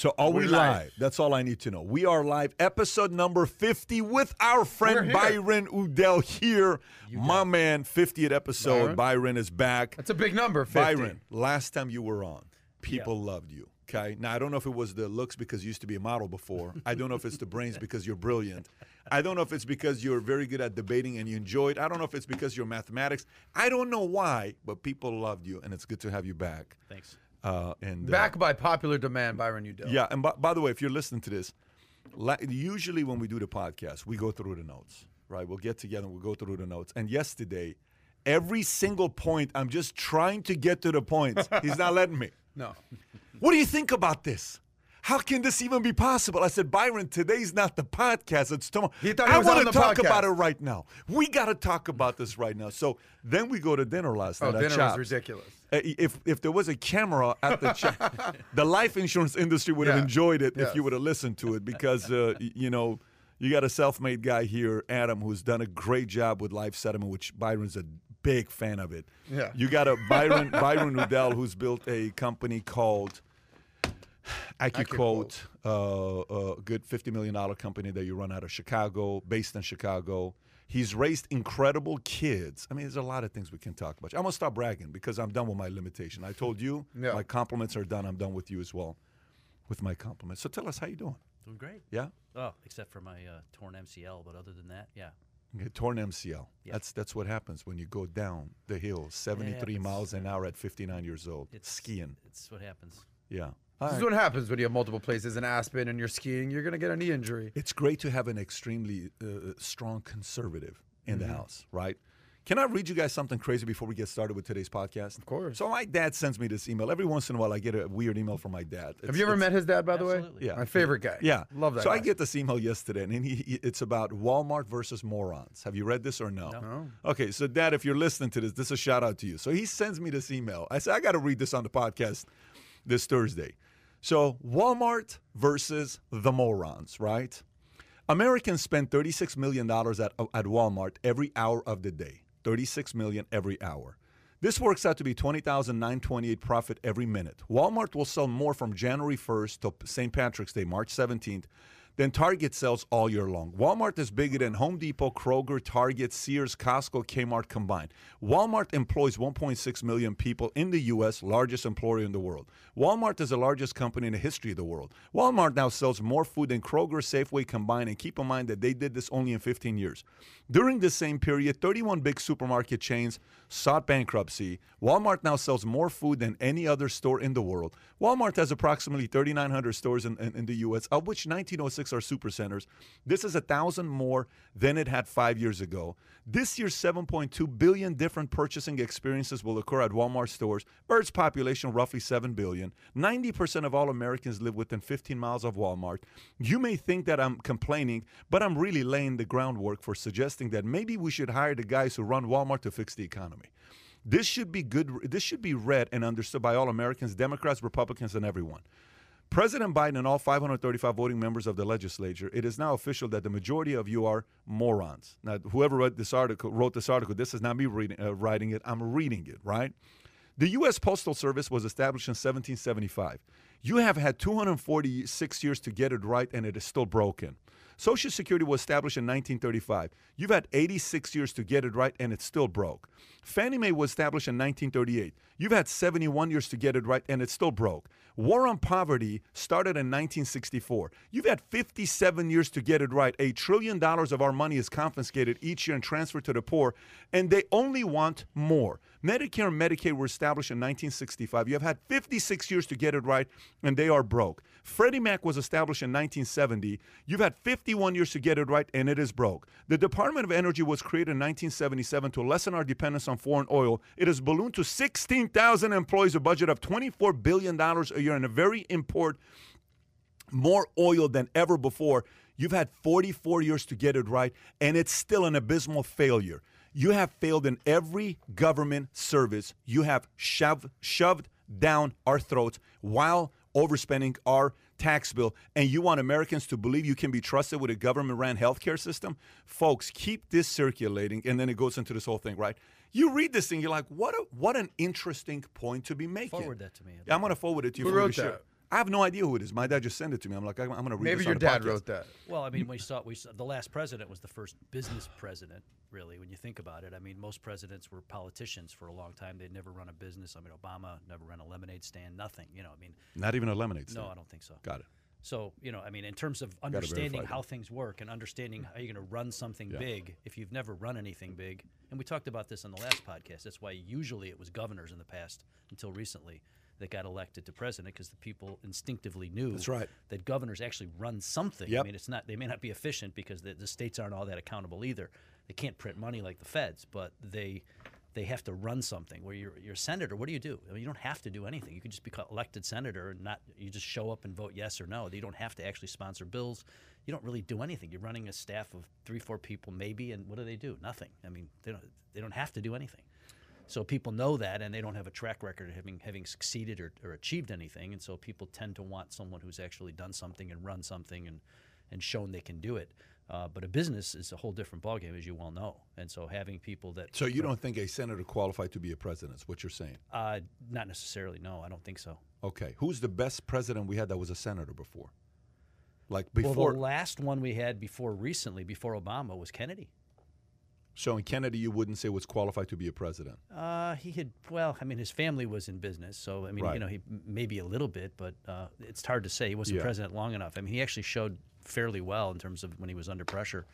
So are we We're live? live. That's all I need to know. We are live, episode number 50 with our friend Byron Udell here. My man, 50th episode. Byron, Byron. is back. That's a big number. 50. Byron, last time you were on, people loved you. Okay. Now I don't know if it was the looks because you used to be a model before. I don't know if it's the brains because you're brilliant. I don't know if it's because you're very good at debating and you enjoy it. I don't know if it's because you're mathematics. I don't know why, but people loved you, and it's good to have you back. Thanks. Uh, and uh, Back by popular demand, Byron Udell. yeah, and by, by the way, if you're listening to this, la- usually when we do the podcast, we go through the notes, right? We'll get together, we'll go through the notes. And yesterday, every single point, I'm just trying to get to the points. He's not letting me. No. What do you think about this? How can this even be possible? I said, Byron, today's not the podcast. It's tomorrow. He thought he I wanna talk podcast. about it right now. We got to talk about this right now. So then we go to dinner last Oh, night. at dinner was ridiculous. Uh, If if there was a camera at the Chop, the life insurance industry would have Yeah. enjoyed it if you would have listened to it because uh, you know you got a self-made guy here, Adam, who's done a great job with life settlement, which Byron's a big fan of it. Yeah. You got a Byron Byron Udell who's built a company called AccuQuote, uh, a good $50 million company that you run out of Chicago, based in Chicago. He's raised incredible kids. I mean, there's a lot of things we can talk about. I'm going to stop bragging because I'm done with my limitation. I told you Yeah. my compliments are done. I'm done with you as well with my compliments. So tell us how you doing. Doing great. Yeah? Oh, except for my uh, torn MCL, but other than that, yeah. Okay, torn MCL. Yeah. That's that's what happens when you go down the hill 73 happens. miles an hour at 59 years old. It's skiing. It's what happens. Yeah. This All is what happens when you have multiple places in Aspen and you're skiing. You're going to get a knee injury. It's great to have an extremely uh, strong conservative in Mm-hmm. the house, right? Can I read you guys something crazy before we get started with today's podcast? Of course. So my dad sends me this email every once in a while. I get a weird email from my dad. Have you ever met his dad, by the way? Yeah. My favorite guy. Yeah, Love that So I get this email yesterday, and he, he, it's about Walmart versus morons. Have you read this or no? No. Okay, so Dad, if you're listening to this, this is a shout out to you. So he sends me this email. I said I got to read this on the podcast this Thursday. So Walmart versus the morons, right? Americans spend $36 million at, at Walmart every hour of the day. 36 million every hour. This works out to be 20,928 profit every minute. Walmart will sell more from January 1st to St. Patrick's Day, March 17th, than Target sells all year long. Walmart is bigger than Home Depot, Kroger, Target, Sears, Costco, Kmart combined. Walmart employs 1.6 million people in the U.S., largest employer in the world. Walmart is the largest company in the history of the world. Walmart now sells more food than Kroger, Safeway combined, and keep in mind that they did this only in 15 years. During this same period, 31 big supermarket chains sought bankruptcy. Walmart now sells more food than any other store in the world. Walmart has approximately 3,900 stores in, in, in the U.S., of which 1906 are supercenters. This is a thousand more than it had five years ago. This year, 7.2 billion different purchasing experiences will occur at Walmart stores. Earth's population roughly 7 billion. 90% of all Americans live within 15 miles of Walmart. You may think that I'm complaining, but I'm really laying the groundwork for suggesting that maybe we should hire the guys who run Walmart to fix the economy. This should be good. This should be read and understood by all Americans, Democrats, Republicans, and everyone. President Biden and all 535 voting members of the legislature, it is now official that the majority of you are morons. Now, whoever wrote this article, wrote this article, this is not me reading, uh, writing it. I'm reading it, right? The U.S. Postal Service was established in 1775. You have had 246 years to get it right, and it is still broken. Social Security was established in 1935. You've had 86 years to get it right, and it's still broke. Fannie Mae was established in 1938. You've had 71 years to get it right, and it's still broke. War on poverty started in 1964. You've had 57 years to get it right. A trillion dollars of our money is confiscated each year and transferred to the poor, and they only want more. Medicare and Medicaid were established in 1965. You have had 56 years to get it right, and they are broke. Freddie Mac was established in 1970. You've had 51 years to get it right, and it is broke. The Department of Energy was created in 1977 to lessen our dependence on foreign oil. It has ballooned to 16,000 employees, a budget of $24 billion a year, and a very important more oil than ever before. You've had 44 years to get it right, and it's still an abysmal failure. You have failed in every government service. You have shoved, shoved down our throats while overspending our tax bill. And you want Americans to believe you can be trusted with a government ran healthcare system? Folks, keep this circulating. And then it goes into this whole thing, right? You read this thing, you're like, what, a, what an interesting point to be making. Forward that to me. Yeah, I'm going to forward it to you. Who for you wrote to share. That? I have no idea who it is. My dad just sent it to me. I'm like, I'm, I'm going to read Maybe this your on dad podcast. wrote that. Well, I mean, we saw we saw, the last president was the first business president, really. When you think about it, I mean, most presidents were politicians for a long time. They'd never run a business. I mean, Obama never ran a lemonade stand, nothing. You know, I mean, Not even a lemonade stand. no. I don't think so. Got it. So, you know, I mean, in terms of understanding how things work and understanding how you're going to run something Yeah. big, if you've never run anything big, and we talked about this on the last podcast, that's why usually it was governors in the past until recently that got elected to president because the people instinctively knew That's right. that governors actually run something. I mean, it's not they may not be efficient because the, the states aren't all that accountable either. They can't print money like the feds, but they they have to run something. Where you're you're a senator, what do you do? I mean, you don't have to do anything. You can just be elected senator and not you just show up and vote yes or no. You don't have to actually sponsor bills. You don't really do anything. You're running a staff of three, four people maybe, and what do they do? Nothing. I mean, they don't they don't have to do anything. So people know that, and they don't have a track record of having having succeeded or, or achieved anything, and so people tend to want someone who's actually done something and run something and and shown they can do it. Uh, but a business is a whole different ballgame, as you well know. And so having people that So you don't think a senator qualified to be a president? Is what you're saying? uh, not necessarily, no, I don't think so. Okay. Who's the best president we had that was a senator before? Like Well, before, the last one we had before recently, before Obama, was Kennedy. So in Kennedy, you wouldn't say was qualified to be a president. Uh, he had well, I mean, his family was in business, so I mean, Right. you know, he maybe a little bit, but uh, it's hard to say. He wasn't Yeah. president long enough. I mean, he actually showed fairly well in terms of when he was under pressure.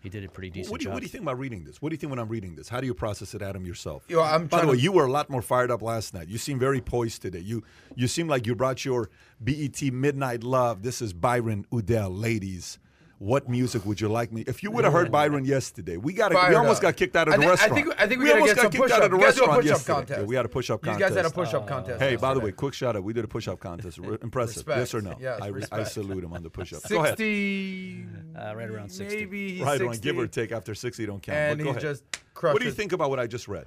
He did a pretty decent What do, you, job. what do you think about reading this? What do you think when I'm reading this? How do you process it, Adam, yourself? Yo, I'm By the way, to- you were a lot more fired up last night. You seem very poised today. You you seem like you brought your BET Midnight Love. This is Byron Udell, ladies. What music would you like me? If you would have heard Byron yesterday, we got we almost up. got kicked out of I the think- I restaurant. think- I think we we almost get got some kicked out of the You guys do a restaurant yesterday. Yeah, we had a push-up You contest. guys had a push-up contest. Hey, by the way, quick shout out. We did a push-up contest. Re- impressive. Respect. Yes or no? Yes, I, I salute him on the push-up. Go ahead. sixty, Uh, right around 60. maybe he's Right 60, on, give or take. After sixty, don't count. and but go he ahead. just crushed. what do you think about what I just read?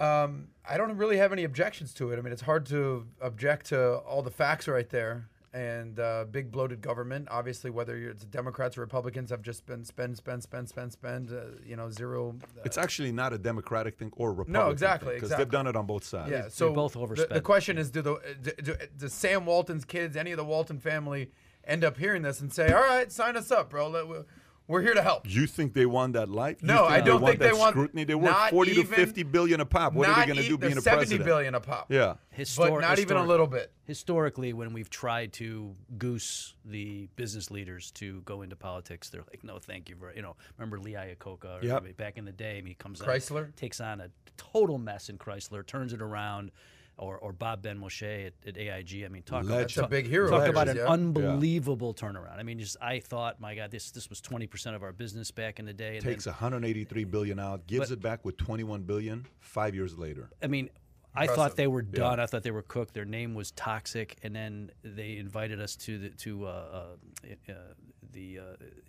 Um, I don't really have any objections to it. I mean, it's hard to object to all the facts right there. And uh, big bloated government. Obviously, whether you're, it's Democrats or Republicans, have just been spend, spend, spend, spend, spend. Uh, you know, zero. Uh, It's actually not a Democratic thing or a Republican No, exactly, because exactly. they've done it on both sides. yeah. So both the- The, overspent. question is, do the do, do, does Sam Walton's kids, any of the Walton family, end up hearing this and say, "All right, sign us up, bro. Let- We're, we're here to help." You think they want that life? No, I don't they want think they that want- scrutiny. They worth not forty to fifty billion a pop. What are they going to do being a president? billion a pop. Yeah. Histor- but not even a little bit. Historically, when we've tried to goose the business leaders to go into politics, they're like, "No, thank you." Very, you know, remember Lee Iacocca? or Yep. Back in the day, I mean, he comes Chrysler? on, takes on a total mess in Chrysler, turns it around, or, or Bob Benmosche at, at AIG. I mean, talk Legend. about a talk- big hero Talk of about an yeah. unbelievable turnaround. I mean, just I thought, my God, this this was twenty percent of our business back in the day. And then- Takes 183 billion out, gives But- it back with 21 billion five years later. I mean, I thought they were done. I thought they were cooked. Their name was toxic, and then they invited us to the to uh, uh, uh, the uh,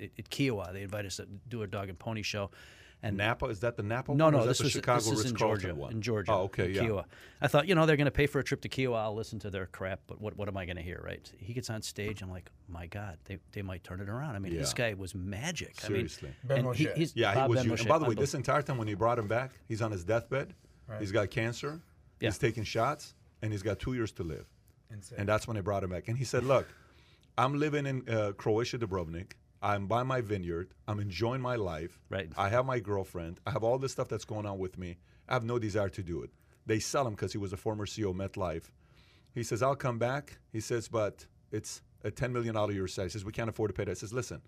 at, at Kiawah. They invited us to do a dog and pony show, and Napa is that the Napa? no, one, no, is that this the was Chicago this is in Georgia. one? In Georgia. Oh, okay, yeah. Kiawah. I thought, you know, they're going to pay for a trip to Kiawah. I'll listen to their crap, but what, what am I going to hear, right? He gets on stage. I'm like, my God, they, they might turn it around. I mean, this guy was magic. Seriously. I Ben mean, and he- Moshe. he's Yeah, Bob he was. Benmosche, and by the way, this entire time when he brought him back, he's on his deathbed. Right. He's got cancer. Yeah. He's taking shots, and he's got two years to live. Insane. And that's when they brought him back. And he said, "Look, I'm living in uh, Croatia, Dubrovnik. I'm by my vineyard. I'm enjoying my life. Right. I have my girlfriend. I have all this stuff that's going on with me. I have no desire to do it. They sell him because he was a former CEO of MetLife. He says, I'll come back. He says, but it's a $10 million a year salary. He says, we can't afford to pay that. I says, listen,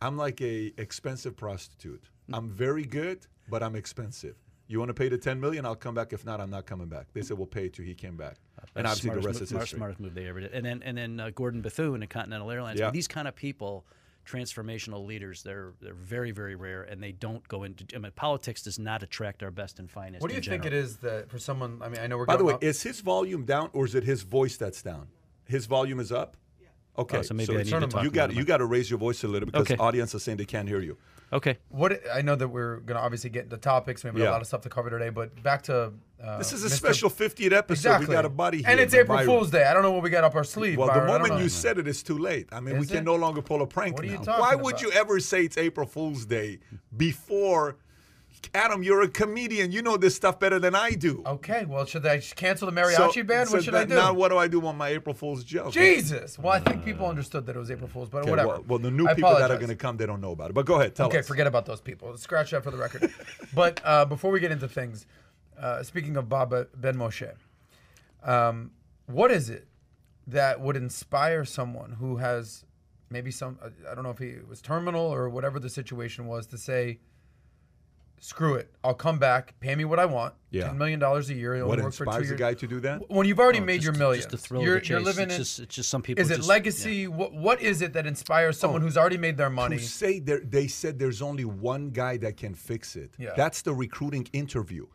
I'm like a expensive prostitute. I'm very good, but I'm expensive. You want to pay the 10 million? I'll come back. If not, I'm not coming back. They said, we'll pay it to. He came back. And obviously the rest mo- is history. Smartest move they ever did. And then and then uh, Gordon Bethune at Continental Airlines. Yeah. These kind of people, transformational leaders, they're they're very very rare, and they don't go into. I mean, politics does not attract our best and finest. What do you in think it general. is that for someone? I mean, I know we're By the way, up- is his volume down or is it his voice that's down? His volume is up. Okay, Oh, so maybe I it's- need to talk you more got about you got to raise your voice a little because Okay. audience is saying they can't hear you. Okay. What I know that we're going to obviously get into topics. We have Yeah. a lot of stuff to cover today, but back to uh, This is a Mr. special 50th episode. Exactly. We got a buddy here. and it's April Byron- Fool's Day. I don't know what we got up our sleeve. Well, Byron. the moment you said it, it's too late. I mean, we Is can no longer pull a prank What are you now. talking Why would you ever say it's April Fool's Day before Adam, you're a comedian. You know this stuff better than I do. Okay, well, should I cancel the mariachi band? so what should I do? Now, what do I do on my April Fool's joke? Jesus. Well, I think people understood that it was April Fool's, but Okay, whatever. Well, well, the new I people that are going to come, they don't know about it. But go ahead, tell Okay, us. Okay, forget about those people. Scratch that for the record. but uh, before we get into things, uh, speaking of Baba Benmosche, um, what is it that would inspire someone who has maybe some, I don't know if he was terminal or whatever the situation was, to say, screw it, I'll come back, pay me what I want, Yeah. $10 million a year, you'll What work for two inspires a years. guy to do that? When you've already Oh, made just- your just millions, the thrill of you're, the you're living It's in. just- it's just some people Is it just- legacy? What, what is it that inspires someone oh. who's already made their money? To say there, they said there's only one guy that can fix it. Yeah. That's the recruiting interview.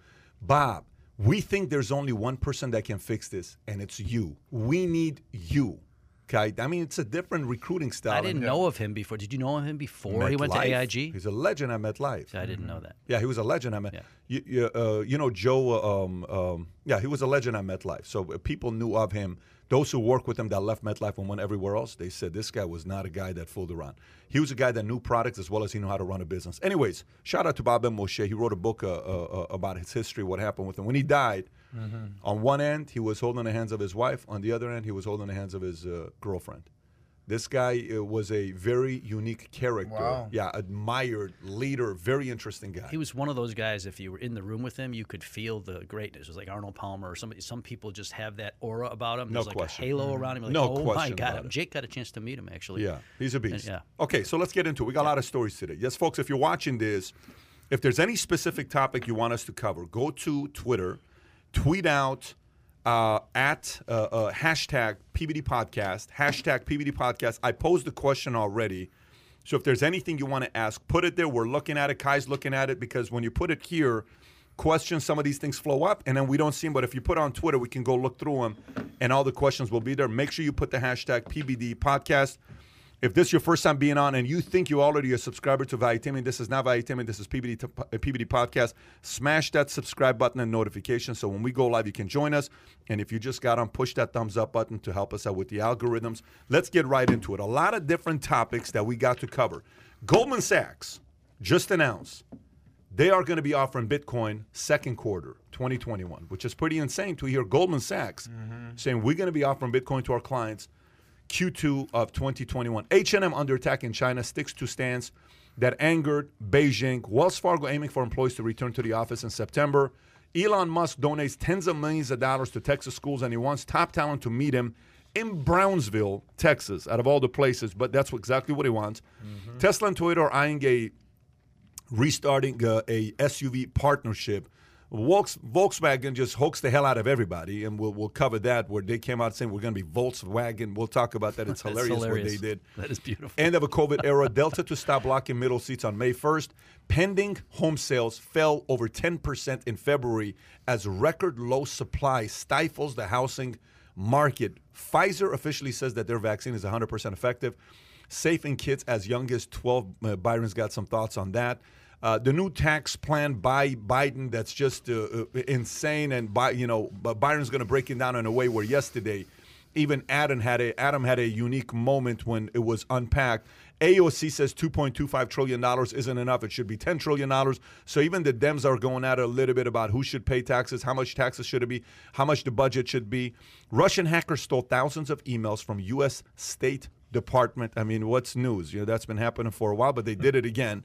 Bob, we think there's only one person that can fix this, and it's you. We need you. Okay? I mean, it's a different recruiting style. I didn't know of him before. Did you know of him before he went to AIG? He's a legend at MetLife. I didn't know that. Yeah, he was a legend at Met. Yeah. You, you, uh, you know, Joe. Um, um, yeah, he was a legend at MetLife. So uh, people knew of him. Those who worked with him that left MetLife and went everywhere else, they said this guy was not a guy that fooled around. He was a guy that knew products as well as he knew how to run a business. Anyways, shout out to Bob M. Moshe. He wrote a book uh, uh, uh, about his history, what happened with him. When he died, on one end, he was holding the hands of his wife. On the other end, he was holding the hands of his uh, girlfriend. This guy uh, was a very unique character. Wow. Yeah, admired leader, very interesting guy. He was one of those guys. If you were in the room with him, you could feel the greatness. It was like Arnold Palmer or somebody. Some people just have that aura about him. No There's like question. a halo around him. Like, No oh my question God! about it. Jake got a chance to meet him actually. Yeah, he's a beast. yeah. Okay, so let's get into it. We got a lot of stories today. Yes, folks, if you're watching this, if there's any specific topic you want us to cover, go to Twitter, tweet out uh, at uh, uh, hashtag PBD Podcast, hashtag PBD Podcast. I posed the question already. So if there's anything you want to ask, put it there. We're looking at it. Kai's looking at it because when you put it here, questions, some of these things flow up and then we don't see them. But if you put on Twitter, we can go look through them and all the questions will be there. Make sure you put the hashtag PBD Podcast. If this is your first time being on and you think you're already a subscriber to Valuetainment, this is not Valuetainment, this is PBD, PBD Podcast. Smash that subscribe button and notification so when we go live, you can join us. And if you just got on, push that thumbs up button to help us out with the algorithms. Let's get right into it. A lot of different topics that we got to cover. Goldman Sachs just announced they are going to be offering Bitcoin second quarter 2021, which is pretty insane to hear Goldman Sachs mm-hmm. saying we're going to be offering Bitcoin to our clients Q2 of 2021. H&M under attack in China sticks to stance that angered Beijing. Wells Fargo aiming for employees to return to the office in September. Elon Musk donates tens of millions of dollars to Texas schools and he wants top talent to meet him in Brownsville, Texas, out of all the places, but that's exactly what he wants. Tesla and Toyota are eyeing a restarting uh, a SUV partnership. Volks, Volkswagen just hoaxed the hell out of everybody, and we'll, we'll cover that where they came out saying we're going to be Volkswagen. We'll talk about that. It's hilarious, hilarious. what they did. That is beautiful. End of a COVID era. Delta to stop blocking middle seats on May 1st. Pending home sales fell over 10% in February as record low supply stifles the housing market. Pfizer officially says that their vaccine is 100% effective, safe in kids as young as 12. Uh, Byron's got some thoughts on that. Uh, the new tax plan by Biden that's just uh, uh, insane, and by, you know, Byron's going to break it down in a way where yesterday even Adam had a Adam had a unique moment when it was unpacked. AOC says 2.25 trillion dollars isn't enough. It should be 10 trillion dollars. So even the Dems are going at it a little bit about who should pay taxes, how much taxes should it be, how much the budget should be. Russian hackers stole thousands of emails from U.S. State Department. I mean, what's news? You know that's been happening for a while, but they did it again.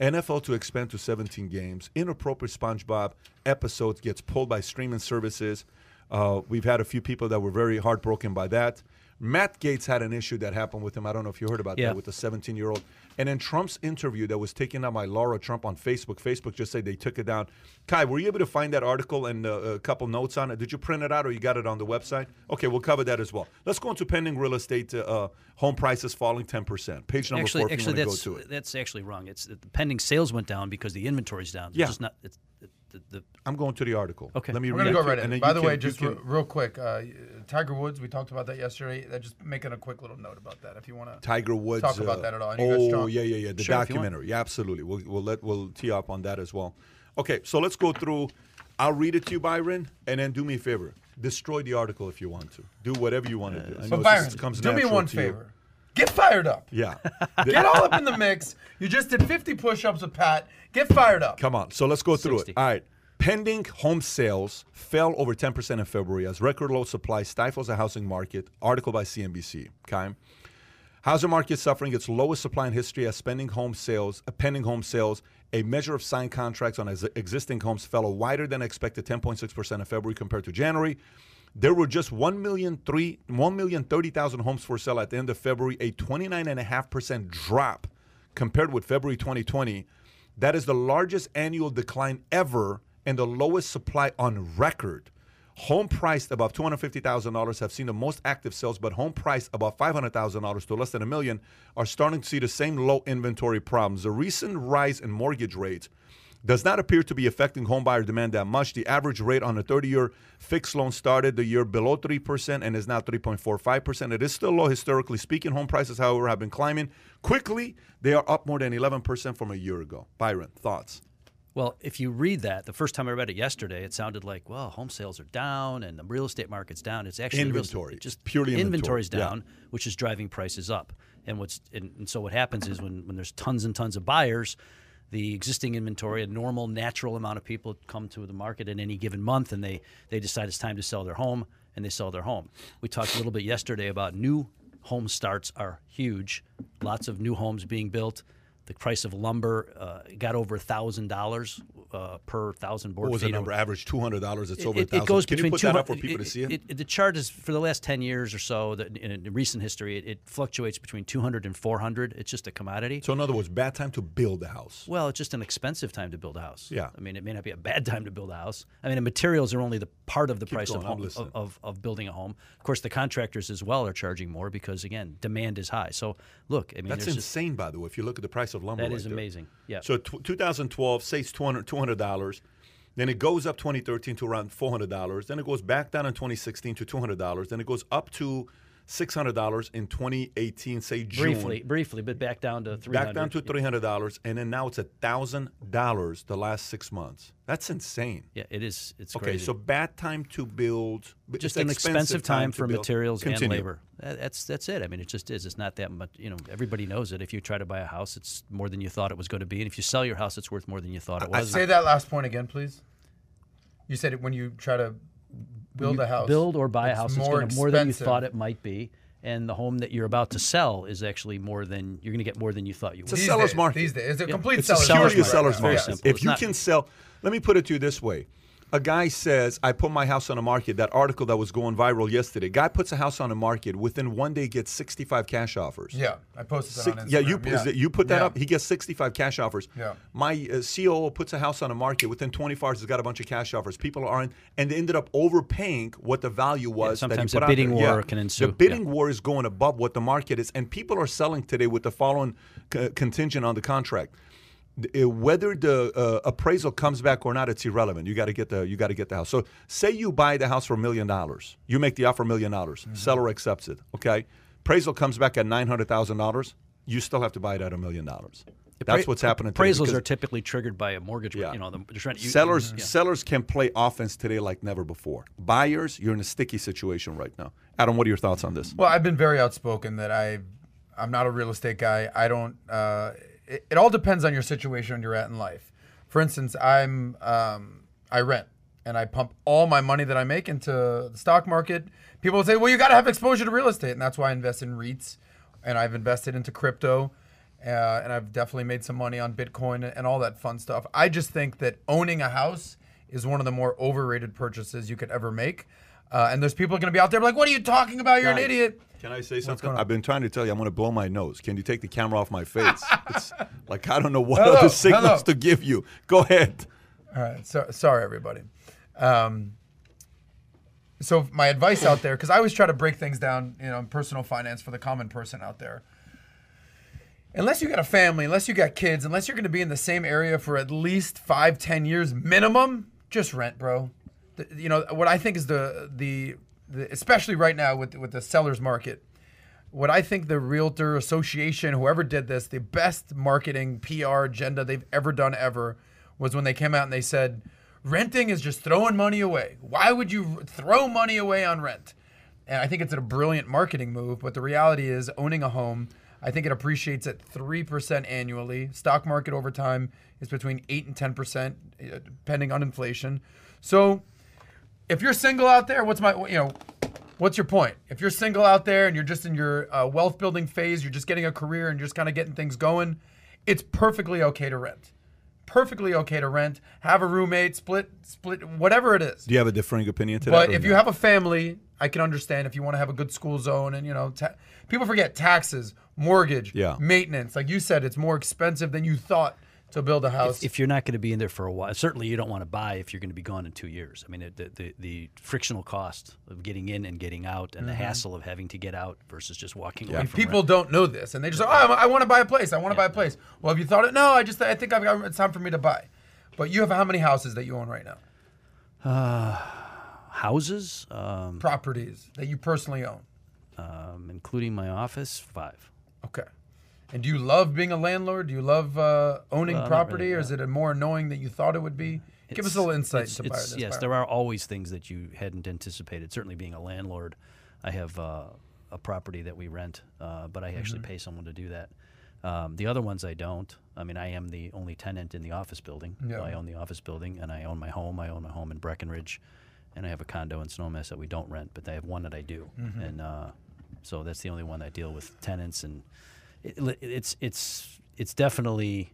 NFL to expand to 17 games. Inappropriate SpongeBob episodes gets pulled by streaming services. Uh, we've had a few people that were very heartbroken by that. Matt Gaetz had an issue that happened with him. I don't know if you heard about Yeah. that with the 17 year old. And in Trump's interview that was taken out by Lara Trump on Facebook, Facebook just said they took it down. Kai, were you able to find that article and uh, a couple notes on it? Did you print it out or you got it on the website? Okay, we'll cover that as well. Let's go into pending real estate. Uh, uh, home prices falling 10%. Page number actually, four if actually, you want that's to go to it. that's actually wrong. It's the pending sales went down because the inventory's down. Yeah. just not. It's, the, the, the, I'm going to the article. Okay. Let me We're read gonna go right and in. then By the can- way, just can- re- real quick, uh, Tiger Woods. We talked about that yesterday. That just making a quick little note about that. If you want to Tiger Woods. talk about uh, that at all. And Oh yeah, yeah, yeah. The Sure, if you want. documentary. Yeah, absolutely. We'll we'll let we'll tee up on that as well. Okay, so let's go through. I'll read it to you, Byron, and then do me a favor. Destroy the article if you want to. Do whatever you want to do. I know But this Byron, comes do me one to you. favor. Get fired up. Yeah. Get all up in the mix. You just did 50 push-ups with Pat. Get fired up. Come on. So let's go through 60. it. All right. Pending home sales fell over 10% in February as record low supply stifles the housing market. Article by CNBC. Okay. Housing market suffering its lowest supply in history as spending home sales, uh, pending home sales, a measure of signed contracts on ex- existing homes fell a wider than expected 10.6% in February compared to January. There were just 1 million, three, 1 million 30,000 homes for sale at the end of February, a 29.5% drop compared with February 2020. That is the largest annual decline ever and the lowest supply on record. Home priced above $250,000 have seen the most active sales, but home priced above $500,000 to less than a million are starting to see the same low inventory problems. The recent rise in mortgage rates does not appear to be affecting homebuyer demand that much. The average rate on a 30 year fixed loan started the year below 3% and is now 3.45%. It is still low historically speaking. Home prices, however, have been climbing quickly. They are up more than 11% from a year ago. Byron, thoughts? Well, if you read that, the first time I read it yesterday, it sounded like, well, home sales are down and the real estate market's down. It's actually Inventory. just Purely inventory, inventory's yeah. down, which is driving prices up. And what's and, and so what happens is when when there's tons and tons of buyers, the existing inventory, a normal natural amount of people come to the market in any given month, and they they decide it's time to sell their home, and they sell their home. We talked a little bit yesterday about new home starts are huge, lots of new homes being built. The price of lumber uh, got over thousand dollars uh, per thousand board What was feet. the number? Average $200. It's over It, 1000 it goes Can between you put 200 that up for people to see it? The chart is for the last 10 years or so, that in, in recent history, it, it fluctuates between 200 and 400. It's just a commodity. So, in other words, bad time to build a house. Well, it's just an expensive time to build a house. Yeah. I mean, it may not be a bad time to build a house. I mean, the materials are only the part of the price going, of, home, of, of, of building a home. Of course, the contractors as well are charging more because, again, demand is high. So, look, I mean, That's there's just, insane, by the way, if you look at the price of lumber. that right is there. amazing. Yeah. So t- 2012, say it's 200 $200. Then it goes up 2013 to around $400. Then it goes back down in 2016 to $200. Then it goes up to $600 in 2018, say June. briefly, briefly, but back down to 300. Back down to $300. And then now it's $1,000 the last six months. That's insane. Yeah, it is. It's Okay, crazy. so bad time to build. just an expensive time, to for build. materials and labor. That's that's it. I mean, it just is. It's not that much. You know, everybody knows it. If you try to buy a house, it's more than you thought it was going to be, and if you sell your house, it's worth more than you thought it was. I Say that last point again, please. You said it when you try to build a house. build or buy a house, it's more going more than you thought it might be, and the home that you're about to sell is actually more than you're going to get more than you thought you a would. These seller's days- market. These days, it's a complete It's a seller's seller's purely a market. seller's right. Very market. simple. If It's you not- can sell, let me put it to you this way. A guy says, I put my house on the market. That article that was going viral yesterday. Guy puts a house on the market. Within one day, gets 65 cash offers. Yeah, I posted that Six- on Instagram. yeah, you is it- you put that Yeah. up. He gets 65 cash offers. Yeah. My uh, COO puts a house on the market. Within 24 hours, he's got a bunch of cash offers. People aren't, and they ended up overpaying what the value was. that he sometimes put a out bidding there. war Yeah. can ensue. The bidding war is going above what the market is, and people are selling today with the following c- contingent on the contract. The- Whether the uh, appraisal comes back or not, it's irrelevant. You got to get the you got to get the house. So, say you buy the house for a million dollars, you make the offer a million dollars. Mm-hmm. Seller accepts it. Okay, appraisal comes back at nine hundred thousand dollars. You still have to buy it at a million dollars. That's what's happening. today Appraisals because are typically triggered by a mortgage. Yeah. You know, the, they're trying to, you- sellers yeah. sellers can play offense today like never before. Buyers, you're in a sticky situation right now. Adam, what are your thoughts on this? Well, I've been very outspoken that I, I'm not a real estate guy. I don't. Uh, it, it all depends on your situation and you're at in life. For instance, I'm um, I rent and I pump all my money that I make into the stock market. People will say, "Well, you got to have exposure to real estate," and that's why I invest in REITs, and I've invested into crypto, uh, and I've definitely made some money on Bitcoin and all that fun stuff. I just think that owning a house is one of the more overrated purchases you could ever make. Uh, and there's people going to be out there like, "What are you talking about? You're an idiot." Can I say something? I've been trying to tell you I'm going to blow my nose. Can you take the camera off my face? it's like I don't know what Hello, other signals hello. to give you. Go ahead. All right. So, sorry, everybody. Um, so my advice out there, because I always try to break things down, you know, in personal finance for the common person out there. Unless you got a family, unless you got kids, unless you're going to be in the same area for at least five, ten years minimum, just rent, bro. The- you know what I think is the the, the especially right now with with the sellers market. What I think the Realtor Association, whoever did this, the best marketing PR agenda they've ever done ever was when they came out and they said, renting is just throwing money away. Why would you throw money away on rent? and I think it's a brilliant marketing move. But the reality is, owning a home, I think it appreciates at three percent annually. Stock market over time is between eight and ten percent, uh, depending on inflation. So, if you're single out there, what's my you know, what's your point? If you're single out there and you're just in your uh, wealth building phase, you're just getting a career and you're just kind of getting things going, it's perfectly okay to rent. Perfectly okay to rent, have a roommate, split, split, whatever it is. Do you have a differing opinion to But or if you no? have a family, I can understand if you want to have a good school zone and you know, ta- people forget taxes, mortgage, Yeah. maintenance. Like you said, it's more expensive than you thought to build a house. if, if you're not going to be in there for a while, certainly you don't want to buy if you're going to be gone in two years. I mean, the, the, the frictional cost of getting in and getting out and the hassle of having to get out versus just walking away And from people don't know this, and they just say, "Oh, I, want to buy a place. I want to buy a place." Well, have you thought it? No, I just I think I've got it's time for me to buy. But you have how many houses that you own right now? houses, um, Properties that you personally own. um, including my office, five. Okay. And do you love being a landlord? Do you love uh, owning Well, property, really, or is it more annoying than you thought it would be? Give us a little insight It's- it's- this. Yes, there are always things that you hadn't anticipated. Certainly, being a landlord, I have uh, a property that we rent, uh, but I actually Mm-hmm. pay someone to do that. Um, the other ones I don't. I mean, I am the only tenant in the office building. Yeah. I own the office building, and I own my home. I own my home in Breckenridge, and I have a condo in Snowmass that we don't rent, but I have one that I do, Mm-hmm. and uh, so that's the only one I deal with tenants, and it, it's it's it's definitely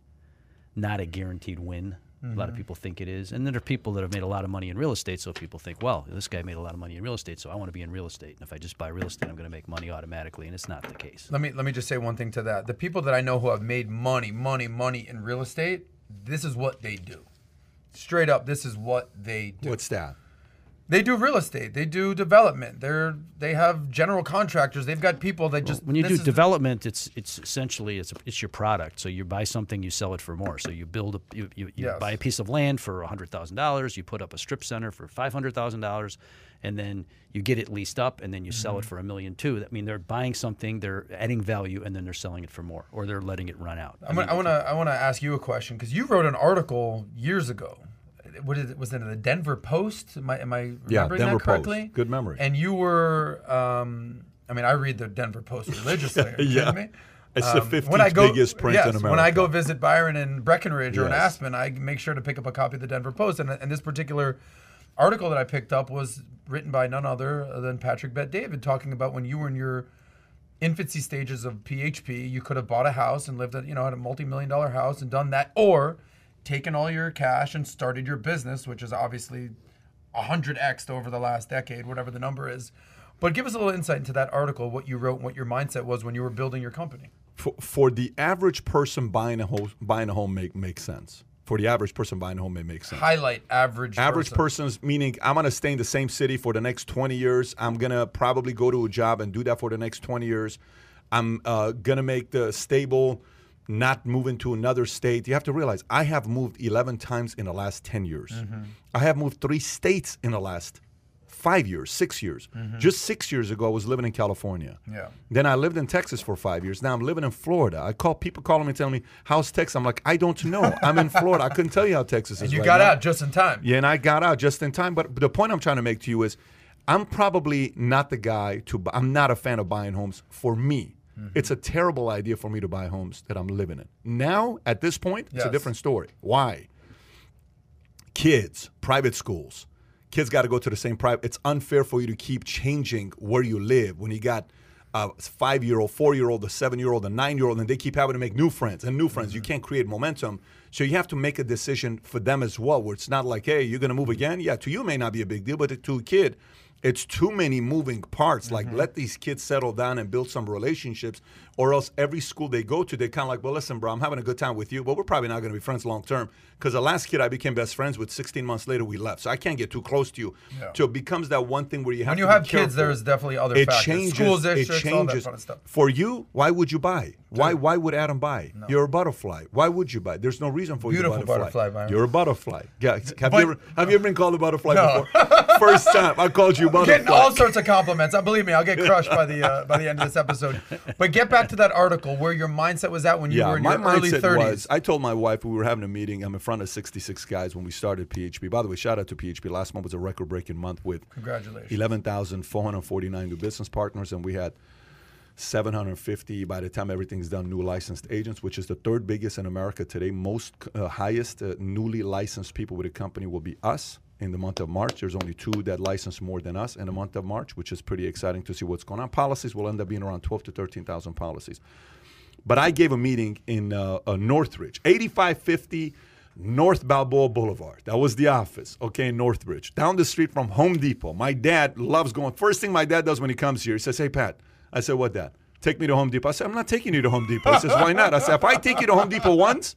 not a guaranteed win. A Mm-hmm. lot of people think it is, and then there are people that have made a lot of money in real estate. So people think, well, this guy made a lot of money in real estate, so I want to be in real estate. And if I just buy real estate, I'm going to make money automatically, and it's not the case. Let me let me just say one thing to that. The people that I know who have made money, money, money in real estate, this is what they do. Straight up, this is what they do. What's that? They do real estate. They do development. They're they have general contractors. They've got people that just When you do is the- development, it's it's essentially it's it's your product. So you buy something, you sell it for more. So you build a you, you, you Yes. buy a piece of land for hundred thousand dollars. You put up a strip center for five hundred thousand dollars, and then you get it leased up, and then you sell it Mm-hmm. for a million too. I mean, they're buying something, they're adding value, and then they're selling it for more, or they're letting it run out. I I'm gonna, I want to I want to ask you a question because you wrote an article years ago. What is it? Was it in the Denver Post? Am I am I remembering Yeah, Denver that Post. correctly? Good memory. And you were, um, I mean, I read the Denver Post religiously. Are you Yeah. me? It's the Um, 15th biggest print yes, in America. When I go visit Byron in Breckenridge or in Aspen, I make sure to pick up a copy of the Denver Post. And, and this particular article that I picked up was written by none other than Patrick Bet David, talking about when you were in your infancy stages of PHP, you could have bought a house and lived at you know at a multi-million dollar house and done that, or taken all your cash and started your business, which is obviously hundred x over the last decade, whatever the number is. But give us a little insight into that article, what you wrote, and what your mindset was when you were building your company. For, for the average person buying a home, buying a home make makes sense. For the average person buying a home, it makes sense. Highlight average. Average person. person's meaning I'm gonna stay in the same city for the next 20 years. I'm gonna probably go to a job and do that for the next 20 years. I'm uh, gonna make the stable, not moving to another state. You have to realize I have moved 11 times in the last 10 years. Mm-hmm. I have moved three states in the last five years, six years. Mm-hmm. Just six years ago, I was living in California. Yeah. Then I lived in Texas for five years. Now I'm living in Florida. I call people calling me telling me how's Texas. I'm like I don't know. I'm in Florida. I couldn't tell you how Texas is. And you right got now. out just in time. Yeah, and I got out just in time. But, but the point I'm trying to make to you is, I'm probably not the guy to. buy I'm not a fan of buying homes. For me, Mm-hmm. it's a terrible idea for me to buy homes that I'm living in. Now, at this point, it's a different story. Why? Kids, private schools. Kids got to go to the same private. It's unfair for you to keep changing where you live when you got a five year old, four year old, a seven year old, a nine year old, and they keep having to make new friends and new friends. You can't create momentum. So you have to make a decision for them as well, where it's not like, hey, you're going to move again. Yeah, to you may not be a big deal, but to a kid, it's too many moving parts. Like, mm-hmm. let these kids settle down and build some relationships, or else every school they go to, they kind of like, well, listen, bro, I'm having a good time with you, but we're probably not going to be friends long term. Because the last kid I became best friends with, 16 months later, we left. So I can't get too close to you. Yeah. So it becomes that one thing where you have When to you have kids, careful. there's definitely other it factors. changes. Schools, it districts, all that changes. For you, why would you buy? Why? Why would Adam buy? You're a butterfly. Why would you buy? There's no reason for Beautiful you to butterfly. butterfly, You're a butterfly. Yeah. Have But- you ever have you ever been called a butterfly No. before? First time I called you a butterfly. Getting all sorts of compliments. I believe me, I'll get crushed by the uh, by the end of this episode. But get back back to that article where your mindset was at when you yeah, were in your early 30s. was I told my wife we were having a meeting. I'm in front of 66 guys when we started PHP. By the way, shout out to PHP. Last month was a record breaking month with Congratulations. 11,449 new business partners, and we had 750 by the time everything's done new licensed agents, which is the third biggest in America today. Most uh, highest uh, newly licensed people with a company will be us in the month of March. There's only two that license more than us in the month of March, which is pretty exciting to see what's going on. Policies will end up being around 12 to 13,000 policies. But I gave a meeting in uh, uh, Northridge, 8550 North Balboa Boulevard. That was the office, okay, in Northridge, down the street from Home Depot. My dad loves going. First thing my dad does when he comes here, he says, Hey, Pat. I said, What, Dad? Take me to Home Depot. I said, I'm not taking you to Home Depot. He says, Why not? I said, If I take you to Home Depot once,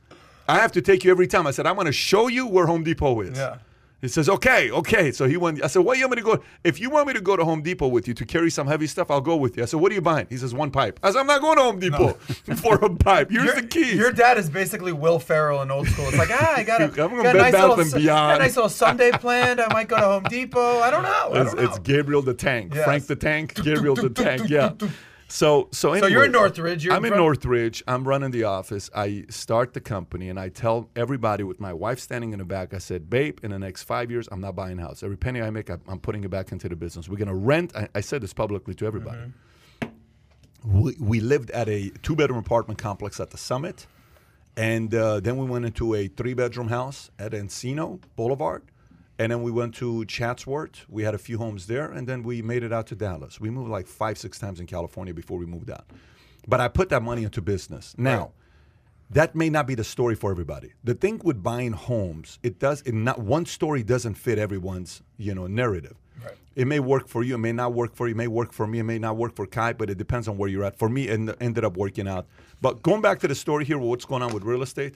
I have to take you every time. I said, I'm going to show you where Home Depot is. Yeah. He says, okay, okay. So he went. I said, what do you want me to go? If you want me to go to Home Depot with you to carry some heavy stuff, I'll go with you. I said, what are you buying? He says, one pipe. I said, I'm not going to Home Depot for a pipe. Here's your, the keys. Your dad is basically Will Ferrell in old school. It's like, ah, I got a, got a nice little, Beyond. got a nice little Sunday planned. I might go to Home Depot. I don't know. I it's, don't know. it's Gabriel the Tank, Yes. Frank the Tank, Gabriel the Tank. Yeah. So so anyway, you're in Northridge, you're I'm in in Northridge. I'm running the office. I start the company, and I tell everybody with my wife standing in the back. I said, "Babe, in the next five years, I'm not buying a house. Every penny I make, I'm putting it back into the business. We're gonna rent." I, I said this publicly to everybody. We, we lived at a two bedroom apartment complex at the Summit, and uh, then we went into a three bedroom house at Encino Boulevard. And then we went to Chatsworth. We had a few homes there, and then we made it out to Dallas. We moved like five, six times in California before we moved out. But I put that money into business. Now, that may not be the story for everybody. The thing with buying homes, it does it not one story doesn't fit everyone's you know narrative. Right. It may work for you, it may not work for you, it may work for me, it may not work for Kai, but it depends on where you're at. For me, it ended up working out. But going back to the story here, what's going on with real estate?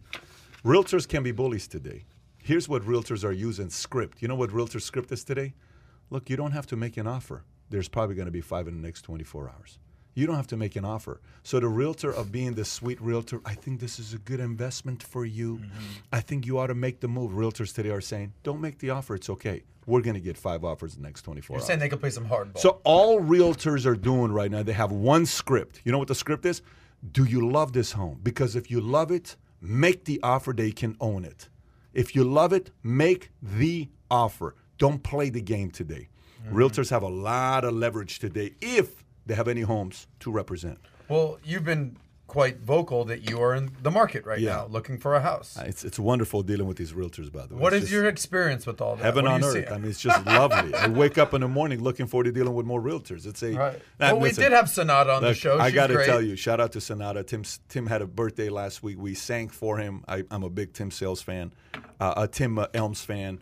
Realtors can be bullies today. Here's what realtors are using script. You know what realtor script is today? Look, you don't have to make an offer. There's probably going to be five in the next 24 hours. You don't have to make an offer. So the realtor of being the sweet realtor, I think this is a good investment for you. Mm-hmm. I think you ought to make the move. Realtors today are saying, don't make the offer. It's okay. We're going to get five offers in the next 24 You're hours. saying they could play some hardball. So all realtors are doing right now, they have one script. You know what the script is? Do you love this home? Because if you love it, make the offer they can own it. If you love it, make the offer. Don't play the game today. Mm-hmm. Realtors have a lot of leverage today if they have any homes to represent. well, you've been quite vocal that you are in the market right Yeah. now, looking for a house. It's, it's wonderful dealing with these realtors, by the way. What It's is your experience with all that? heaven on earth? seeing? I mean, it's just lovely. I wake up in the morning looking forward to dealing with more realtors. It's a Right. Nah, well, we did have Sonata on the Look, show. I got to tell you, shout out to Sonata. Tim Tim had a birthday last week. We sang for him. I, I'm a big Tim Sales fan, uh, a Tim uh, Elms fan.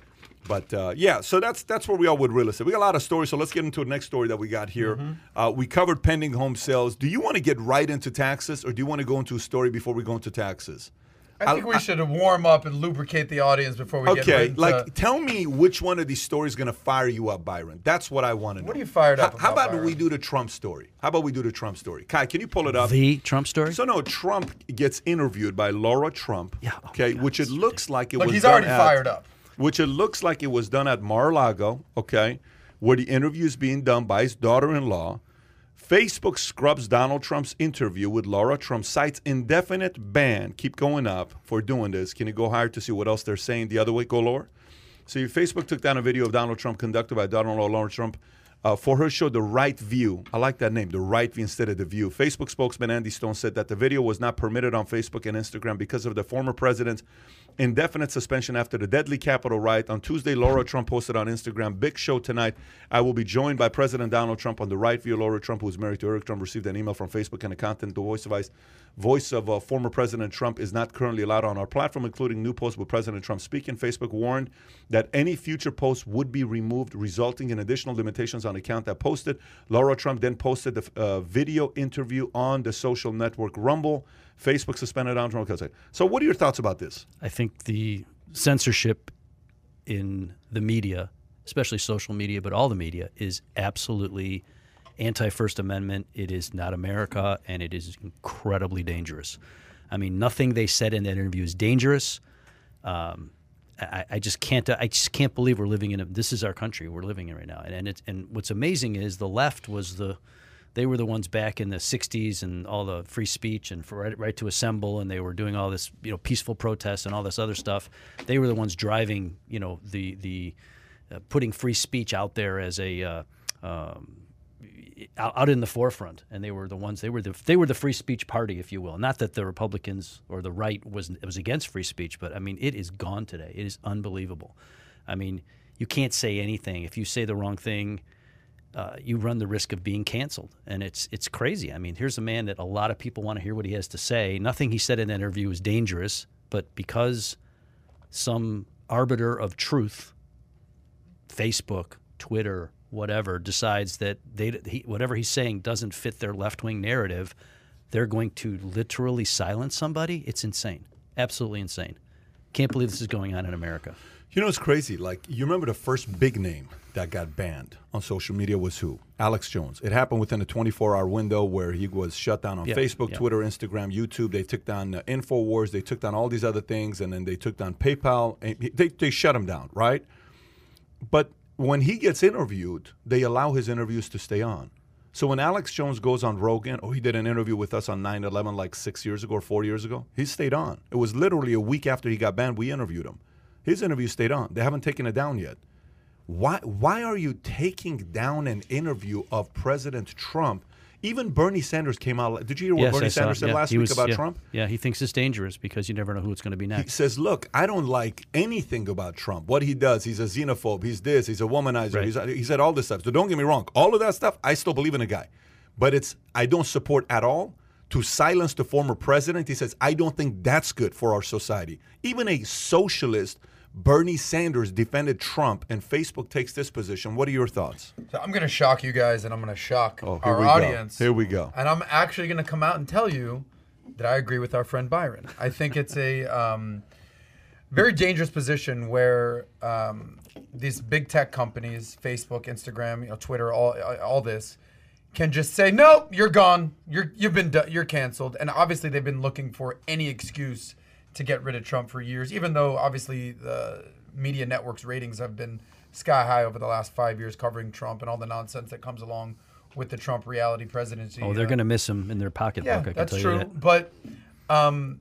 But uh, yeah, so that's that's where we are with real estate. We got a lot of stories, so let's get into the next story that we got here. Mm-hmm. Uh, we covered pending home sales. Do you want to get right into taxes, or do you want to go into a story before we go into taxes? I think we should warm up and lubricate the audience before we get Okay, right into, like tell me which one of these stories is going to fire you up, Byron. That's what I want to know. What are you fired up How, how about, about Byron? we do the Trump story? How about we do the Trump story? Kai, can you pull it up? The Trump story? So no, Trump gets interviewed by Lara Trump. Yeah, oh okay, my God, which it it's looks like it Look, was. he's already at- fired up. Which it looks like it was done at Mar-a-Lago. Okay, where the interview is being done by his daughter-in-law. Facebook scrubs Donald Trump's interview with Lara Trump, cites indefinite ban. Keep going up for doing this. Can you go higher to see what else they're saying the other way? Go lower. So Facebook took down a video of Donald Trump conducted by daughter-in-law Lara Trump uh, for her show, The Right View. I like that name, The Right View instead of The View. Facebook spokesman Andy Stone said that the video was not permitted on Facebook and Instagram because of the former president's indefinite suspension after the deadly Capitol riot. On Tuesday, Lara Trump posted on Instagram, Big show tonight. I will be joined by President Donald Trump on The Right View. Lara Trump, who is married to Eric Trump, received an email from Facebook and the content, the voice of. Voice of uh, former President Trump is not currently allowed on our platform, including new posts with President Trump speaking. Facebook warned that any future posts would be removed, resulting in additional limitations on account that posted. Lara Trump then posted the uh, video interview on the social network Rumble. Facebook suspended Trump. Okay, So, what are your thoughts about this? I think the censorship in the media, especially social media, but all the media, is absolutely anti First Amendment. It is not America, and it is incredibly dangerous. I mean, nothing they said in that interview is dangerous. Um, I, I just can't. I just can't believe we're living in a. This is our country we're living in right now, and and, and what's amazing is the left was the they were the ones back in the '60s and all the free speech and right, right to assemble, and they were doing all this, you know, peaceful protests and all this other stuff. They were the ones driving, you know, the the uh, putting free speech out there as a uh, um, out, out in the forefront, and they were the ones. They were the they were the free speech party, if you will. Not that the Republicans or the right was was against free speech, but I mean, it is gone today. It is unbelievable. I mean, you can't say anything if you say the wrong thing. Uh, you run the risk of being canceled, and it's it's crazy. I mean, here's a man that a lot of people want to hear what he has to say. Nothing he said in that interview is dangerous, but because some arbiter of truth, Facebook, Twitter, whatever decides that they he, whatever he's saying doesn't fit their left wing narrative, they're going to literally silence somebody. It's insane, absolutely insane. Can't believe this is going on in America. You know, it's crazy. Like, you remember the first big name that got banned on social media was who? Alex Jones. It happened within a 24 hour window where he was shut down on Yeah, Facebook, yeah. Twitter, Instagram, YouTube. They took down uh, InfoWars. They took down all these other things. And then they took down PayPal. They, they shut him down, right? But when he gets interviewed, they allow his interviews to stay on. So when Alex Jones goes on Rogan, or he did an interview with us on 9 11 like six years ago or four years ago, he stayed on. It was literally a week after he got banned, we interviewed him. His interview stayed on. They haven't taken it down yet. Why, why are you taking down an interview of President Trump? Even Bernie Sanders came out. Did you hear what yes, Bernie Sanders said yeah, last he week was- about yeah, Trump? Yeah, he thinks it's dangerous because you never know who it's going to be next. He says, "Look, I don't like anything about Trump. What he does, he's a xenophobe. He's this. He's a womanizer. Right. He's, he said all this stuff. So don't get me wrong. All of that stuff, I still believe in the guy, but it's I don't support at all to silence the former president. He says I don't think that's good for our society. Even a socialist." Bernie Sanders defended Trump, and Facebook takes this position. What are your thoughts? So I'm going to shock you guys, and I'm going to shock Oh, our we go. audience. Here we go. And I'm actually going to come out and tell you that I agree with our friend Byron. I think it's a um, very dangerous position where um, these big tech companies, Facebook, Instagram, you know, Twitter, all all this, can just say, "No, you're gone. You're you've been do- you're canceled." And obviously, they've been looking for any excuse to get rid of Trump for years, even though obviously the media networks' ratings have been sky high over the last five years covering Trump and all the nonsense that comes along with the Trump reality presidency. oh, they're uh, going to miss him in their pocketbook. yeah, I can that's tell true. you that. But, um,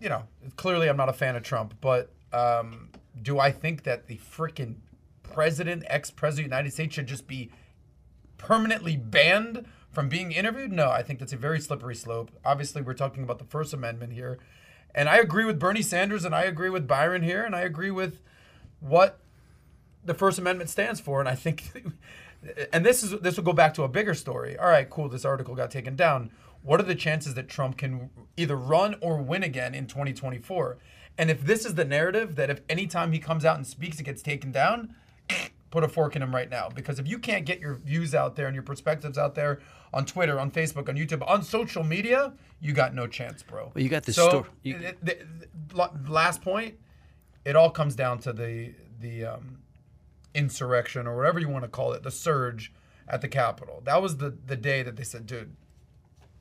you know, clearly I'm not a fan of Trump. But um, do I think that the freaking president, ex-president of the United States, should just be permanently banned from being interviewed? No, I think that's a very slippery slope. Obviously, we're talking about the First Amendment here, and I agree with Bernie Sanders, and I agree with Byron here, and I agree with what the First Amendment stands for. And I think, and this is this will go back to a bigger story. All right, cool. This article got taken down. What are the chances that Trump can either run or win again in 2024? And if this is the narrative that if anytime he comes out and speaks, it gets taken down, put a fork in him right now. Because if you can't get your views out there and your perspectives out there on Twitter, on Facebook, on YouTube, on social media, you got no chance, bro. Well, you got this so, sto- you- the- the- last point, it all comes down to the the um, insurrection or whatever you want to call it, the surge at the Capitol. That was the the day that they said, dude,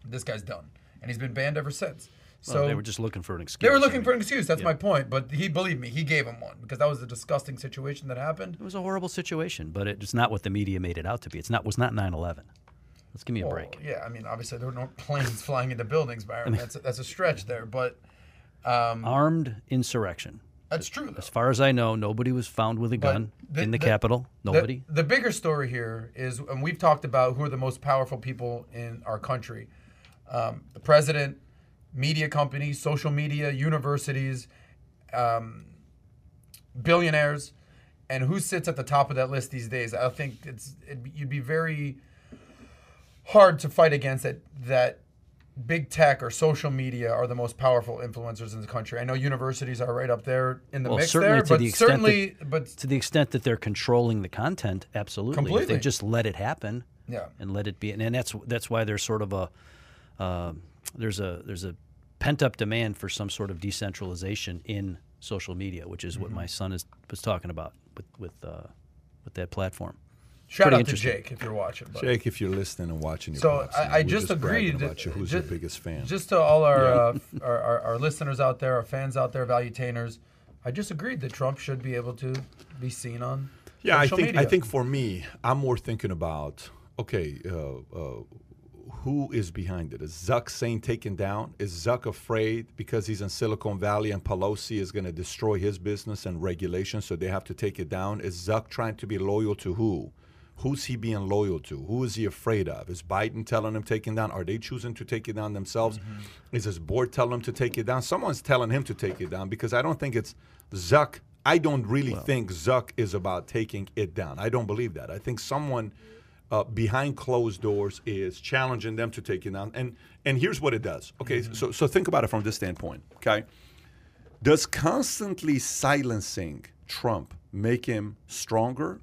this guy's done, and he's been banned ever since. So Well, they were just looking for an excuse. they were I looking mean, for an excuse. That's my point. But he believed me. He gave him one because that was a disgusting situation that happened. It was a horrible situation, but it's not what the media made it out to be. It's not was not 9/11. Let's give me a Well, break. yeah, I mean, obviously there were no planes flying into buildings, Byron. that's a, that's a stretch there, but um, Armed insurrection. that's true. Though. As far as I know, nobody was found with a But gun the- in the, the- Capitol. The- Nobody. The, bigger story here is, and we've talked about who are the most powerful people in our country: um, the president, media companies, social media, universities, um, billionaires, and who sits at the top of that list these days. I think it's it, you'd be very hard to fight against that that big tech or social media are the most powerful influencers in the country. I know universities are right up there in the Well, mix certainly there, to but the extent that- certainly, but to the extent that they're controlling the content, absolutely. If Completely. they just let it happen yeah. and let it be, and that's that's why there's sort of a um there's a there's a pent up demand for some sort of decentralization in social media, which is Mm-hmm. what my son is was talking about with with uh, with that platform. Shout Pretty out to. Jake if you're watching. Buddy. Jake, if you're listening and watching your So pops, I, I we're just bragging agreed. about you. Who's ju- your biggest fan? Just to all our, uh, our, our our listeners out there, our fans out there, valuetainers, I just agreed that Trump should be able to be seen on. Yeah, I social think I think for me, I'm more thinking about okay, uh, uh, who is behind it? Is Zuck saying taken down? Is Zuck afraid because he's in Silicon Valley and Pelosi is going to destroy his business and regulations, so they have to take it down? Is Zuck trying to be loyal to who? Who's he being loyal to? Who is he afraid of? Is Biden telling him taking down? Are they choosing to take it down themselves? Mm-hmm. Is his board telling him to take it down? Someone's telling him to take it down because I don't think it's Zuck. I don't really think Zuck is about taking it down. I don't believe that. I think someone uh, behind closed doors is challenging them to take it down. And and here's what it does. Okay, so so think about it from this standpoint. Okay, does constantly silencing Trump make him stronger,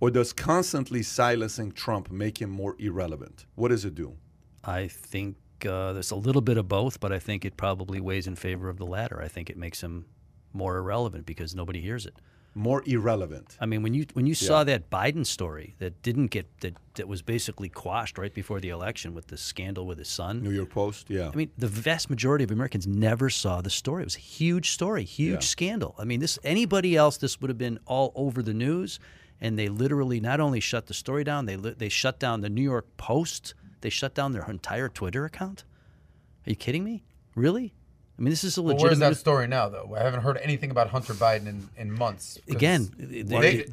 or does constantly silencing Trump make him more irrelevant? What does it do? I think uh, there's a little bit of both, but I think it probably weighs in favor of the latter. I think it makes him more irrelevant because nobody hears it. More irrelevant. I mean, when you when you saw that Biden story that didn't get that that was basically quashed right before the election with the scandal with his son. New York Post. Yeah. I mean, the vast majority of Americans never saw the story. It was a huge story, huge Yeah. scandal. I mean, this anybody else, this would have been all over the news, and they literally not only shut the story down, they they shut down the New York Post. They shut down their entire Twitter account. Are you kidding me? Really? I mean, this is a Well, where's that story now, though? I haven't heard anything about Hunter Biden in, in months. 'cause Again, they, they-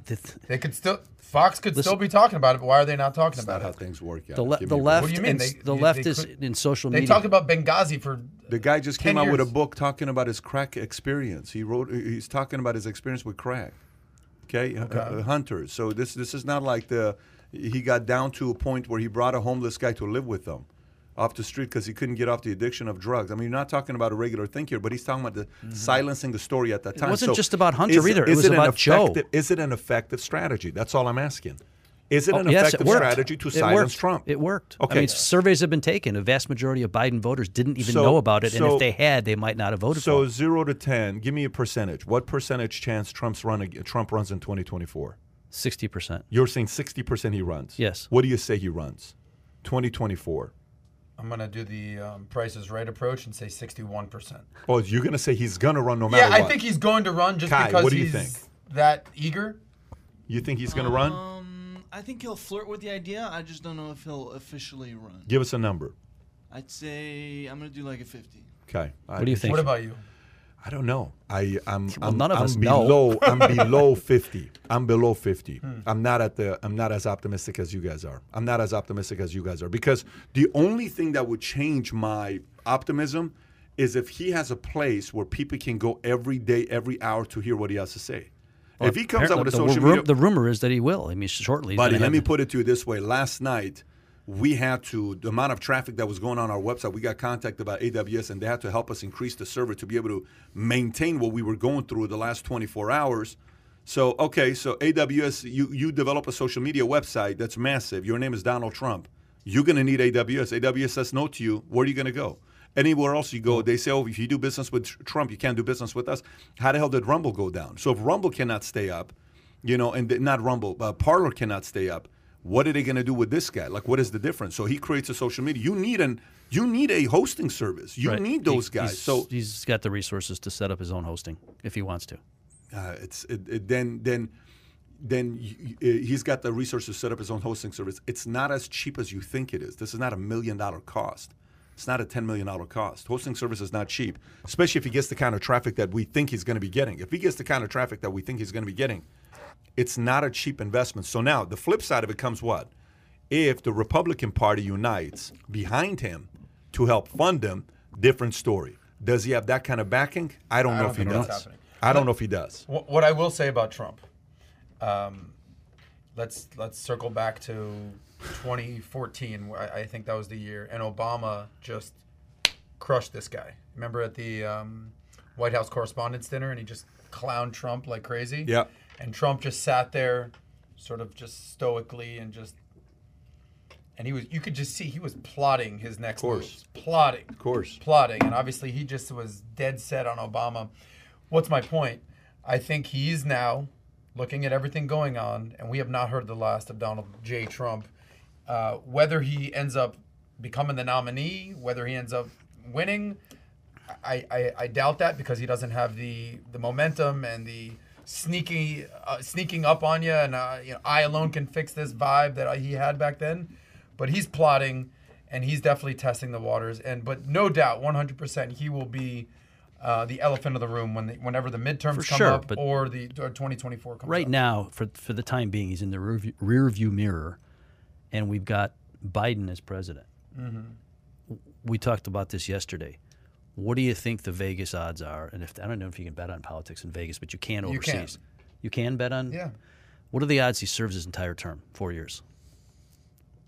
they, could still Fox could still be talking about it, but why are they not talking about not how things work. Yeah. the, le- the me a break. left, What do you mean? They- the they- left they is could- in social media. They media. talked about Benghazi for The guy just 10 came out with a book talking about his crack experience. He wrote. He's talking about his experience with crack. Okay, uh, uh, hunters. So this this is not like the he got down to a point where he brought a homeless guy to live with them off the street because he couldn't get off the addiction of drugs. I mean, you're not talking about a regular thing here, but he's talking about the mm-hmm. silencing the story at that time. It wasn't So just about Hunter either. It is was an about Joe. Is it an effective strategy? That's all I'm asking. Is it Oh, an yes, effective it strategy to it silence worked. Trump? It worked. Okay. I mean, surveys have been taken. A vast majority of Biden voters didn't even So- know about it, and if they had, they might not have voted So for it. zero to ten, give me a percentage. What percentage chance Trump's run Trump runs in 2024? Sixty percent. You're saying 60% he runs. Yes. What do you say he runs? 2024. I'm gonna do the um, Price is Right approach and say 61 percent. Oh, you're gonna say he's gonna run no matter what. Yeah, I think he's going to run just Kai, because what do you he's think? that eager. you think he's gonna run? Um, I think he'll flirt with the idea. I just don't know if he'll officially run. Give us a number. I'd say I'm gonna do like a 50. Okay. What do you think? What about you? I don't know. I I'm Well, I'm, none of I'm us know. I'm below 50. I'm below 50. Hmm. I'm not at the I'm not as optimistic as you guys are. I'm not as optimistic as you guys are because the only thing that would change my optimism is if he has a place where people can go every day, every hour to hear what he has to say. if he comes out with a the, social ru- media, the rumor is that he will. I mean, shortly. he's Buddy, let me put it to you this way. Last night, we had to, the amount of traffic that was going on our website, we got contacted by AWS and they had to help us increase the server to be able to maintain what we were going through the last 24 hours. So, okay, so AWS, you, you develop a social media website that's massive. Your name is Donald Trump. You're going to need AWS. AWS says no to you. Where are you going to go? Anywhere else you go, they say, oh, if you do business with Trump, you can't do business with us. How the hell did Rumble go down? So if Rumble cannot stay up, you know, and not Rumble, uh, Parler cannot stay up. What are they going to do with this guy? Like, what is the difference? So he creates a social media. You need an, you need a hosting service. You Right. need He- those guys. he's- So he's got the resources to set up his own hosting if he wants to. uh, it's it, it, then then then y- he's got the resources to set up his own hosting service. It's not as cheap as you think it is. This is not a million dollar cost. It's not a ten million dollar cost. Hosting service is not cheap, especially if he gets the kind of traffic that we think he's going to be getting. If he gets the kind of traffic that we think he's going to be getting, it's not a cheap investment. So now the flip side of it comes what? If the Republican Party unites behind him to help fund him, different story. Does he have that kind of backing? I don't I know don't if he does. I don't know if he does. What, I will say about Trump, um, let's let's circle back to 2014. I, I think that was the year, and Obama just crushed this guy. Remember at the um, White House Correspondents' Dinner, and he just clowned Trump like crazy. Yeah. And Trump just sat there, sort of just stoically, and just. And he was, you could just see he was plotting his next course. moves. Plotting Of course. plotting, and obviously he just was dead set on Obama. What's my point? I think he's now looking at everything going on, and we have not heard the last of Donald J. Trump. Uh, whether he ends up becoming the nominee, whether he ends up winning, I, I, I doubt that because he doesn't have the the momentum and the sneaky uh, sneaking up on you and uh, you know I alone can fix this vibe that he had back then. But he's plotting, and he's definitely testing the waters. And but no doubt, 100%, he will be uh, the elephant of the room when the, whenever the midterms For come sure, up or the or 2024 comes right up. now, for for the time being, he's in the rear view, rear view mirror, and we've got Biden as president. Mm-hmm. We talked about this yesterday. What do you think the Vegas odds are? And if I don't know if you can bet on politics in Vegas, but you can You can. overseas. You can bet on. Yeah. What are the odds he serves his entire term, four years?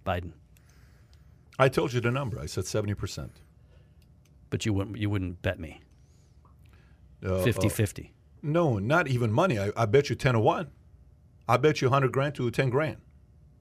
Biden, I told you the number. I said seventy percent. but you wouldn't you wouldn't bet me Uh, 50-50. No, not even money. I, I bet you ten to one. I bet you hundred grand to ten grand.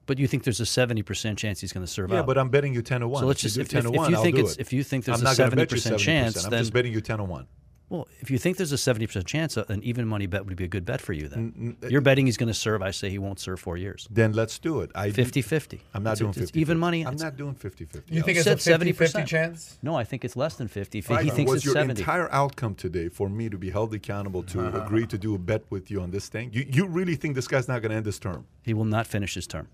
But you think there's a seventy percent chance he's going to serve Yeah, but I'm betting you ten to one. So let's just you if, do ten if, to if one, you I'll think do it's it. if you think there's I'm a not gonna bet seventy you percent 70%. chance, I'm then just betting you ten to one. well, if you think there's a seventy percent chance, uh, an even money bet would be a good bet for you. Then uh, you're betting he's going to serve. I say he won't serve four years. Then let's do it. I 50-50. I'm not It's- doing it's 50. even money. I'm It's- not doing 50-50. You think it's a said 50 50 70%. chance? No, I think it's less than fifty. If Right, he thinks was it's your seventy. entire outcome today for me to be held accountable to agree to do a bet with you on this thing? You, you really think this guy's not going to end this term? he will not finish his term.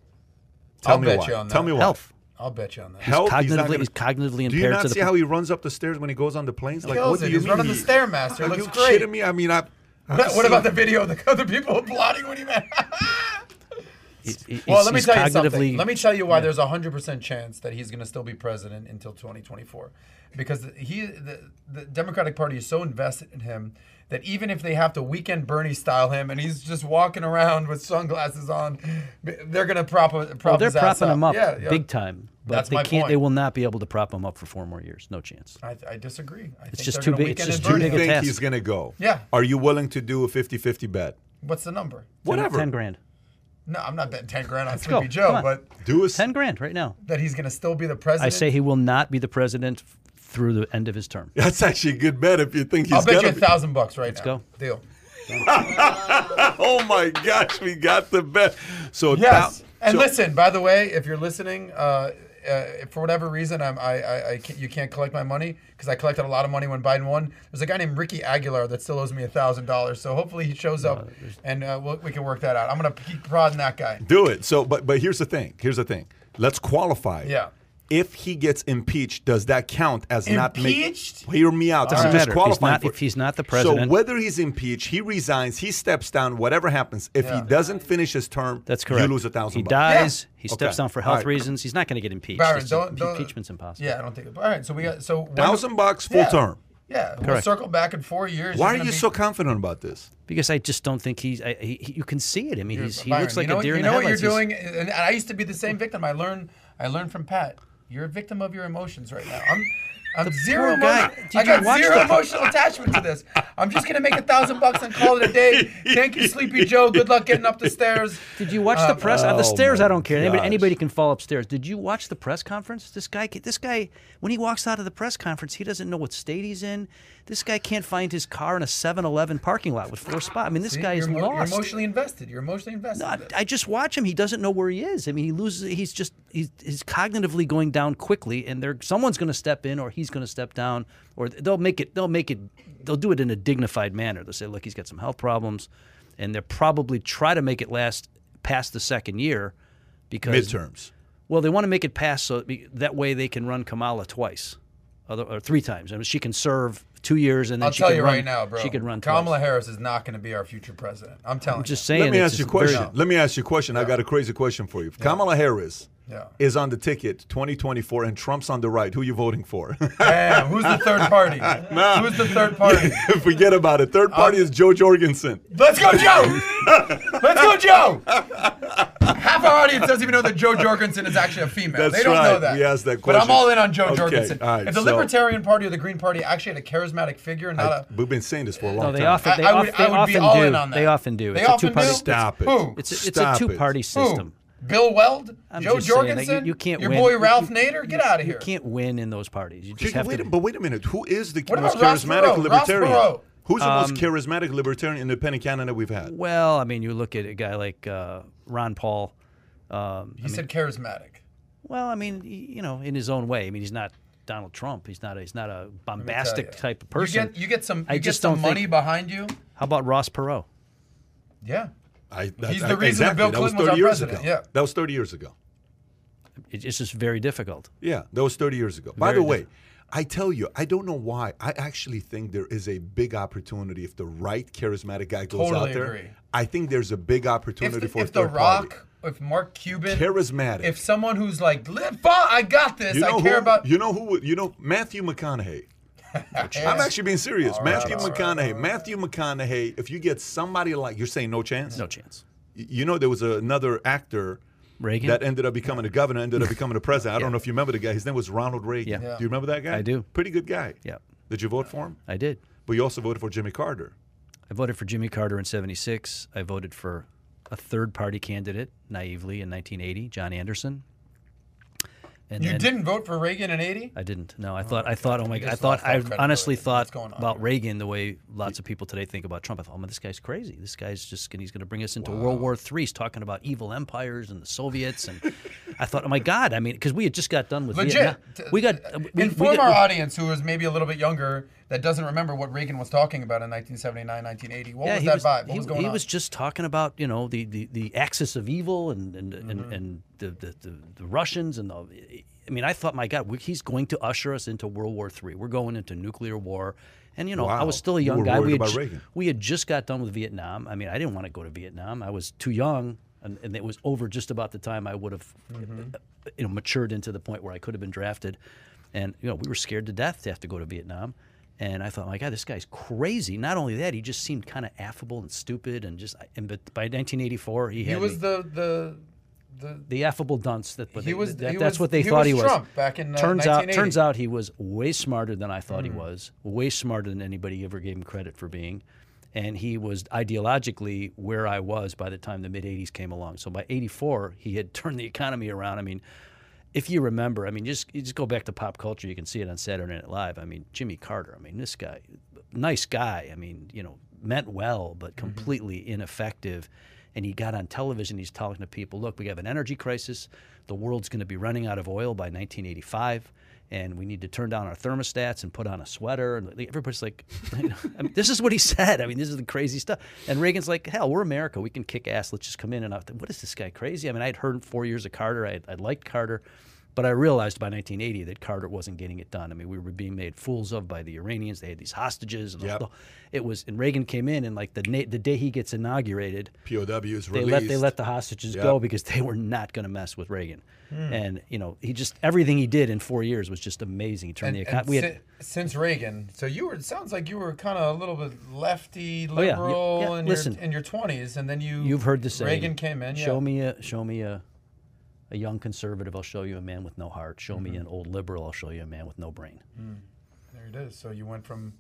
Tell I'll me bet why. you on Tell me why. Health. I'll bet you on that. Health, he's not Cognitively, gonna- he's cognitively Do you not to the see how he runs up the stairs when he goes on the planes? Like, Kills what do it. you He's mean? running the he- Stairmaster. It Are looks you great. kidding me? I mean, I. What, what about the video of the other people applauding when he met? He- he- Well, let me he's tell you cognitively- something. Let me tell you why there's a hundred percent chance that he's going to still be president until 2024, because he, the, the Democratic Party is so invested in him that even if they have to weekend Bernie style him and he's just walking around with sunglasses on, they're going to prop, prop Well, they're his ass propping him up Yeah, yeah. big time, but That's they my can't. They will not be able to prop him up for four more years. No chance. I, I disagree. I think just they're too gonna big- it's just and too Do you big a him. think task. he's going to go? Yeah. Are you willing to do a 50-50 bet? What's the number? Whatever. Ten grand. No, I'm not betting ten grand on go. Sleepy Come Joe, on. but Do a Ten grand right now. that he's going to still be the president. I say he will not be the president f- through the end of his term. That's actually a good bet if you think he's I'll bet you going a to be. thousand bucks right now. Let's go. Deal. Oh my gosh, we got the bet. So Yes. thou- And so- listen, by the way, if you're listening, uh, uh, for whatever reason I'm, I, I, I can't, you can't collect my money because I collected a lot of money when Biden won. There's a guy named Ricky Aguilar that still owes me a thousand dollars. So hopefully he shows up and uh, we'll, we can work that out. I'm gonna keep prodding that guy. Do it. So, but but here's the thing. Here's the thing. Let's qualify. Yeah. If he gets impeached, does that count as not Impeached? Hear me out. Doesn't I'm matter. If he's not- for if he's not the So whether he's impeached, he resigns, he steps down, whatever happens. If Yeah. he doesn't finish his term, That's correct. You lose a thousand. He bucks. dies. He Okay. steps down for health right. reasons. He's not going to get impeached. Byron, don't, don't impeachment's impossible. Yeah, I don't think. All right, so we got so when- Thousand bucks, full Yeah. term. Yeah, Correct. we'll circle back in four years. Why You're you be- so confident about this? Because I just don't think he's. I, he, he- you can see it. I mean, he's, he Byron, looks like you know, a deer you in know what you're doing, and I used to be the same victim. I learned, I learned from Pat. You're a victim of your emotions right now. I'm, I'm zero poor guy. I got zero the- emotional attachment to this. I'm just gonna make a thousand bucks and call it a day. Thank you, Sleepy Joe. Good luck getting up the stairs. Did you watch the uh, press? on the oh stairs, I don't care. Anybody, anybody can fall upstairs. Did you watch the press conference? This guy, this guy, when he walks out of the press conference, he doesn't know what state he's in. This guy can't find his car in a 7-Eleven parking lot with four spots. I mean, this See, guy is you're, lost. You're emotionally invested. You're emotionally invested. I. I just watch him. He doesn't know where he is. I mean, he loses. He's just he's, he's cognitively going down quickly, and there someone's going to step in, or he's going to step down, or they'll make it. They'll make it. They'll do it in a dignified manner. They'll say, "Look, he's got some health problems," and they'll probably try to make it last past the second year, because Midterms. well, they want to make it pass so that way they can run Kamala twice, other, or three times. I mean, she can serve two years, and then I'll she tell can you run, right now, bro. She could run Kamala twice. Harris is not going to be our future president. I'm telling I'm just you. saying. Let me ask you a just very- question. Let me ask you a question. I got a crazy question for you. If Kamala Harris Yeah. is on the ticket 2024 and Trump's on the right, who are you voting for? Damn, who's the third party? Who's the third party? Forget about it. Third party uh, is Jo Jorgensen. Let's go, Joe! Let's go, Joe! Half our audience doesn't even know that Jo Jorgensen is actually a female. That's they don't know that. We asked that But I'm all in on Joe Okay, Jorgensen. all right, if the so- Libertarian Party or the Green Party actually had a charismatic figure, not a We've been saying this for a long No, they time. often they, I- I would- they I would be often all do. in on that. They often do. They it's often a two-party. do? Stop it. Who? It's a, it's a two-party system. Bill Weld? I'm Joe just saying that Jorgensen? you, you can't Your win. boy Ralph you- Nader? Get out of here. You can't win in those parties. You just have wait, to. but wait a minute. Who is the What most charismatic Ross libertarian? Perot. Who's the most Um, charismatic libertarian independent candidate we've had? well, I mean, you look at a guy like uh, Ron Paul. Um, He said charismatic. well, I mean, you know, in his own way. I mean, he's not Donald Trump. He's not. A, he's not a Let me tell bombastic type of person. You get, you get some, I get just some don't money think- behind you. How about Ross Perot? Yeah. I, He's the reason that exactly. Bill that was Clinton was 30 our years president, ago. yeah. That was 30 years ago. It's just very difficult. Yeah, that was 30 years ago. By the way, I tell you, I don't know why. I actually think there is a big opportunity if the right charismatic guy goes Totally out there. agree. I think there's a big If opportunity the, for a if the third party. Rock, if Mark Cuban, Charismatic. if someone who's like, "Live, I got this. you know I care who, about." You know who? would- You know Matthew McConaughey. I'm actually being serious. All right, Matthew all right, McConaughey. Matthew McConaughey. If you get somebody like you're saying, no chance. No chance. You know there was another actor Reagan. that ended up becoming a governor, ended up becoming a president. I don't know if you remember the guy. His name was Ronald Reagan. Yeah. Yeah. Do you remember that guy? I do. Pretty good guy. yeah, Did you vote for him? I did. But you also voted for Jimmy Carter. I voted for Jimmy Carter in '76. I voted for a third-party candidate, naively, in 1980, John Anderson. And you then- didn't vote for Reagan in '80. I didn't. No, I oh, thought. I thought. Oh my god! I thought. I honestly thought about here? Reagan the way lots of people today think about Trump. I thought, oh man, this guy's crazy. This guy's just he's going to bring us into World War III. He's talking about evil empires and the Soviets, and I thought, oh my god! I mean, because we had just got done with Legit. Vietnam. We got we, we Inform got- our audience who is maybe a little bit younger that doesn't remember what Reagan was talking about in 1979, 1980. What was he that vibe? What he, was going he on? He was just talking about you know the, the, the axis of evil and and, Mm-hmm. and, and the, the, the, the Russians and the. I mean, I thought, my God, we, he's going to usher us into World War III. We're going into nuclear war. And you know, I was still a young were guy. We had, about ju- we had just got done with Vietnam. I mean, I didn't want to go to Vietnam. I was too young, and, and it was over just about the time I would have, Mm-hmm. you know, matured into the point where I could have been drafted. And you know, we were scared to death to have to go to Vietnam. And I thought, my God, this guy's crazy. Not only that, he just seemed kind of affable and stupid, and just. And but by 1984, he he had was me- the the the. the affable dunce that. But He was- that- he that's was- what they he thought was he was. Trump back in, uh, turns out, turns out he was way smarter than I thought he Mm-hmm. was. Way smarter than anybody ever gave him credit for being. And he was ideologically where I was by the time the mid '80s came along. So by '84, he had turned the economy around. I mean, if you remember, I mean, just you just go back to pop culture. You can see it on Saturday Night Live. I mean, Jimmy Carter. I mean, this guy, nice guy. I mean, you know, meant well, but Mm-hmm. completely ineffective. And he got on television. He's talking to people. Look, we have an energy crisis. The world's going to be running out of oil by 1985, and we need to turn down our thermostats and put on a sweater. And everybody's like, you know, I mean, this is what he said. I mean, this is the crazy stuff. And Reagan's like, hell, we're America. We can kick ass. Let's just come in. And thought, what is this guy crazy? I mean, I'd heard four years of Carter. I, I liked Carter. But I realized by 1980 that Carter wasn't getting it done. I mean, we were being made fools of by the Iranians. They had these hostages, and Yep. the- it was. And Reagan came in, and like the na- the day he gets inaugurated, POWs they released. let they let the hostages Yep. go because they were not going to mess with Reagan. Hmm. And you know, he just everything he did in four years was just amazing. He turned And, the economy. and We had, si- since Reagan, so you were. It sounds like you were kind of a little bit lefty, liberal Oh, yeah. Y- liberal yeah, in listen. your in your twenties, and then you You've heard the saying. Reagan came in. Show yeah. me a show me a a young conservative. I'll show you a man with no heart. Show Mm-hmm. me an old liberal. I'll show you a man with no brain. There it is. So you went from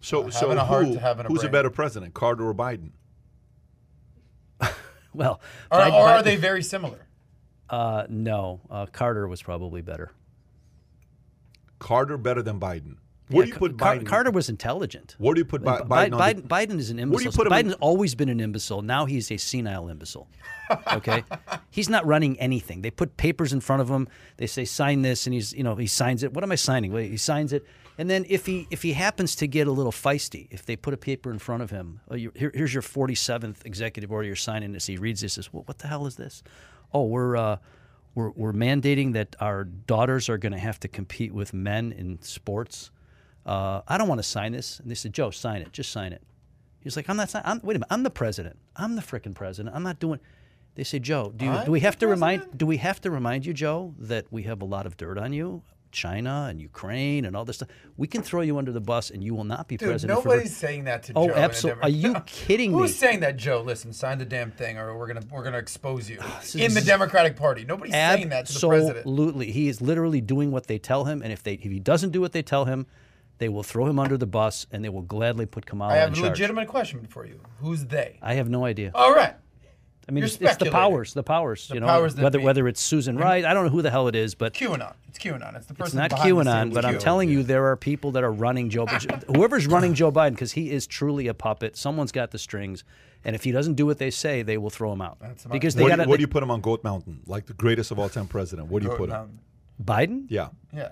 So, having so a heart who, to having a who's a better president, Carter or Biden? Well, or, Biden- or are Biden- they very similar? Uh, no, uh, Carter was probably better. Carter better than Biden. Where do you put Car- Biden? Carter was intelligent. Where do you put Bi- Bi- Biden? on Biden, the- Biden is an Where do you imbecile. him in- Biden's always been an imbecile. Now he's a senile imbecile. Okay, he's not running anything. They put papers in front of him. They say sign this, and he's you know he signs it. What am I signing? Wait, he signs it, and then if he if he happens to get a little feisty, if they put a paper in front of him, oh, you, here, here's your 47th executive order. You're signing this. He reads this. Says, well, what the hell is this? Oh, we're. Uh, we're, we're mandating that our daughters are going to have to compete with men in sports. Uh, I don't want to sign this. And they said, Joe, sign it. Just sign it. He's like, I'm not signing. I'm, wait a minute. I'm the president. I'm the frickin' president. I'm not doing. They say, Joe, do you, do we have to remind? Do we have to remind you, Joe, that we have a lot of dirt on you, China and Ukraine and all this stuff. We can throw you under the bus, and you will not be Dude, president. for- nobody's saying that to Oh, Joe. Oh, absolutely. Are you kidding me? Who's me? saying that, Joe? Listen, sign the damn thing, or we're gonna we're gonna expose you in the Democratic Party. Nobody's saying that to the president. Absolutely, he is literally doing what they tell him, and if they if he doesn't do what they tell him, they will throw him under the bus, and they will gladly put Kamala I have in a charge. legitimate question for you. Who's they? I have no idea. All right. I mean, You're it's, it's the powers, the powers. The you know, powers that whether be. whether it's Susan Wright, I don't know who the hell it is, but QAnon. It's QAnon. It's the person it's not QAnon. But I'm Q. telling you, there are people that are running Joe. whoever's running Joe Biden, because he is truly a puppet. Someone's got the strings, and if he doesn't do what they say, they will throw him out. That's my- because they Where, got do you, where do you put him on Goat Mountain? Like the greatest of all time president. What do you Goat put him? Mountain. Biden. Yeah. Yeah.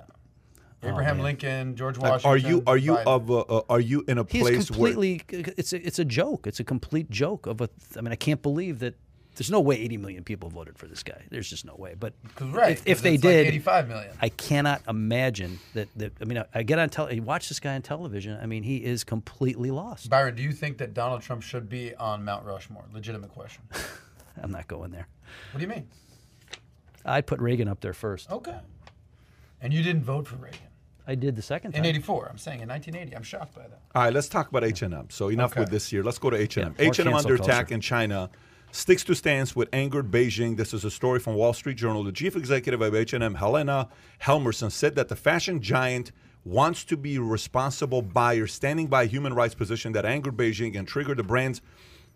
Oh, Abraham Lincoln, George Like, Washington. are you are you Biden. of a, uh, are you in a He's place where completely. It's a, it's a joke. It's a complete joke of a. I mean, I can't believe that there's no way 80 million people voted for this guy. There's just no way. But 'Cause, right, if, if 'cause they it's like did, 85 million. I cannot imagine that. that I mean, I, I get on tele, you watch this guy on television. I mean, he is completely lost. Byron, do you think that Donald Trump should be on Mount Rushmore? Legitimate question. I'm not going there. What do you mean? I'd put Reagan up there first. Okay. And you didn't vote for Reagan I did the second time. in '84. I'm saying in 1980. I'm shocked by that. All right, let's talk about H&M. So enough Okay. with this here. Let's go to H&M. Yeah, H&M under attack culture. in China. Sticks to stance with angered Beijing. This is a story from Wall Street Journal. The chief executive of H&M, Helena Helmersson, said that the fashion giant wants to be a responsible buyer, standing by a human rights position that angered Beijing and triggered the brand's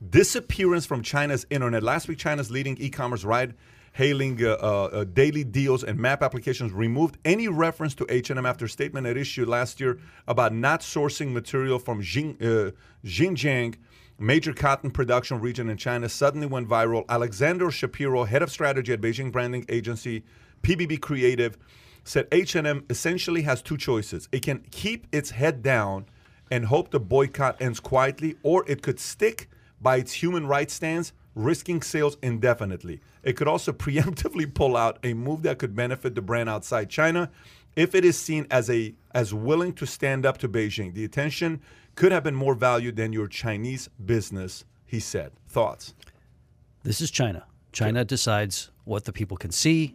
disappearance from China's internet. Last week, China's leading e-commerce ride hailing uh, uh, uh, daily deals and map applications removed any reference to H&M after statement it issued last year about not sourcing material from uh, Xinjiang, major cotton production region in China, suddenly went viral. Alexander Shapiro, head of strategy at Beijing branding agency PBB Creative, said H&M essentially has two choices. It can keep its head down and hope the boycott ends quietly, or it could stick by its human rights stance, risking sales indefinitely. It could also preemptively pull out a move that could benefit the brand outside China if it is seen as a as willing to stand up to Beijing. The attention could have been more valued than your Chinese business, he said. Thoughts? This is China. China decides what the people can see,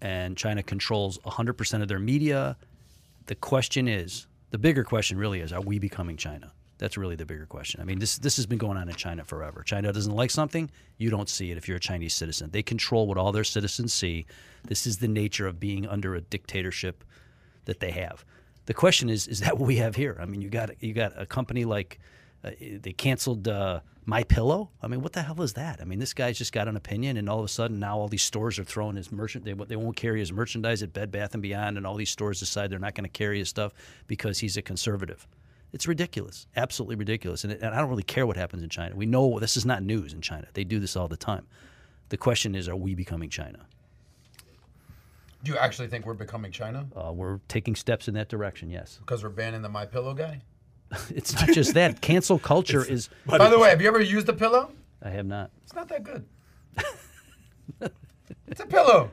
and China controls 100% of their media. The question is the bigger question really is are we becoming China? That's really the bigger question. I mean, this, this has been going on in China forever. China doesn't like something, you don't see it if you're a Chinese citizen. They control what all their citizens see. This is the nature of being under a dictatorship that they have. The question is, is that what we have here? I mean, you got you got a company like uh, they canceled uh, My Pillow. I mean, what the hell is that? I mean, this guy's just got an opinion, and all of a sudden now all these stores are throwing his merchant. They, they won't carry his merchandise at Bed Bath and Beyond, and all these stores decide they're not going to carry his stuff because he's a conservative. It's ridiculous, absolutely ridiculous. And, it, and I don't really care what happens in China. We know this is not news in China. They do this all the time. The question is, are we becoming China? Do you actually think we're becoming China Uh, we're taking steps in that direction. Yes, because we're banning the My Pillow guy? it's not just that. Cancel culture is. By the way, have you ever used a pillow? I have not. It's not that good. it's a pillow.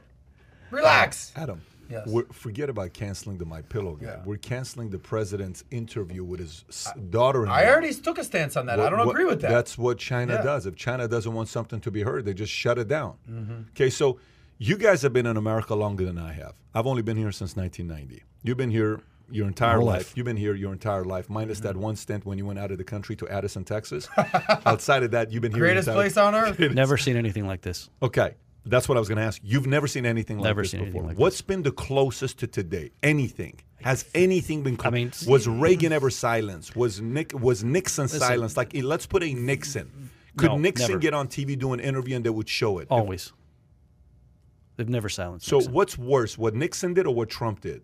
Relax. Adam. Yes. We're, forget about canceling the My Pillow guy. Yeah. We're canceling the president's interview with his s- daughter-in-law. I already took a stance on that. I don't what- agree with that. That's what China Yeah. does. If China doesn't want something to be heard, they just shut it down. Mm-hmm. Okay, so you guys have been in America longer than I have. I've only been here since 1990. You've been here your entire life. life. You've been here your entire life, minus Mm-hmm. that one stint when you went out of the country to Addison, Texas. Outside of that, you've been here. your Greatest entire- place on earth. Never seen anything like this. Okay, that's what I was going to ask. You've never seen anything like Never this before. like What's been the closest to today? Anything? Has anything been? Close? I mean, was Reagan ever silenced? Was Nick? Was Nixon Listen. silenced? Like, eh, let's put a Nixon. Could No, Nixon never. get on TV do an interview and they would show it? Always. They've never silenced. so Nixon. what's worse, what Nixon did or what Trump did?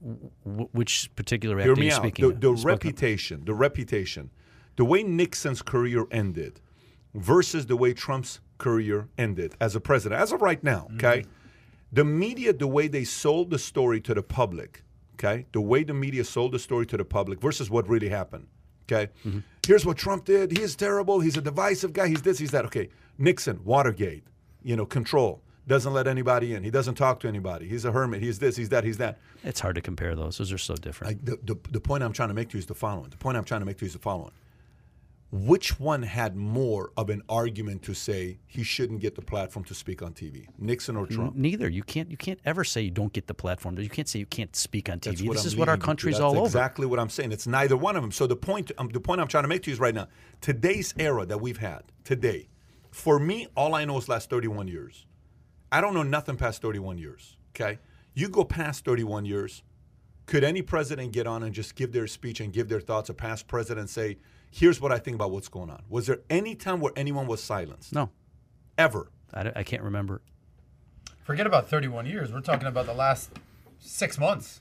Wh- which particular Hear act are me you out. speaking The, the reputation, the reputation, the way Nixon's career ended versus the way Trump's career ended as a president, as of right now, mm-hmm. okay? The media, the way they sold the story to the public, okay? The way the media sold the story to the public versus what really happened, okay? Mm-hmm. Here's what Trump did. He is terrible. He's a divisive guy. He's this, he's that. Okay. Nixon, Watergate, you know, control. Doesn't let anybody in. He doesn't talk to anybody. He's a hermit. He's this, he's that, he's that. It's hard to compare those. Those are so different. I, the, the, the point I'm trying to make to you is the following. The point I'm trying to make to you is the following. Which one had more of an argument to say he shouldn't get the platform to speak on TV, Nixon or Trump? Neither. You can't. You can't ever say you don't get the platform. You can't say you can't speak on TV. This I'm is what our leading you to. country's That's all over. Exactly what I'm saying. It's neither one of them. So the point, um, the point I'm trying to make to you is right now, today's era that we've had today, for me, all I know is last 31 years. I don't know nothing past 31 years. Okay, you go past 31 years, could any president get on and just give their speech and give their thoughts? A past president say, "Here's what I think about what's going on." Was there any time where anyone was silenced? No, Ever? I, I can't remember. Forget about 31 years. We're talking about the last six months.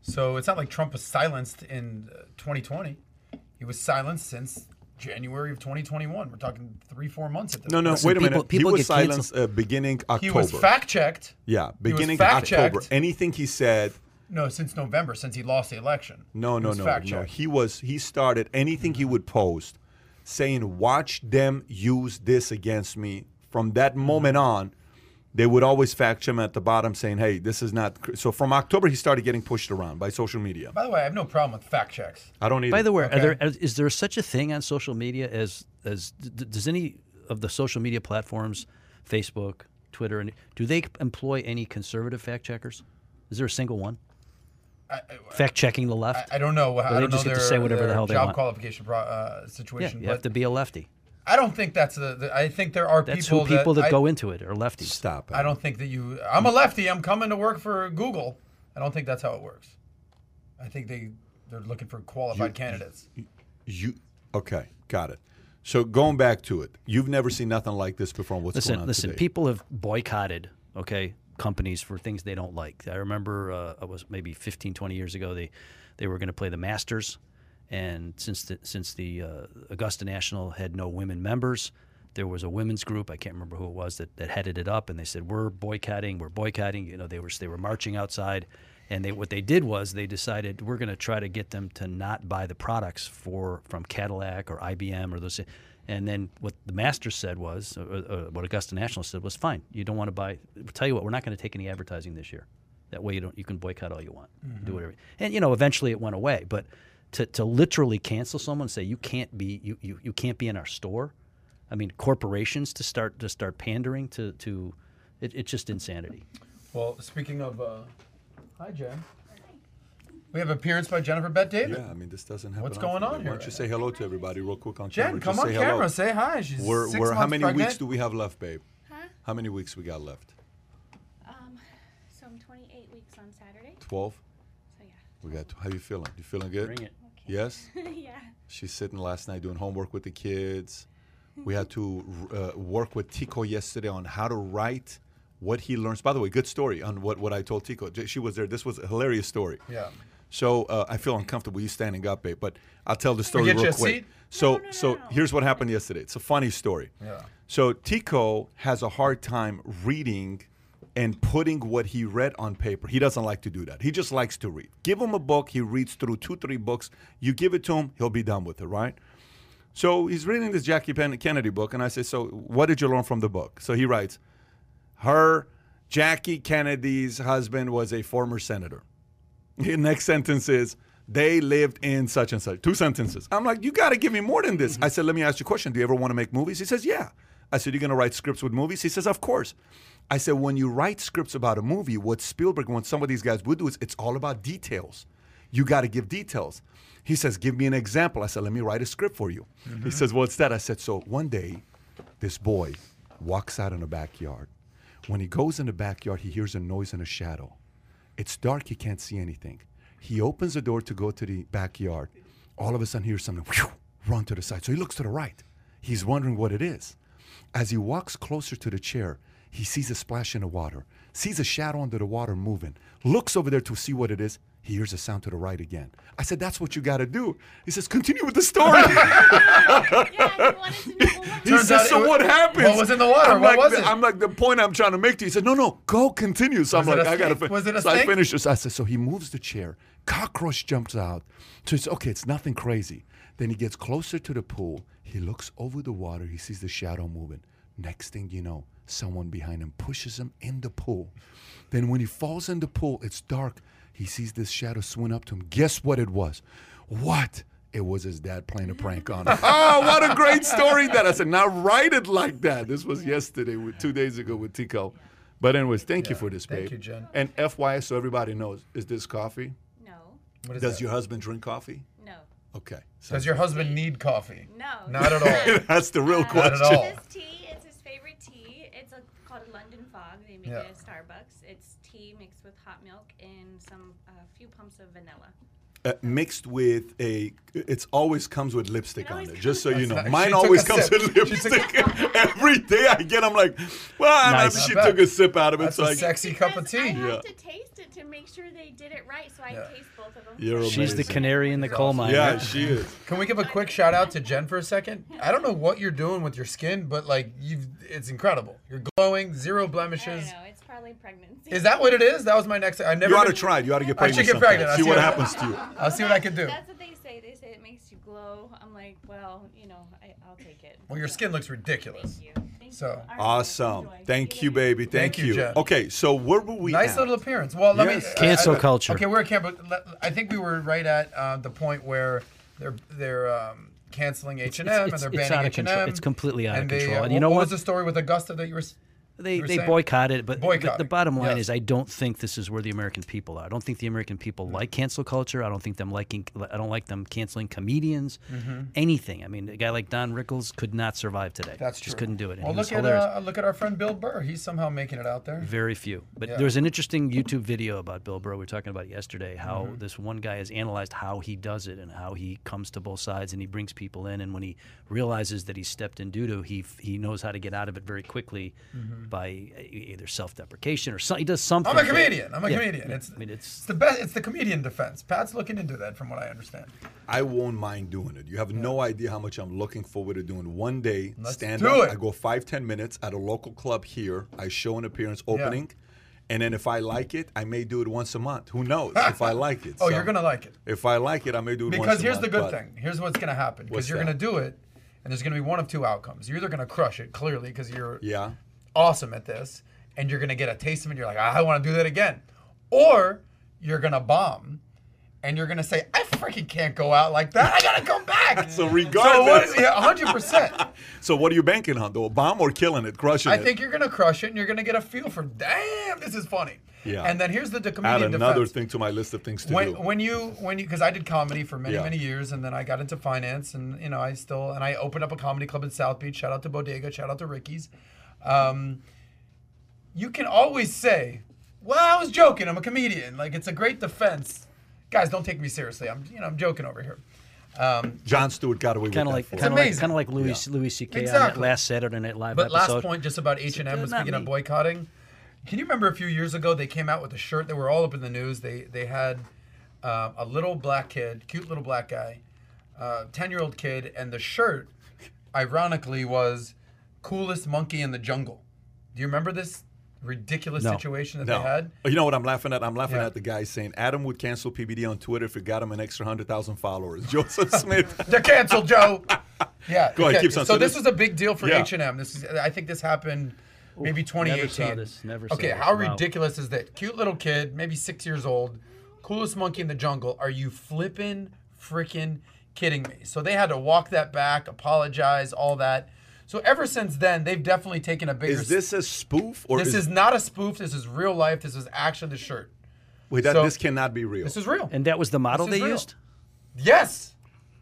So it's not like Trump was silenced in uh, 2020. He was silenced since January of 2021. We're talking three, four months at this No, no. point. wait a people- minute. people he was get silenced uh, beginning October. He was fact checked. yeah, beginning fact-checked. October. Anything he said. No, since November, since he lost the election. No, no, no, fact no. checked. He was he started anything he would post saying, "Watch them use this against me." From that Mm-hmm. moment on, they would always fact check him at the bottom, saying, "Hey, this is not." cr-" So from October, he started getting pushed around by social media. By the way, I have no problem with fact checks. I don't need. By the way, Okay. are there, is there such a thing on social media as as d- d- does any of the social media platforms, Facebook, Twitter, and do they employ any conservative fact checkers? Is there a single one? Fact checking the left. I don't know. I they don't just know get to say whatever the hell they want. job want. qualification pro, uh, yeah, situation. you but have to be a lefty. I don't think that's the. the I think there are That's people who people that, I, go into it are lefties. Stop. I don't think that you. I'm a lefty. I'm coming to work for Google. I don't think that's how it works. I think they they're looking for qualified candidates. You okay? Got it. So going back to it, you've never seen nothing like this before. What's Listen, going on listen. today? People have boycotted, okay, companies for things they don't like. I remember uh, it was maybe 15, 20 years ago. They they were going to play the Masters, and since the since the uh, Augusta National had no women members, there was a women's group. I can't remember who it was that, that headed it up, and they said we're boycotting, we're boycotting. You know, they were they were marching outside, and they what they did was they decided we're going to try to get them to not buy the products for from Cadillac or IBM or those. And then what the master said was, uh, uh, what Augusta National said was, fine. You don't want to buy. Tell you what, we're not going to take any advertising this year. That way, you don't. You can boycott all you want. Do whatever. And you know, eventually it went away. But to, to literally cancel someone, and say you can't be you, you, you can't be in our store. I mean, corporations to start to start pandering to to, it, it's just insanity. Well, speaking of, uh, hi Jen. We have appearance by Jennifer Bet-David. Yeah, I mean this doesn't happen. What's going on here? Why don't you say hello to everybody real quick on Jen, camera? come Just on say hello. camera. Say hi. She's We're, 6 we're, how many pregnant. weeks do we have left, babe? Huh? How many weeks we got left? Um, so I'm 28 weeks on Saturday. Twelve. So yeah. We got. How you feeling? You feeling good? Bring it. Okay. Yes. yeah. She's sitting last night doing homework with the kids. We had to uh, work with Tico yesterday on how to write what he learns. By the way, good story on what, what I told Tico. She was there. This was a hilarious story. Yeah. So uh, I feel uncomfortable you standing up, babe, but I'll tell the story real quick. seat? So, No, no, so no. here's what happened yesterday. It's a funny story. Yeah. So Tico has a hard time reading and putting what he read on paper. He doesn't like to do that. He just likes to read. Give him a book, he reads through two, three books. You give it to him, he'll be done with it, right? So he's reading this Jackie Kennedy book, and I say, "So what did you learn from the book?" So he writes, "Her Jackie Kennedy's husband was a former senator." The next sentence is, "They lived in such and such." Two sentences. I'm like, "You got to give me more than this." I said, "Let me ask you a question. Do you ever want to make movies?" He says, "Yeah." I said, "You're going to write scripts with movies?" He says, "Of course." I said, "When you write scripts about a movie, what Spielberg, what some of these guys would do is it's all about details. You got to give details." He says, Give me an example. I said, Let me write a script for you. Mm-hmm. He says, What's that? I said, So one day, this boy walks out in the backyard. When he goes in the backyard, he hears a noise and a shadow. It's dark, he can't see anything. He opens the door to go to the backyard. All of a sudden, he hears something whew, run to the side. So he looks to the right. He's wondering what it is. As he walks closer to the chair, he sees a splash in the water, sees a shadow under the water moving, looks over there to see what it is. He hears a sound to the right again. I said, That's what you got to do. He says, Continue with the story. Yeah, he wanted to know He Turns says, so was- what happens? what was in the water? I'm What like, was it? I'm like, the point I'm trying to make to you. He said, no, no, go continue. So Was I'm like, I got to finish. Was it a So I snake? finished this. I said, so he moves the chair. Cockroach jumps out. So it's okay, it's nothing crazy. Then he gets closer to the pool. He looks over the water. He sees the shadow moving. Next thing you know, someone behind him pushes him in the pool. Then when he falls in the pool, it's dark. He sees this shadow swim up to him. Guess what it was? What? It was his dad playing a prank on him. oh, what a great story that I said. Now write it like that. This was yesterday, with, two days ago with Tico. But anyways, thank you for this, babe. Thank you, Jen. And FYI, so everybody knows, is this coffee? No. What is Does that? your husband drink coffee? No. Okay. So Does your husband need coffee? No. Not at all. That's the real Uh, Not question. at all. This tea, it's his favorite tea. It's a, called London Fog. They make Yeah. it at Starbucks. It's tea mixed with hot milk and some a few pumps of vanilla. Uh, mixed with a, it always comes with lipstick It on it. Just so you know, with- mine always comes sip. with lipstick. Every day I get, I'm like, well, I'm Nice. happy she bad. took a sip out of it. That's so a I, sexy cup of tea. I have Yeah. to taste it to make sure they did it right, so I Yeah. taste both of them. You're first. She's the canary in the coal mine. yeah, right? she is. Can we give a quick shout out to Jen for a second? I don't know what you're doing with your skin, but like you've, it's incredible. You're glowing, zero I blemishes. know. It's probably pregnancy. Is that what it is? That was my next. I never. You ought to try. You ought to get pregnant. I pregnant. should get pregnant. I'll See see what what- happens to you. I'll see what I can do. That's what they say. They say it makes you glow. I'm like, well, you know, I, I'll take it. Well, your So, skin looks ridiculous. Thank you. Thank So- you. All right, Awesome. Thank you, baby. Thank, Thank you, Jen. Okay, so where were we? Nice at? little appearance. Well, let Yes. me Cancel I- I- culture. Okay, we're at cancel. let- I think we were right at uh, the point where they're they're um, canceling H and M and they're it's banning out of H and control. M. It's completely out of control. uh, And you know what what? was the story with Augusta that you were? They they saying? boycott it, but, but the bottom line yes. is I don't think this is where the American people are. I don't think the American people like cancel culture. I don't think them liking. I don't like them canceling comedians. Anything. I mean, a guy like Don Rickles could not survive today. That's just true. couldn't do it. And Well, look at uh, look at our friend Bill Burr. He's somehow making it out there. Very few. But Yeah. there was an interesting YouTube video about Bill Burr. We were talking about yesterday. How Mm-hmm. this one guy has analyzed how he does it and how he comes to both sides and he brings people in. And when he realizes that he's stepped in doo doo, he he knows how to get out of it very quickly by uh, e- either self deprecation or some, he does something. I'm a comedian. I'm a Yeah, comedian. yeah. It's, I mean, it's it's the best. It's the comedian defense. Pat's looking into that, from what I understand. I won't mind doing it. You have no idea how much I'm looking forward to doing. One day, Let's stand do up. it. I go five ten minutes at a local club here. I show an appearance opening, and then if I like it, I may do it once a month. Who knows if I like it? Oh, So you're gonna like it. If I like it, I may do it once Because here's month, the good thing. Here's what's going to happen. Because you're that? going to do it, and there's going to be one of two outcomes. You're either going to crush it, clearly, because you're Yeah. Awesome at this, and you're going to get a taste of it, and you're like, I want to do that again. Or you're going to bomb, and you're going to say, I freaking can't go out like that. I got to come back. So So what regardless, yeah, 100%. so what are you banking on? though? bomb or killing it, crushing I it? I think you're going to crush it, and you're going to get a feel for, damn, this is funny. Yeah. And then here's the Add comedian another defense. thing to my list of things to when, do. when you when you because I did comedy for many Yeah. many years and then I got into finance and you know I still and I opened up a comedy club in South Beach. Shout out to Bodega. Shout out to Ricky's. Um, you can always say, "Well, I was joking. I'm a comedian." Like it's a great defense. Guys, don't take me seriously. I'm you know I'm joking over here. Um, Jon Stewart got away with kind of that like kind of like kind of like Louis Louis C.K. on Exactly. last Saturday Night Live but episode. last point, just about H and M. not Speaking of boycotting, can you remember a few years ago they came out with a shirt that were all up in the news? They they had uh, a little black kid, cute little black guy, ten year old kid, and the shirt, ironically, was coolest monkey in the jungle. Do you remember this ridiculous No. situation that No. they had? You know what I'm laughing at? I'm laughing Yeah. at the guy saying Adam would cancel PBD on Twitter if it got him an extra 100,000 followers. Joseph Smith. They're canceled, Joe. Yeah. Go ahead, okay. keep So, so this this- was a big deal for Yeah. H and M. This is, I think, this happened maybe Never 2018. saw this. Never saw okay, this. how Wow. ridiculous is that? Cute little kid, maybe six years old, coolest monkey in the jungle. Are you flipping freaking kidding me? So they had to walk that back, apologize, all that. So ever since then, they've definitely taken a bigger. Is this a spoof or This is not a spoof. This is real life. This is actually the shirt. wait, that, so- this cannot be real? This is real. and that was the model they real. used. yes.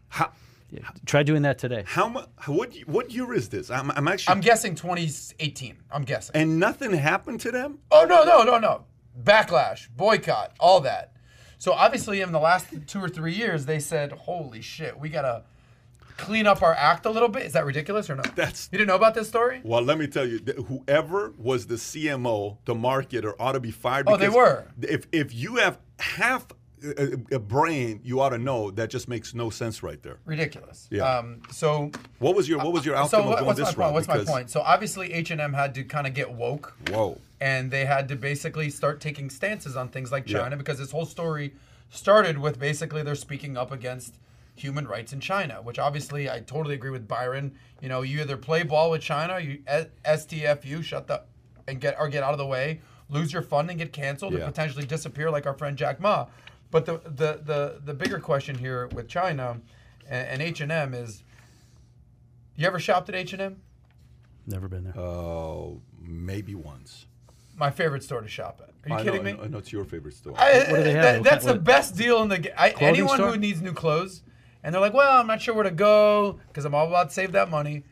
how, Yeah, try doing that today. how mu- what what year is this? I'm, I'm actually I'm guessing 2018. I'm guessing. and nothing happened to them. Oh no, no, no, no. Backlash, boycott, all that. So obviously in the last two or three years they said, Holy shit, we gotta clean up our act a little bit. Is that ridiculous or no? That's- you didn't know about this story? Well, let me tell you, whoever was the CMO, the marketer, ought to be fired. Oh, they were. If if you have half a, a brain, you ought to know that just makes no sense right there. Ridiculous. Yeah. Um, so What was your what was your so outcome what- of going this route? What's my point? So obviously H and M had to kind of get woke. Whoa. and they had to basically start taking stances on things like Yeah. China because this whole story started with basically they're speaking up against human rights in China, which obviously I totally agree with Byron. You know, you either play ball with China, you S- STFU, shut the and get or get out of the way, lose your funding, get canceled, Yeah. and potentially disappear like our friend Jack Ma. But the the the, the bigger question here with China and H and M is, you ever shopped at H and M? Never been there. Oh, maybe once. My favorite store to shop at. Are you I kidding know, me? I know it's your favorite store. I, What do they have? that- that's kind- the best deal in the game. Anyone store? who needs new clothes, and they're like, "Well, I'm not sure where to go because I'm all about to save that money."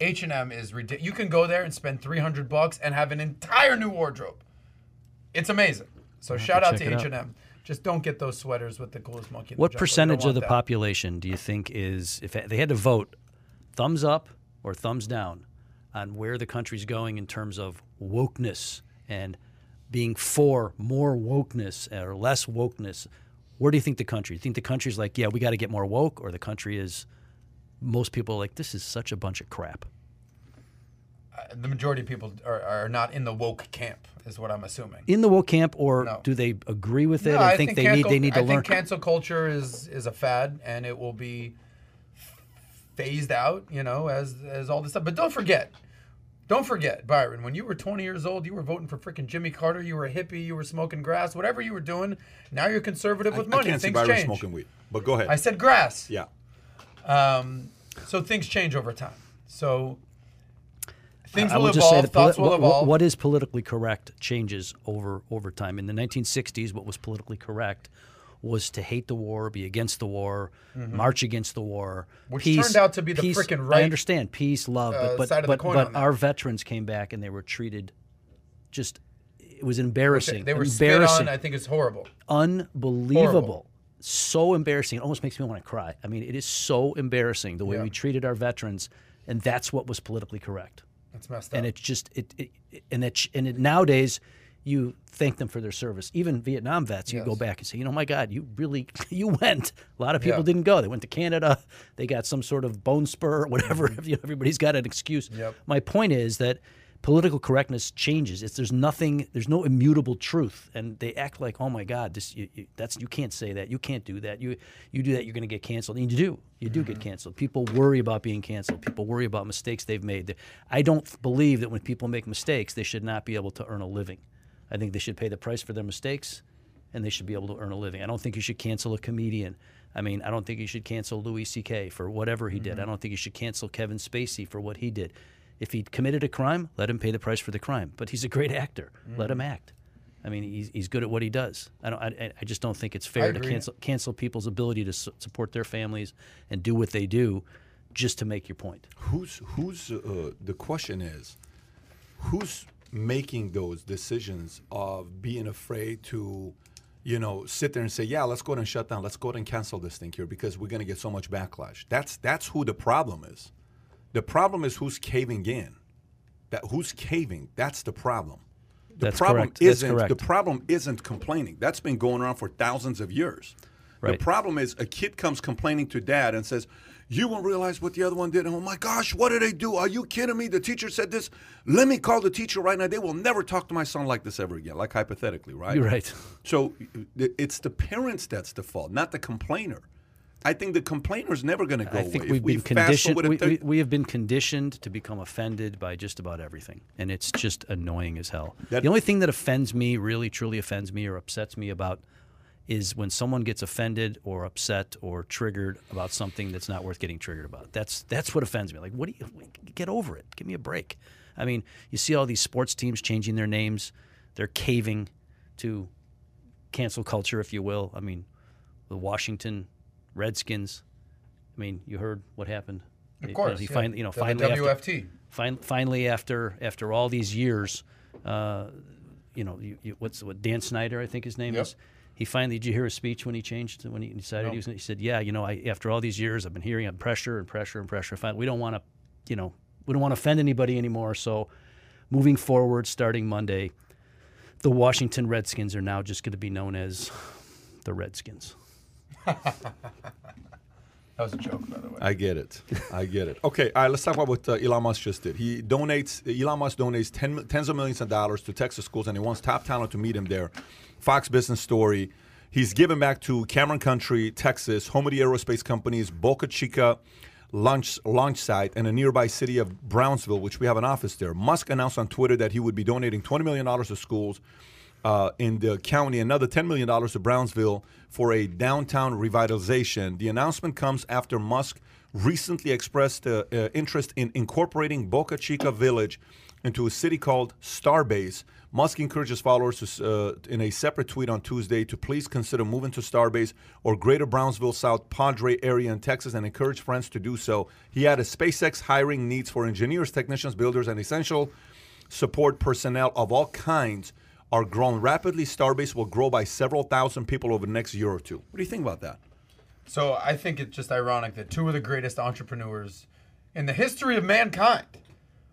H and M is ridiculous. You can go there and spend 300 bucks and have an entire new wardrobe. It's amazing. So shout out to H and M. Just don't get those sweaters with the coolest monkey. What. Percentage of the that. population do you think is, if they had to vote, thumbs up or thumbs down on where the country's going in terms of wokeness and being for more wokeness or less wokeness? Where do you think the country? Do you think the country's like, yeah, we got to get more woke, or the country is, most people are like, this is such a bunch of crap? Uh, the majority of people are, are not in the woke camp, is what I'm assuming. In the woke camp, or No. do they agree with it No, I think, they need they need to I learn? think cancel culture is is a fad, and it will be phased out, you know, as as all this stuff. But don't forget, don't forget, Byron, when you were 20 years old, you were voting for freaking Jimmy Carter. You were a hippie. You were smoking grass. Whatever you were doing, now you're conservative with I money. can't see things Byron change. smoking weed. But go ahead. I said grass. yeah. Um, so things change over time. So things I will would just say evolve. that Thoughts poli- will what- what- evolve. what is politically correct changes over over time. In the 1960s, what was politically correct was to hate the war, be against the war, march against the war. Mm-hmm. Which peace, turned out to be the peace- frickin' I understand peace, love, uh, but but, side of the but, but our veterans came back and they were treated just. It was embarrassing. they were spit embarrassing on. I think it's horrible. unbelievable. Horrible. So embarrassing. It almost makes me want to cry. I mean, it is so embarrassing the way Yeah. we treated our veterans, and that's what was politically correct. That's messed up. And it's just it, it, it and it and it, nowadays you thank them for their service. Even Vietnam vets, you go back and say, you know, my God, you really you went. A lot of people Yeah. didn't go. They went to Canada. They got some sort of bone spur or whatever. Everybody's got an excuse. Mm-hmm. Yep. My point is that political correctness changes. It's there's nothing. There's no immutable truth, and they act like, oh my God, this you, you, that's you can't say that. You can't do that. You you do that, you're going to get canceled. And you do. You do Mm-hmm. get canceled. People worry about being canceled. People worry about mistakes they've made. I don't believe that when people make mistakes, they should not be able to earn a living. I think they should pay the price for their mistakes, and they should be able to earn a living. I don't think you should cancel a comedian. I mean, I don't think you should cancel Louis C.K. for whatever he did. I don't think you should cancel Kevin Spacey for what he did. If he committed a crime, let him pay the price for the crime. But he's a great actor. Let him act. I mean, he's, he's good at what he does. I don't. I, I just don't think it's fair to cancel cancel people's ability to su- support their families and do what they do, just to make your point. Who's who's uh, the question is, who's making those decisions of being afraid to, you know, sit there and say, yeah, let's go ahead and shut down, let's go ahead and cancel this thing here because we're going to get so much backlash. That's that's who the problem is. The problem is who's caving in. That who's caving. That's the problem. The That's problem correct. That's isn't the problem isn't complaining. That's been going on for thousands of years. Right. The problem is a kid comes complaining to dad and says, "You won't realize what the other one did." And oh my gosh, what did they do? Are you kidding me? The teacher said this. Let me call the teacher right now. They will never talk to my son like this ever again. Like hypothetically, right? You're right. So it's the parents that's the fault, not the complainer. I think the complainer's never going to go I think away. we've we been fast conditioned. We, we, we have been conditioned to become offended by just about everything, and it's just annoying as hell. That- the only thing that offends me, really, truly offends me, or upsets me about, is when someone gets offended or upset or triggered about something that's not worth getting triggered about. That's that's what offends me. Like, what do you get over it? Give me a break. I mean, you see all these sports teams changing their names. They're caving to cancel culture, if you will. I mean, the Washington Redskins. I mean, you heard what happened. Of course, he yeah. finally, you know, The- finally after, WFT. fin- finally after after all these years, uh, you know, you, you, what's what Dan Snyder, I think his name Yep. is. He finally did you hear his speech when he changed when he decided he was? He said, "Yeah, you know, I, after all these years, I've been hearing pressure and pressure and pressure. Finally, we don't want to, you know, we don't want to offend anybody anymore. So, moving forward, starting Monday, the Washington Redskins are now just going to be known as the Redskins." That was a joke, by the way. I get it. I get it. Okay, all right, let's talk about what uh, Elon Musk just did. He donates, Elon Musk donates ten, tens of millions of dollars to Texas schools, and he wants top talent to meet him there. Fox Business Story. He's given back to Cameron County, Texas, home of the aerospace companies Boca Chica launch, launch site, and a nearby city of Brownsville, which we have an office there. Musk announced on Twitter that he would be donating $20 million to schools uh, in the county, another $10 million to Brownsville for a downtown revitalization. The announcement comes after Musk recently expressed uh, uh, interest in incorporating Boca Chica Village into a city called Starbase. Musk encourages followers to, uh, in a separate tweet on Tuesday to please consider moving to Starbase or Greater Brownsville South Padre area in Texas and encourage friends to do so. He added SpaceX hiring needs for engineers, technicians, builders, and essential support personnel of all kinds are growing rapidly. Starbase will grow by several thousand people over the next year or two. What do you think about that? So I think it's just ironic that two of the greatest entrepreneurs in the history of mankind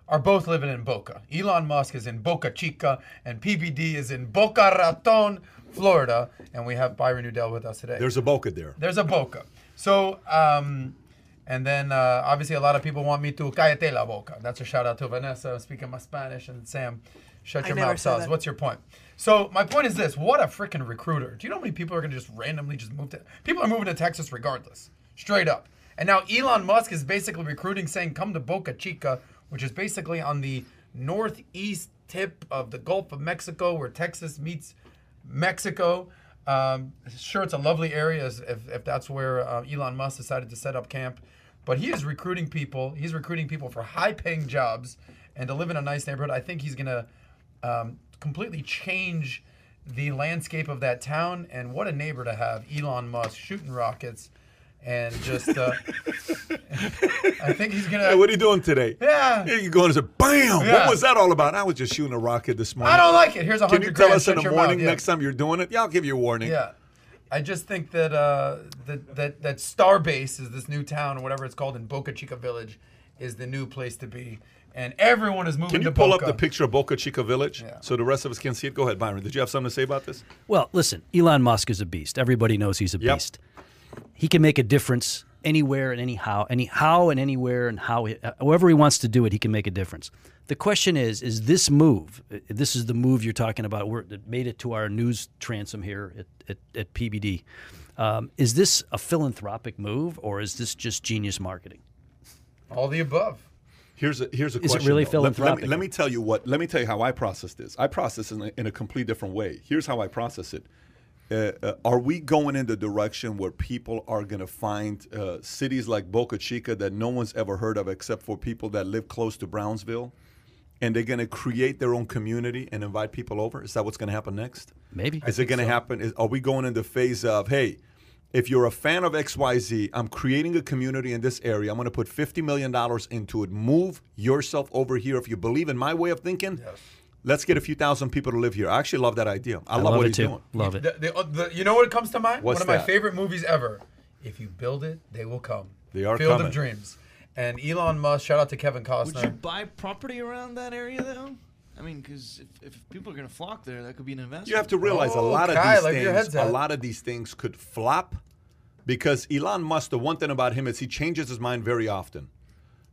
are both living in Boca. Elon Musk is in Boca Chica, and PBD is in Boca Raton, Florida. And we have Byron Udell with us today. There's a Boca there. There's a Boca. So, um, and then uh, obviously a lot of people want me to cállate la boca. That's a shout out to Vanessa speaking my Spanish and Sam, shut I your mouth, Saz. What's your point? So my point is this: What a freaking recruiter! Do you know how many people are going to just randomly just move to? People are moving to Texas regardless, straight up. And now Elon Musk is basically recruiting, saying, "Come to Boca Chica," which is basically on the northeast tip of the Gulf of Mexico, where Texas meets Mexico. Um, sure, it's a lovely area if, if that's where uh, Elon Musk decided to set up camp. But he is recruiting people. He's recruiting people for high-paying jobs and to live in a nice neighborhood. I think he's gonna um, completely change the landscape of that town. And what a neighbor to have, Elon Musk shooting rockets, and just. Uh, I think he's gonna. Hey, what are you doing today? Yeah. Here you going and say, bam! Yeah. What was that all about? I was just shooting a rocket this morning. I don't like it. Here's a hundred. Can you tell us in the morning. Yeah. next time you're doing it? Yeah, I'll give you a warning. Yeah. I just think that uh, that that that Starbase is this new town or whatever it's called in Boca Chica Village is the new place to be, and everyone is moving Can you to pull Boca. up the picture of Boca Chica Village Yeah. so the rest of us can see it? Go ahead, Byron. Did you have something to say about this? Well, listen, Elon Musk is a beast. Everybody knows he's a Yep. beast. He can make a difference anywhere and anyhow, any how and anywhere and how, he- however he wants to do it, he can make a difference. The question is, is this move? uh, This is the move you're talking about. Where that made it to our news transom here at at, at PBD. Um, is this a philanthropic move or is this just genius marketing? all the above. Here's a here's a Is it question. really though. Let- Let, me, let me tell you what. Let me tell you how I process this. I process in a, in a complete different way. Here's how I process it. Uh, uh, are we going in the direction where people are going to find uh, cities like Boca Chica that no one's ever heard of except for people that live close to Brownsville, and they're going to create their own community and invite people over? Is that what's going to happen next? Maybe. Is it going to happen? Is, are we going in the phase of, hey, if you're a fan of XYZ, I'm creating a community in this area. I'm going to put $50 million into it. Move yourself over here. If you believe in my way of thinking, let's get a few thousand people to live here. I actually love that idea. I, I love, love what it he's too. doing. Love it. The, the, uh, the, you know what comes to mind? What's One of my favorite movies ever. If you build it, they will come. They are Field coming. of Dreams. And Elon Musk, shout out to Kevin Costner. Would you buy property around that area though? I mean, because if, if people are going to flock there, that could be an investment. You have to realize a Oh, lot of Kai, these like your things, a at. lot of these things could flop because Elon Musk. The one thing about him is he changes his mind very often.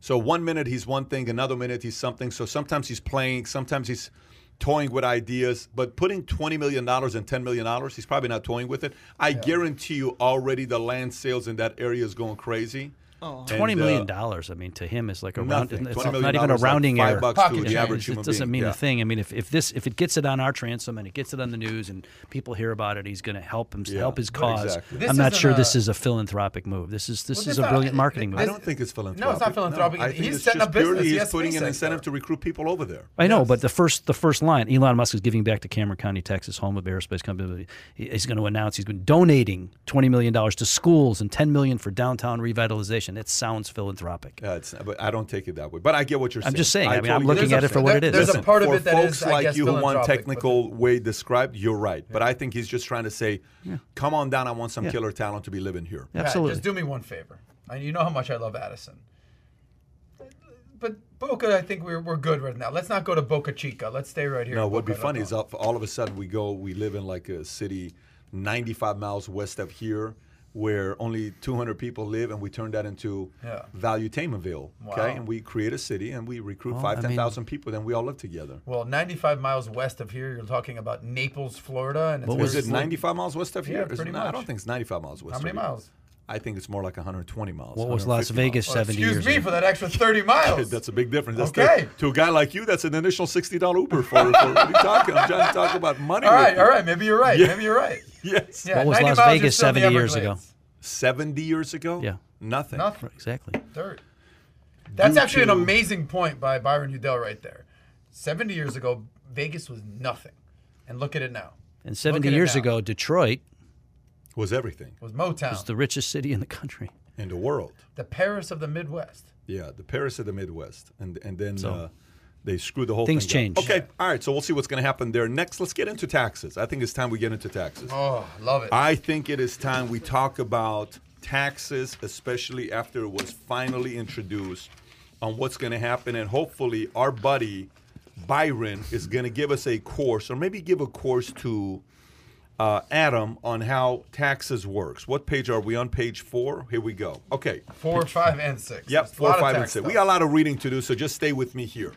So one minute he's one thing, another minute he's something. So sometimes he's playing, sometimes he's toying with ideas. But putting twenty million dollars and ten million dollars, he's probably not toying with it. I guarantee you, already the land sales in that area is going crazy. Oh, And, Twenty million uh, dollars. I mean, to him, is like a round. It's $20 million not even a like rounding five error. bucks Pocket to the change. average It doesn't mean Yeah. a thing. I mean, if, if this if it gets it on our transom and it gets it on the news and people hear about it, he's going to help him Yeah, help his cause. exactly. I'm not sure a- this is a philanthropic move. This is this Well, is a not- brilliant it- marketing it- move. I don't think it's philanthropic. No, it's not philanthropic. I think He's it's setting just up business. purely he's has putting an incentive there. to recruit people over there. I know, Yes. but the first the first line, Elon Musk is giving back to Cameron County, Texas, home of aerospace company. He- He's going to announce he's been donating twenty million dollars to schools and ten million for downtown revitalization. It sounds philanthropic. Yeah, it's, but I don't take it that way. But I get what you're saying. I'm just saying, I mean, I'm looking at it for what saying. it is. There's a part of for it that folks is, I like guess, you who want philanthropic, but technical way described, you're right. But I think he's just trying to say, come on down. I want some killer talent to be living here. Pat, Absolutely. just do me one favor. And you know how much I love Addison. But Boca, I think we're, we're good right now. Let's not go to Boca Chica. Let's stay right here. No, what'd be funny is all, all of a sudden we go, we live in like a city 95 miles west of here where only 200 people live and we turn that into Yeah. Valuetainmentville. Wow. Okay. And we create a city and we recruit Well, five, I ten mean- thousand people. Then we all live together. Well, 95 miles west of here, you're talking about Naples, Florida. And it's What Was it 95 miles west of Yeah, pretty it- I don't think it's 95 miles west How of many here. miles? I think it's more like 120 miles. What was Las 150 miles. Vegas Oh, 70 excuse years Excuse me ago? for that extra 30 miles. That's a big difference. That's Okay. the, to a guy like you, that's an initial sixty dollar Uber for. for what are you talking? I'm trying to talk about money. all with right, you. all right. Maybe you're right. Yeah. Maybe you're right. Yes. Yeah, What was Las Vegas still in the 70 years ago? Seventy years ago. Yeah. Nothing. Nothing. Exactly. Dirt. That's Due actually an amazing point by Byron Udell right there. 70 years ago, Vegas was nothing. And look at it now. And 70 years ago, Detroit Was everything It was Motown, was the richest city in the country. in the world. the Paris of the Midwest. Yeah, the Paris of the Midwest, and and then So- uh, they screwed the whole Things thing up. change. Okay, all right. So we'll see what's going to happen there next. Let's get into taxes. I think it's time we get into taxes. Oh, love it. I think it is time we talk about taxes, especially after it was finally introduced, on what's going to happen. And hopefully, our buddy Byron is going to give us a course, or maybe give a course to uh, Adam on how taxes works. What page are we on? Page four. Here we go. Okay. Four, five, and six. Yep, There's four, five, and tax six. We got a lot of reading to do, so just stay with me here.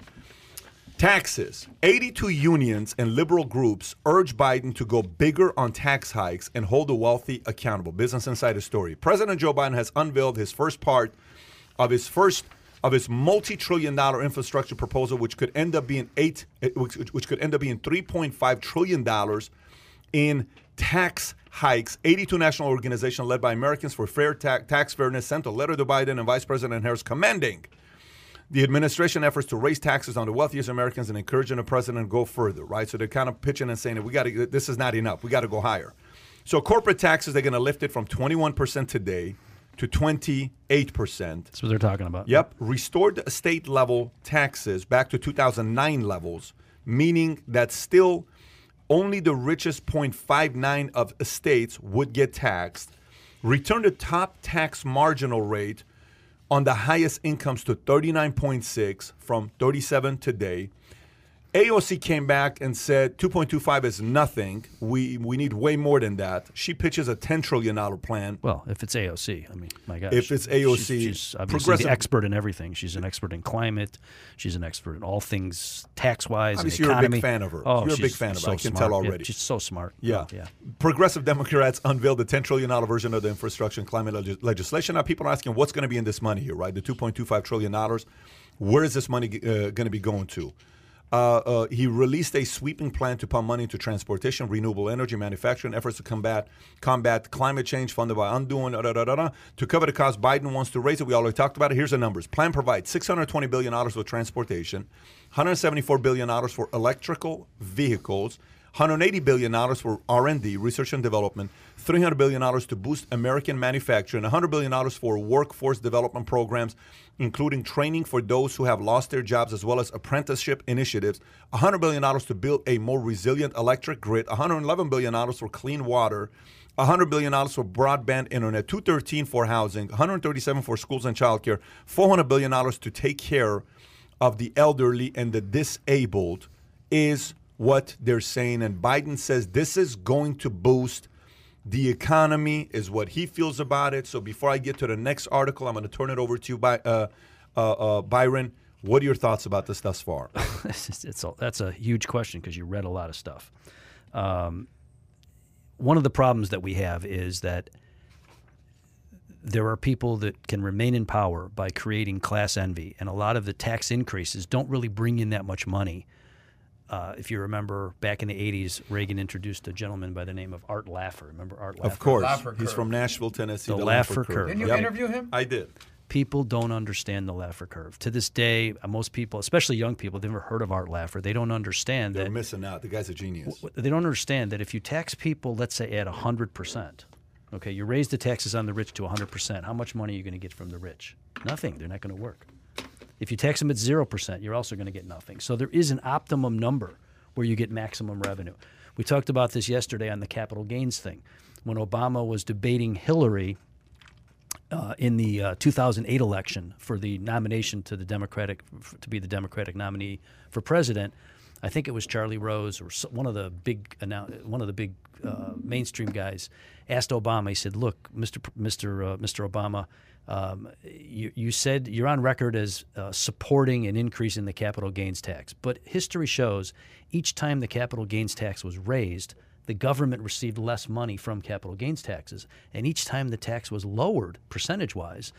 Taxes. 82 unions and liberal groups urge Biden to go bigger on tax hikes and hold the wealthy accountable. Business Insider story. President Joe Biden has unveiled his first part of his first of his multi-trillion dollar infrastructure proposal which could end up being 8 eh, which, could end up being 3.5 trillion dollars in tax hikes. 82 national organizations led by Americans for Fair Ta- Tax Fairness sent a letter to Biden and Vice President Harris commending the administration efforts to raise taxes on the wealthiest Americans and encouraging the president to go further, right? So they're kind of pitching and saying that we got to this is not enough. We got to go higher. So corporate taxes they're going to lift it from 21% today to 28%. That's what they're talking about. Yep, restored state level taxes back to 2009 levels, meaning that still only the richest 0.59 of states would get taxed. Return the top tax marginal rate on the highest incomes to 39.6 from 37 today. AOC came back and said 2.25 is nothing. We we need way more than that. She pitches a 10 trillion dollar plan. Well, if it's AOC, I mean, my gosh. If it's AOC, she's, she's obviously progressive- the expert in everything. She's an expert in climate. She's an expert in all things tax-wise and Obviously, you're a big fan of her. Oh, You're a big fan of her. so I can smart. tell Yeah, already. she's so smart. Yeah. yeah. Progressive Democrats unveiled the $10 trillion version of the infrastructure and climate leg- legislation. Now, people are asking what's going to be in this money here, right? The $2.25 trillion. Where is this money uh, going to be going to? Uh, uh, he released a sweeping plan to pump money into transportation, renewable energy, manufacturing efforts to combat combat climate change, funded by Undoing. Da, da, da, da. To cover the cost, Biden wants to raise it. We already talked about it. Here's the numbers. Plan provides 620 billion dollars for transportation, 174 billion dollars for electrical vehicles, 180 billion dollars for R&D, research and development, 300 billion dollars to boost American manufacturing, 100 billion dollars for workforce development programs, including training for those who have lost their jobs, as well as apprenticeship initiatives, 100 billion dollars to build a more resilient electric grid, 111 billion dollars for clean water. 100 billion dollars for broadband internet, 213 for housing, 137 for schools and childcare, 400 billion dollars to take care of the elderly and the disabled is what they're saying. And Biden says this is going to boost the economy, is what he feels about it. So before I get to the next article, I'm going to turn it over to you, By, uh, uh, uh, Byron. What are your thoughts about this thus far? it's, a, that's a huge question because you read a lot of stuff. Um, one of the problems that we have is that there are people that can remain in power by creating class envy, and a lot of the tax increases don't really bring in that much money. Uh, if you remember back in the 80s, Reagan introduced a gentleman by the name of Art Laffer. Remember Art Laffer? Of course. Laffer He's from Nashville, Tennessee. The Laffer curve. Didn't you Yep. interview him? I did. people don't understand the Laffer curve. To this day, uh, most people, especially young people, they've never heard of Art Laffer. They don't understand They're that missing out. The guy's a genius. w- they don't understand that if you tax people, let's say at 100%, okay, you raise the taxes on the rich to 100%, how much money are you going to get from the rich? Nothing. They're not going to work. If you tax them at 0%, you're also going to get nothing. So there is an optimum number where you get maximum revenue. We talked about this yesterday on the capital gains thing. When Obama was debating Hillary uh, in the uh, 2008 election for the nomination to the Democratic to be the Democratic nominee for president, I think it was Charlie Rose or one of the big one of the big uh, mainstream guys asked Obama. He said, "Look, Mr. Mr. Uh, Mr. Obama." Um, you, you said you're on record as uh, supporting an increase in the capital gains tax, but history shows each time the capital gains tax was raised, the government received less money from capital gains taxes. And each time the tax was lowered, percentage wise,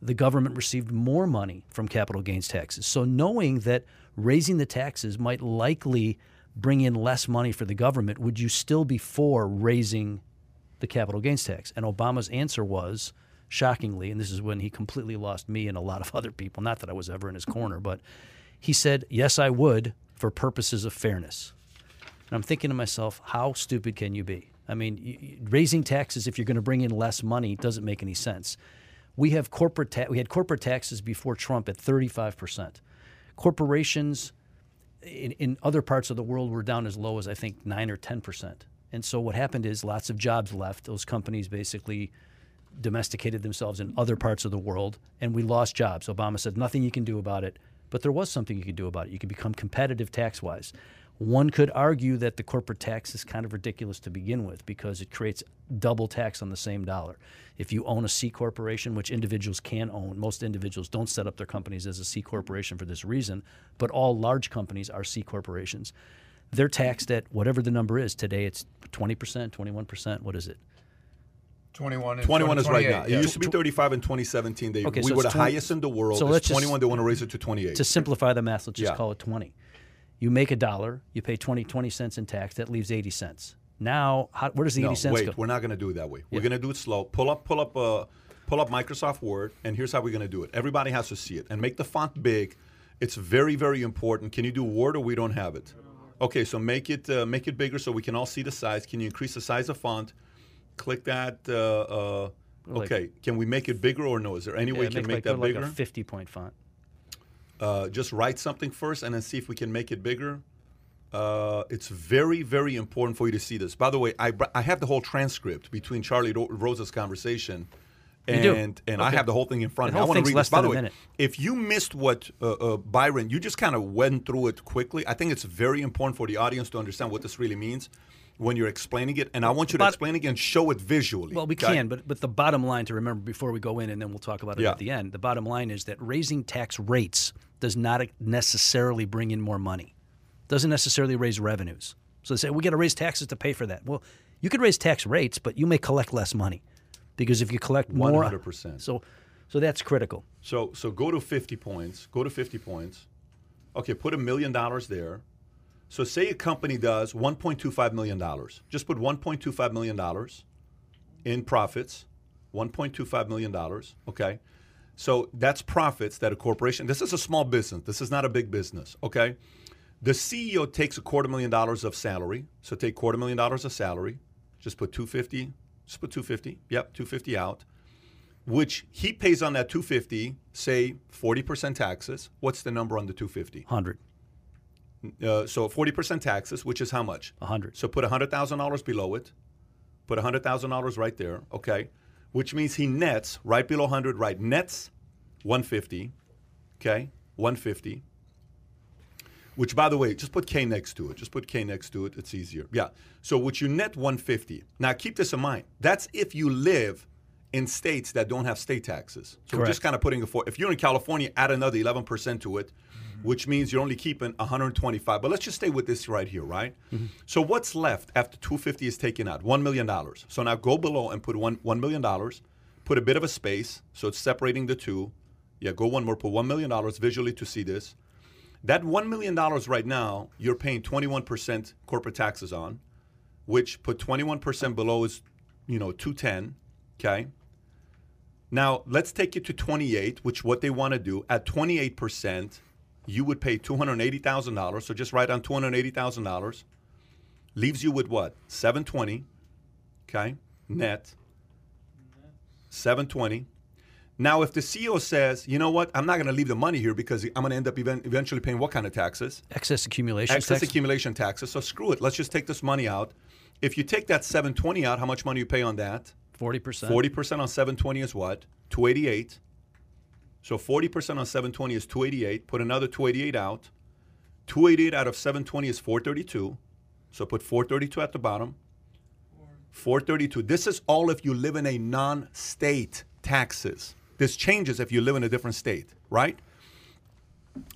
the government received more money from capital gains taxes. So, knowing that raising the taxes might likely bring in less money for the government, would you still be for raising the capital gains tax? And Obama's answer was, shockingly, and this is when he completely lost me and a lot of other people, not that I was ever in his corner, but he said, Yes, I would for purposes of fairness. And I'm thinking to myself, how stupid can you be? I mean, raising taxes if you're going to bring in less money doesn't make any sense. We have corporate ta- we had corporate taxes before Trump at 35 percent. Corporations in, in other parts of the world were down as low as I think nine or 10 percent. And so what happened is lots of jobs left. Those companies basically domesticated themselves in other parts of the world, and we lost jobs. Obama said nothing you can do about it, but there was something you could do about it. You could become competitive tax wise. One could argue that the corporate tax is kind of ridiculous to begin with because it creates double tax on the same dollar. If you own a C corporation, which individuals can own, most individuals don't set up their companies as a C corporation for this reason, but all large companies are C corporations. They're taxed at whatever the number is. Today it's 20%, 21%, what is it? 21 and 21 is right 28, now. It yeah. used to be 35 in 2017. They, Okay, we so were the 20 highest in the world. so it's let's just- 21. they want to raise it to 28. To simplify the math, let's just Yeah. call it 20. You make a dollar, you pay 20, 20 cents in tax, that leaves 80 cents. Now, how, where does the no, 80 cents wait, go? we're not going to do it that way. We're Yeah. going to do it slow. Pull up, pull up, uh, pull up Microsoft Word, and here's how we're going to do it. Everybody has to see it, and make the font big. It's very, very important. Can you do Word or we don't have it? Okay, so make it uh, make it bigger so we can all see the size. Can you increase the size of font? Click that. Uh, uh, Like- okay, can we make it bigger or no? Is there any way we can make, make like, that put like bigger? a 50 point font. uh, just write something first and then see if we can make it bigger. Uh, it's very, very important for you to see this. By the way, I, I have the whole transcript between Charlie Ro- Rosa's conversation, do? and and I have the whole thing in front of me. I want to read this. By the way, minute. if you missed what uh, uh, Byron, you just kind of went through it quickly. I think it's very important for the audience to understand what this really means when you're explaining it, and I want you to But- explain it and show it visually. Well, we okay? can, but but the bottom line to remember before we go in, and then we'll talk about it Yeah. at the end. The bottom line is that raising tax rates does not necessarily bring in more money. Doesn't necessarily raise revenues. So they say we got to raise taxes to pay for that. Well, you could raise tax rates, but you may collect less money because if you collect more, 100%. So, so that's critical. So so go to 50 points. Go to 50 points. Okay, put a million dollars there. So say a company does 1.25 million dollars. Just put 1.25 million dollars in profits. 1.25 million dollars. Okay. So that's profits that a corporation. This is a small business. This is not a big business. Okay. The CEO takes a quarter million dollars of salary. So take quarter million dollars of salary. Just put 250. Just put 250. Yep, 250 out which he pays on that 250 say 40% taxes what's the number on the 250 Hundred, uh, so 40% taxes which is how much? A hundred. so put $100000 below it. Put $100000 right there okay? Which means he nets right below 100 right nets 150 okay? 150 which by the way just put k next to it just put k next to it it's easier yeah. So which you net 150 now keep this in mind that's if you live in states that don't have state taxes. So we're just kind of putting it for if you're in california add another 11% to it which means you're only keeping 125 but let's just stay with this right here right? Mm-hmm. So what's left after 250 is taken out? $1 million so now go below and put one, $1 million put a bit of a space so it's separating the two. Yeah go one more put $1 million visually to see this. That $1 million right now, you're paying 21% corporate taxes on, which put 21% below is, you know, 210, okay? Now, let's take it to 28, which what they want to do. At 28%, you would pay $280,000, so just write down $280,000. Leaves you with what? 720, okay? Net. 720. Now, if the CEO says, you know what, I'm not going to leave the money here because I'm going to end up even, eventually paying what kind of taxes? Excess accumulation Excess tax. accumulation taxes. So screw it. Let's just take this money out. If you take that 720 out, how much money you pay on that? Forty percent. 40% on 720 is what? 288. So 40% on 720 is 288. Put another 288 out. 288 out of 720 is 432. So put 432 at the bottom. 432. This is all if you live in a non state taxes. This changes if you live in a different state, right?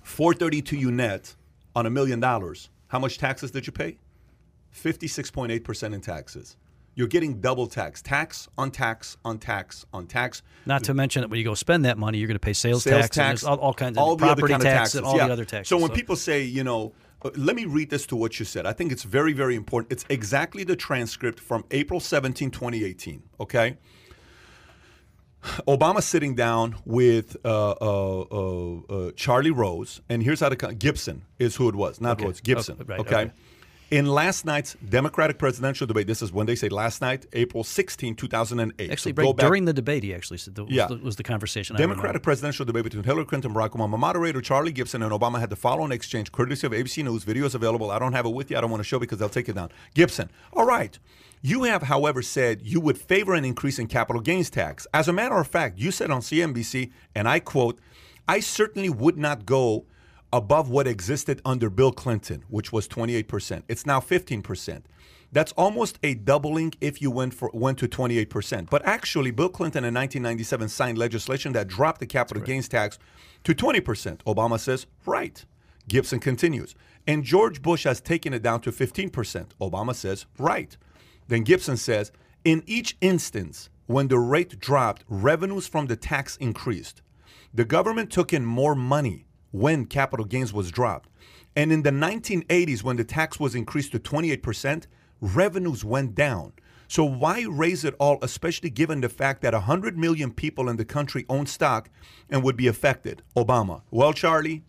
432 you net on a million dollars. How much taxes did you pay? 56.8% in taxes. You're getting double tax. Tax on tax on tax on tax. Not to mention that when you go spend that money, you're going to pay sales, Sales tax, tax, all, all kinds of all property kind of tax, taxes, and all yeah. the other taxes. So when people say, you know, uh, let me read this to what you said. I think it's very, very important. It's exactly the transcript from April 17, 2018. Okay. Obama sitting down with uh, uh, uh, uh, Charlie Rose, and here's how to Gibson is who it was, not Okay. Rose, Gibson. Right, okay. okay. In last night's Democratic presidential debate, this is when they say last night, April 16, 2008. actually, So right back- during the debate, he actually said that was, Yeah. the, was the conversation. Democratic presidential debate between Hillary Clinton and Barack Obama. Moderator Charlie Gibson and Obama had the following exchange, courtesy of ABC News. Video is available. I don't have it with you. I don't want to show because they'll take it down. Gibson, all right. You have, however, said you would favor an increase in capital gains tax. As a matter of fact, you said on CNBC, and I quote, I certainly would not go above what existed under Bill Clinton, which was 28%. It's now 15%. That's almost a doubling if you went for went to 28%. But actually, Bill Clinton in 1997 signed legislation that dropped the capital gains tax to 20%. Obama says, right. Gibson continues. And George Bush has taken it down to 15%. Obama says, right. Then Gibson says, in each instance, when the rate dropped, revenues from the tax increased. The government took in more money when capital gains was dropped. And in the 1980s, when the tax was increased to 28%, revenues went down. So why raise it all, especially given the fact that 100 million people in the country own stock and would be affected? Obama. Well, Charlie,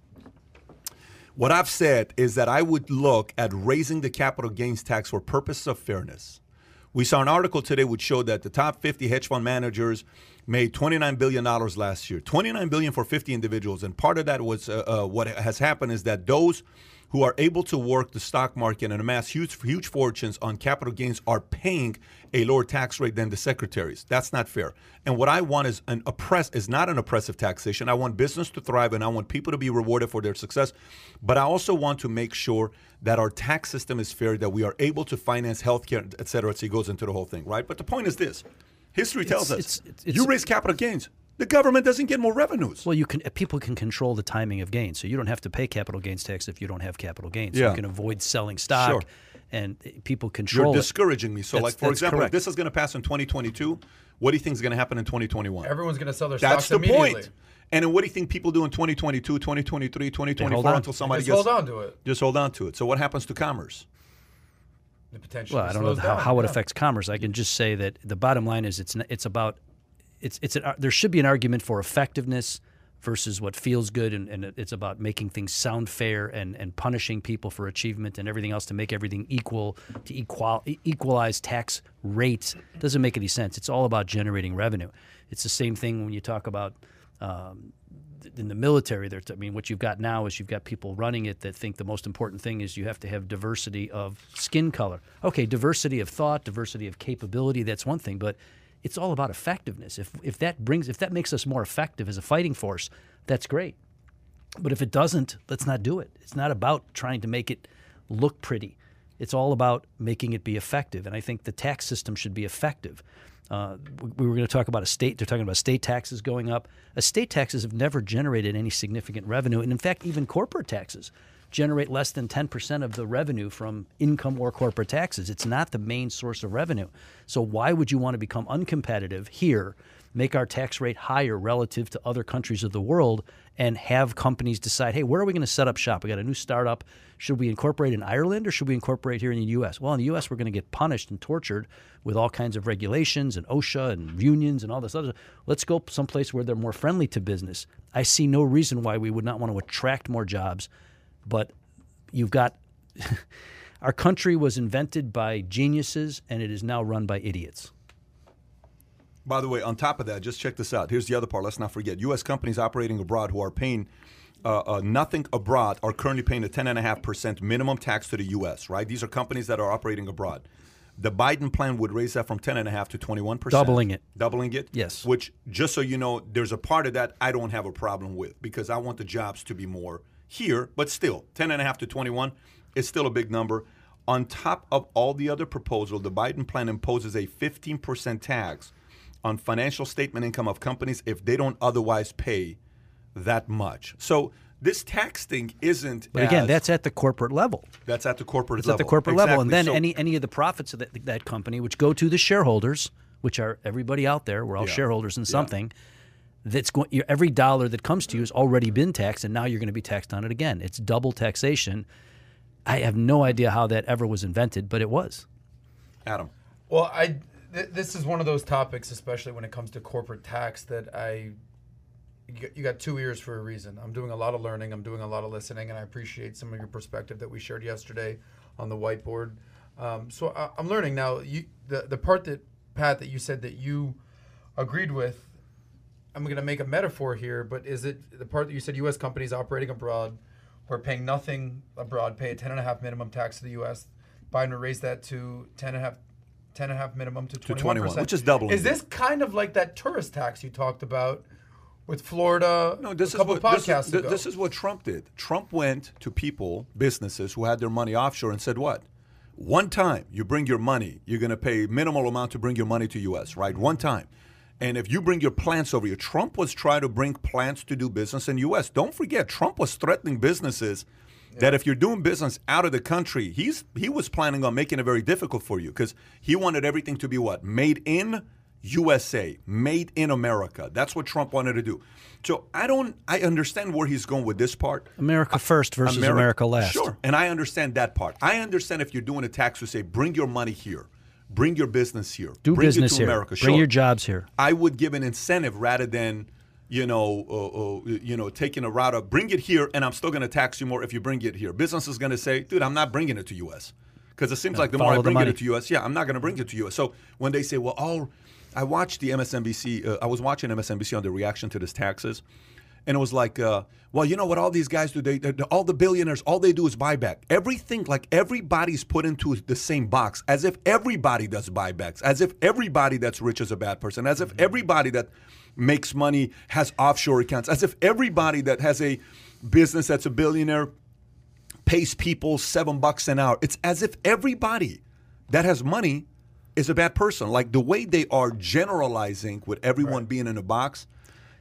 what I've said is that I would look at raising the capital gains tax for purposes of fairness. We saw an article today which showed that the top 50 hedge fund managers made 29 billion dollars last year. 29 billion for 50 individuals, and part of that was uh, uh, what has happened is that those who are able to work the stock market and amass huge huge fortunes on capital gains are paying a lower tax rate than the secretaries. That's not fair. And what I want is an oppress is not an oppressive taxation. I want business to thrive and I want people to be rewarded for their success. But I also want to make sure that our tax system is fair, that we are able to finance healthcare, et cetera. So it goes into the whole thing, right? But the point is this: history tells It's- us it's- it's- you raise capital gains, the government doesn't get more revenues. Well, you can people can control the timing of gains, so you don't have to pay capital gains tax if you don't have capital gains. Yeah. You can avoid selling stock, Sure. and uh, people You're control it. discouraging me. So, That's- like for example, correct. if this is going to pass in 2022, what do you think is going to happen in 2021? Everyone's going to sell their That's stocks the immediately. point. And then what do you think people do in 2022, 2023, 2024 hold on. until somebody Just gets hold on to it. Just hold on to it. So what happens to commerce? The potential. Well, I don't know how, how it affects commerce. I can just say that the bottom line is it's it's about it's it's an, there should be an argument for effectiveness versus what feels good, and, and it's about making things sound fair and, and punishing people for achievement and everything else to make everything equal to equal equalize tax rates doesn't make any sense. It's all about generating revenue. It's the same thing when you talk about. Um, in the military, there. I mean, what you've got now is you've got people running it that think the most important thing is you have to have diversity of skin color. Okay, diversity of thought, diversity of capability. That's one thing, but it's all about effectiveness. If if that brings, if that makes us more effective as a fighting force, that's great. But if it doesn't, let's not do it. It's not about trying to make it look pretty. It's all about making it be effective. And I think the tax system should be effective. Uh, we we were going to talk about a state. They're talking about state taxes going up. Estate taxes have never generated any significant revenue, and in fact, even corporate taxes generate less than 10% of the revenue from income or corporate taxes. It's not the main source of revenue. So why would you want to become uncompetitive here, make our tax rate higher relative to other countries of the world, and have companies decide, hey, where are we going to set up shop? We got a new startup. Should we incorporate in Ireland or should we incorporate here in the U.S.? Well, in the U.S., we're going to get punished and tortured with all kinds of regulations and OSHA and unions and all this other. Stuff. Let's go someplace where they're more friendly to business. I see no reason why we would not want to attract more jobs, but you've got our country was invented by geniuses and it is now run by idiots. By the way, on top of that, just check this out. Here's the other part. Let's not forget: U.S. companies operating abroad who are paying uh, uh, nothing abroad are currently paying a 10.5 percent minimum tax to the U.S. Right? These are companies that are operating abroad. The Biden plan would raise that from 10.5 to 21 percent, Doubling it. doubling it. Yes. Which, just so you know, there's a part of that I don't have a problem with because I want the jobs to be more here, but still, 10.5 to 21 is still a big number. On top of all the other proposal, the Biden plan imposes a 15 percent tax on financial statement income of companies if they don't otherwise pay that much. So this tax thing isn't. But again, as- that's at the corporate level. that's at the corporate It's level. at the corporate level, and then So- any any of the profits of that, that company, which go to the shareholders, which are everybody out there, we're all Yeah. shareholders in something. That's going. Your, every dollar that comes to you has already been taxed, and now you're going to be taxed on it again. It's double taxation. I have no idea how that ever was invented, but it was. Adam. Well, I th- this is one of those topics, especially when it comes to corporate tax, that I you got- two ears for a reason. I'm doing a lot of learning. I'm doing a lot of listening, and I appreciate some of your perspective that we shared yesterday on the whiteboard. Um, so I, I'm learning now. You the the part that Pat that you said that you agreed with. I'm going to make a metaphor here, but is it the part that you said U.S. companies operating abroad who are paying nothing abroad pay a 10.5 minimum tax to the U.S. Biden would raise that to 10.5 10.5 minimum to 21%. 21, which is doubling Is this kind of like that tourist tax you talked about with Florida No, this a is couple what podcasts this is, ago. this is what Trump did. Trump went to people, businesses who had their money offshore, and said, "What? One time you bring your money, you're going to pay minimal amount to bring your money to U.S. Right? One time." And if you bring your plants over here, Trump was trying to bring plants to do business in U.S. Don't forget, Trump was threatening businesses that if you're doing business out of the country, he's he was planning on making it very difficult for you because he wanted everything to be what made in USA, made in America. That's what Trump wanted to do. So I don't, I understand where he's going with this part. America first versus America, last. Sure, and I understand that part. I understand if you're doing a tax to say, bring your money here, bring your business here, Do bring business it to here. America. Bring Sure. your jobs here. I would give an incentive rather than, you know, uh, uh, you know, taking a route of bring it here, and I'm still going to tax you more if you bring it here. Business is going to say, dude, I'm not bringing it to U.S. because it seems like the more I bring it to U.S., yeah, I'm not going to bring it to U.S. So when they say, well, all, I watched the MSNBC, uh, I was watching MSNBC on the reaction to this taxes. And it was like, uh, well, you know what all these guys do? They, all the billionaires, all they do is buyback. Everything, like everybody's put into the same box, as if everybody does buybacks, as if everybody that's rich is a bad person, as if everybody that makes money has offshore accounts, as if everybody that has a business that's a billionaire pays people seven bucks an hour. It's as if everybody that has money is a bad person. Like the way they are generalizing with everyone being in a box.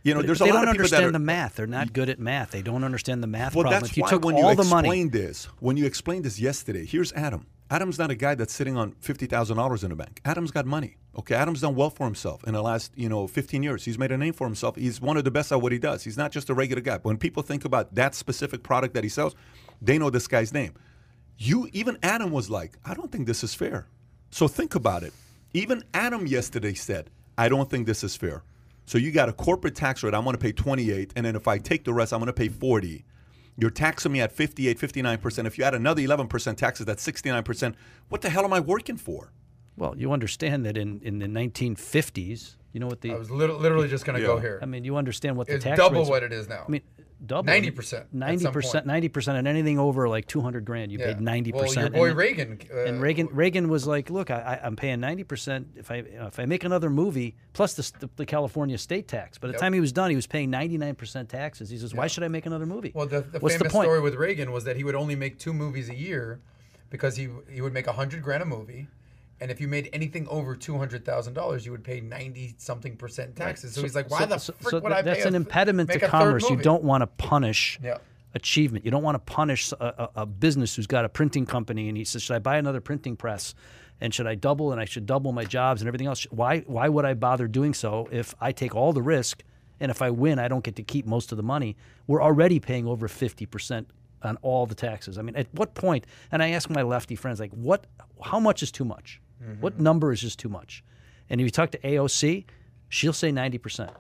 You know, But there's a they lot don't of people that understand are, the math. They're not good at math. They don't understand the math well, problem. that's if you why took when all you the money, explained this, when you explained this yesterday, here's Adam. Adam's not a guy that's sitting on fifty thousand dollars in the bank. Adam's got money. Okay, Adam's done well for himself in the last you know fifteen years. He's made a name for himself. He's one of the best at what he does. He's not just a regular guy. When people think about that specific product that he sells, they know this guy's name. You even Adam was like, I don't think this is fair. So think about it. Even Adam yesterday said, I don't think this is fair. So you got a corporate tax rate. I'm going to pay 28, and then if I take the rest, I'm going to pay 40. You're taxing me at 58, 59%. If you add another 11% taxes, that's 69%. What the hell am I working for? well, you understand that in, in the 1950s, you know what the I was lit- literally just going to go here. I mean, you understand what the it's tax double rates- what it is now. I mean, double 90% Ninety percent. ninety percent, and anything over like two hundred grand, you Yeah. paid ninety Well, percent. your boy Reagan. Uh, and Reagan, Reagan was like, "Look, I, I'm paying ninety percent if I if I make another movie plus the, the, the California state tax." By the Yep. time he was done, he was paying ninety nine percent taxes. He says, "Why should I make another movie?" Well, the, the What's famous the story with Reagan was that he would only make two movies a year because he he would make a hundred grand a movie, and if you made anything over two hundred thousand dollars, you would pay ninety something percent taxes. So, he's like, why so, the so- frick so would that- I pay? That's an th- impediment to commerce. You don't want to punish Yeah. achievement. You don't want to punish a, a, a business who's got a printing company and he says, "Should I buy another printing press?" And should I double and I should double my jobs and everything else? Why why would I bother doing so if I take all the risk and if I win I don't get to keep most of the money? We're already paying over fifty percent on all the taxes. I mean, at what point? And I ask my lefty friends like, what? How much is too much? Mm-hmm. What number is just too much? And if you talk to AOC, she'll say ninety percent.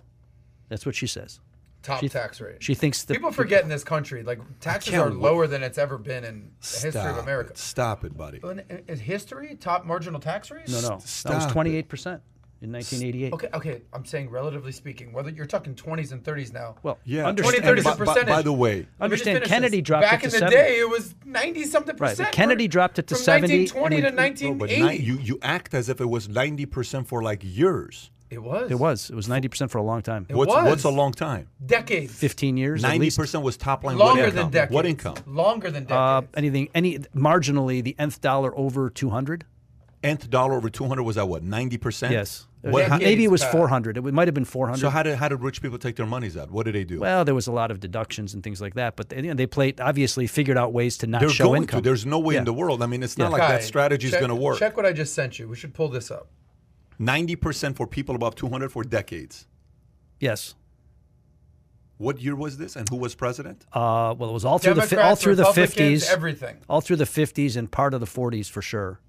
That's what she says. top She- tax rate. She thinks that People forget in this country, like taxes are wait- lower than it's ever been in the history of America. It. Stop it, buddy. In, in history, top marginal tax rate? No, no, that was Stop it. twenty eight percent in nineteen eighty eight. Okay, okay. I'm saying relatively speaking, whether you're talking 20s and 30s now. Well, Yeah. understand, 20, 30 by, by- percentage. by the way, Let understand Kennedy this. dropped it to Back to in the 70. day, it was 90 something percent. but Kennedy for- dropped it to from 70, 1920 and to we- no, but ni- you you act as if it was ninety percent for like years. it was. it was it was ninety percent for a long time, It What's was. what's a long time? decades. fifteen years 90 percent was top line. Longer what than income? decades. What income? Longer than Uh, anything, any marginally the nth dollar over two hundred. Nth dollar over two hundred was at what? Ninety percent. Yes, What, how, maybe it was four hundred. It might have been four hundred. so how did how did rich people take their monies out? What did they do? well, there was a lot of deductions and things like that, but they, you know, they played obviously figured out ways to not They're show going income. to. There's no way in the world. I mean, it's not Yeah. like Kai, that strategy is going to work. Check what I just sent you. We should pull this up. Ninety percent for people above two hundred for decades. Yes. What year was this, and who was president? Uh, well, it was all through the fi- all through the fifties, everything. all through the fifties and part of the forties for sure.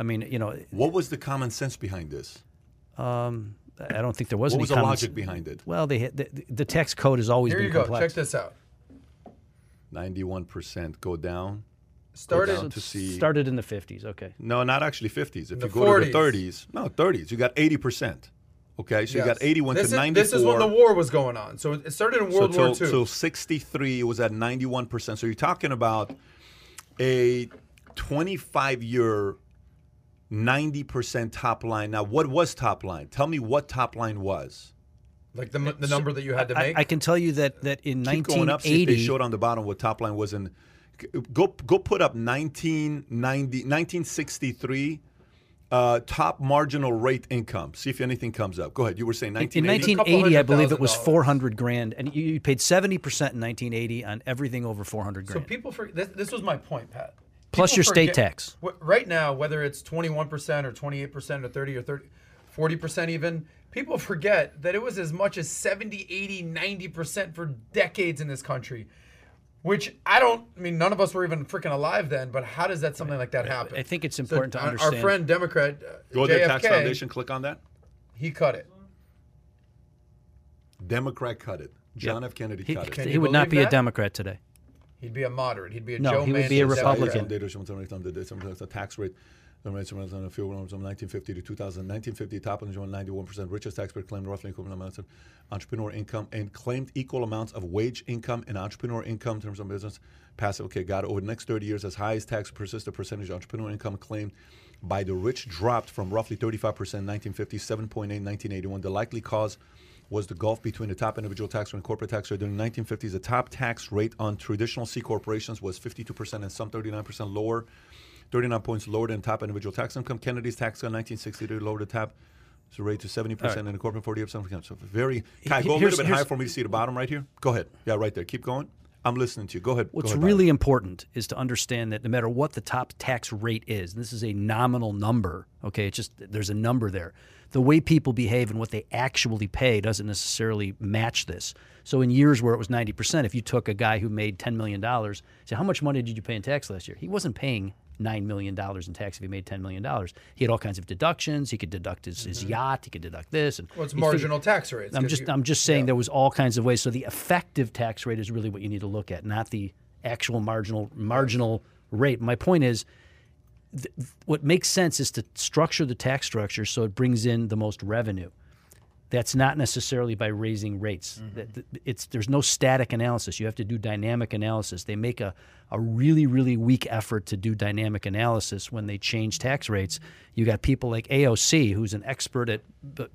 I mean, you know, What was the common sense behind this? um, I don't think there was What any was the common logic s- behind it? Well, they the, the tax code has always Here been you go. complex. Check this out. Ninety-one percent go down. Started. down to see. Started in the fifties. Okay. No, not actually fifties. If the you go to the thirties, no thirties. You got eighty percent. Okay, so you got Yes. eighty went this to is, ninety-four. This is when the war was going on. So it started in World so War till, II. So 63 it was at 91%. So you're talking about a 25 year 90% top line. Now, what was top line? Tell me what top line was. Like the, the number that you had to make. I can tell you that that in Keep going up. See if they showed on the bottom what top line was in. Go go put up 1990, 1963 uh, top marginal rate income. See if anything comes up. Go ahead. You were saying 1980. in 1980. 1980, I believe it was 400 grand, and you, you paid 70 percent in 1980 on everything over 400 grand. so people for this, this was my point, Pat. Plus People your state forget- tax. wh- Right now, whether it's 21% or 28% or 30 or 30, 40% even, people forget that it was as much as 70, 80, 90% for decades in this country. Which I don't. I mean, none of us were even freaking alive then. But how does that something like that happen? I think it's So important to understand. Our friend Democrat uh, Go to the Tax Foundation. Click on that. he cut it. Democrat cut it. John F. Kennedy he, cut it. Can he would not believe be a? Democrat today. He'd be a moderate. He'd be a No, Joe he would Manchin be a Republican. Democrat. Republican. The tax rate. Uh, the rates from 1950 to 2000. 1950, top of 91% richest taxpayer claimed roughly equivalent amounts of entrepreneur income and claimed equal amounts of wage income and entrepreneur income in terms of business passive. Okay, got it. Over the next 30 years, as high as tax persist, the percentage of entrepreneur income claimed by the rich dropped from roughly 35% in 1950, 7.8 in 1981. The likely cause was the gulf between the top individual tax rate and corporate tax rate. During the 1950s, the top tax rate on traditional C corporations was 52% and some 39% lower. 39 points lower than top individual tax income. Kennedy's tax cut in 1963 lowered the top so rate to 70% and the corporate 48%. So very, Kai, go a little bit higher for me to see the bottom right here. Go ahead. Yeah, right there. Keep going. I'm listening to you. Go ahead. Go What's ahead, really important is to understand that no matter what the top tax rate is, and this is a nominal number, okay, it's just there's a number there. The way people behave and what they actually pay doesn't necessarily match this. So in years where it was 90%, if you took a guy who made $10 million, say, how much money did you pay in tax last year? He wasn't paying $9 million in tax if he made $10 million. He had all kinds of deductions. He could deduct his, his mm-hmm. yacht. He could deduct this. And Well, it's he figured- marginal tax rates. I'm just you- I'm just saying there was all kinds of ways. So the effective tax rate is really what you need to look at, not the actual marginal marginal rate. My point is, th- what makes sense is to structure the tax structure so it brings in the most revenue. That's not necessarily by raising rates. Mm-hmm. That- It's there's no static analysis. You have to do dynamic analysis. They make a, a really really weak effort to do dynamic analysis when they change tax rates. You got people like AOC, who's an expert at.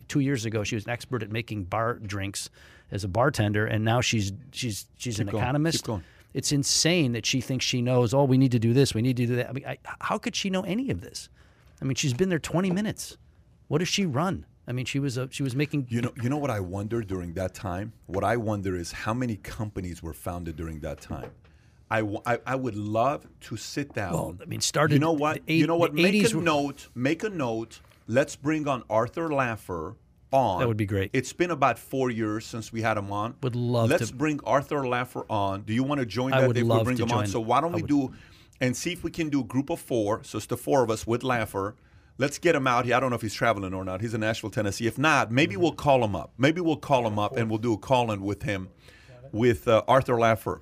Two years ago, she was an expert at making bar drinks as a bartender, and now she's she's she's an going. Keep economist. going. It's insane that she thinks she knows. Oh, we need to do this. We need to do that. I mean, I, how could she know any of this? I mean, she's been there 20 minutes. What does she run? I mean, she was a, she was making. You know, you know what I wonder during that time. What I wonder is how many companies were founded during that time. I, w- I, I would love to sit down. Well, I mean, started You know what? the you know what? Make 80s a were- note. Make a note. Let's bring on Arthur Laffer on. That would be great. It's been about four years since we had him on. Would love Let's to- bring Arthur Laffer on. Do you want to join I that would if love bring to him on? join. So why don't I we would. do and see if we can do a group of four? So it's the four of us with Laffer. Let's get him out here. I don't know if he's traveling or not. He's in Nashville, Tennessee. If not, maybe we'll call him up. Maybe we'll call him up and we'll do a call in with him, with uh, Arthur Laffer.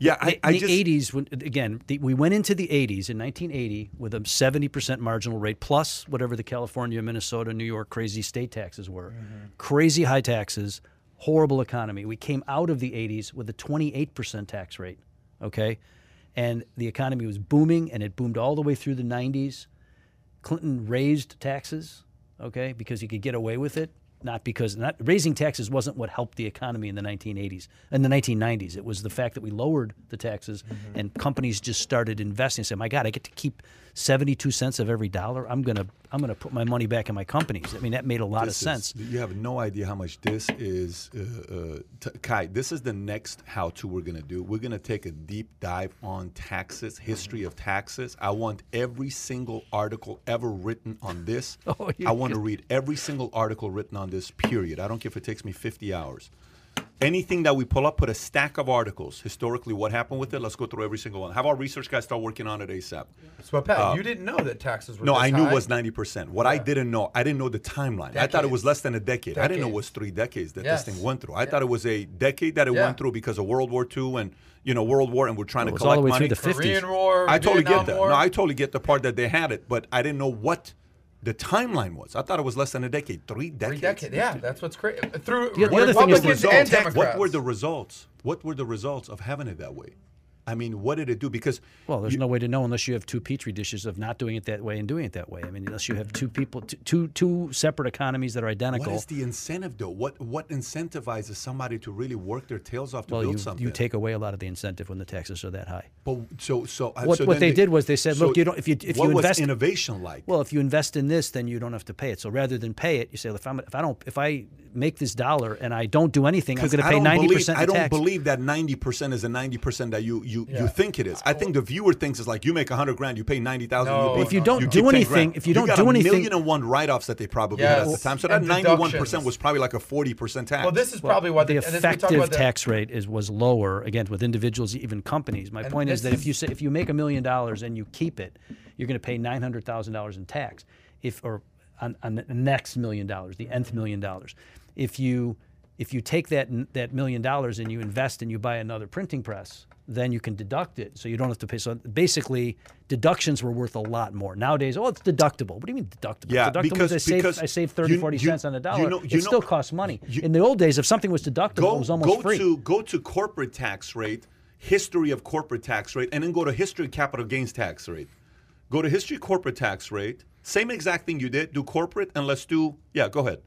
Yeah, I, in I the just 80s, when, again, the, we went into the 80s in 1980 with a 70% marginal rate plus whatever the California, Minnesota, New York crazy state taxes were. Mm-hmm. Crazy high taxes, horrible economy. We came out of the 80s with a 28% tax rate, okay? And the economy was booming and it boomed all the way through the 90s. Clinton raised taxes, okay, because he could get away with it, not because not raising taxes wasn't what helped the economy in the 1980s in the 1990s. It was the fact that we lowered the taxes mm-hmm. and companies just started investing. Say, my God, I get to keep 72 cents of every dollar. I'm gonna I'm gonna put my money back in my companies. I mean, that made a lot This of sense. Is, you have no idea how much this is, uh, uh, t- Kai. This is the next how-to we're gonna do. We're gonna take a deep dive on taxes, history of taxes. I want every single article ever written on this. Oh, I want to read every single article written on this. Period. I don't care if it takes me 50 hours. Anything that we pull up, put a stack of articles. Historically, what happened with it? Let's go through every single one. Have our research guys start working on it ASAP. So, Pat, uh, you didn't know that taxes were No, this I knew high? it was ninety percent. What I didn't know, I didn't know the timeline. I thought it was less than a decade. I didn't know it was three decades that Yes. this thing went through. I thought it was a decade that it Yeah. went through because of World War II and you know World War, and we're trying It to was all collect the way money. through the 50s. Korean War. I totally Vietnam get that. War. No, I totally get the part that they had it, but I didn't know what the timeline was. I thought it was less than a decade, three Three decades. decades. Yeah, that's what's crazy. Uh, through The- the other thing is Republicans the and results. What were the results? What were the results of having it that way? I mean, what did it do? Because Well, there's you- no way to know unless you have two petri dishes of not doing it that way and doing it that way. I mean, unless you have two people, two two separate economies that are identical. is the incentive though? What what incentivizes somebody to really work their tails off to well, build you, something? you take away a lot of the incentive when the taxes are that high. But so so uh, What- so what then they did was they said, so look, you don't- if you- if what you was invest- innovation like? Well, if you invest in this, then you don't have to pay it. So rather than pay it, you say, if, I'm, if I don't, if I make this dollar and I don't do anything, I'm going to pay ninety percent I don't tax. believe that ninety percent is the ninety percent that you you, Yeah. you think it is. I think the viewer thinks it's like you make a hundred grand, you pay ninety thousand. No, you If you don't keep do anything- if you don't do anything, you got do a anything- million and one write-offs that they probably had at the time. So that ninety-one percent was probably like a forty percent tax. Well, this is Well, probably what the and this- we talk effective about the- tax rate is was lower again with individuals, even companies. My point is this that if you say if you make a million dollars and you keep it, you're going to pay nine hundred thousand dollars in tax. If or on, on the next million dollars, the nth million dollars. If you if you take that that million dollars and you invest and you buy another printing press, then you can deduct it, so you don't have to pay. So basically, deductions were worth a lot more nowadays. Oh, it's deductible. What do you mean deductible? Yeah, deductible because- I save because I save 30, you- 40 you- cents on the you dollar. know- it you know- still costs money. you- In the old days, if something was deductible, go it was almost go free. to go to corporate tax rate, history of corporate tax rate, and then go to history capital gains tax rate. Go to history corporate tax rate. Same exact thing you did. Do corporate and let's do yeah. Go ahead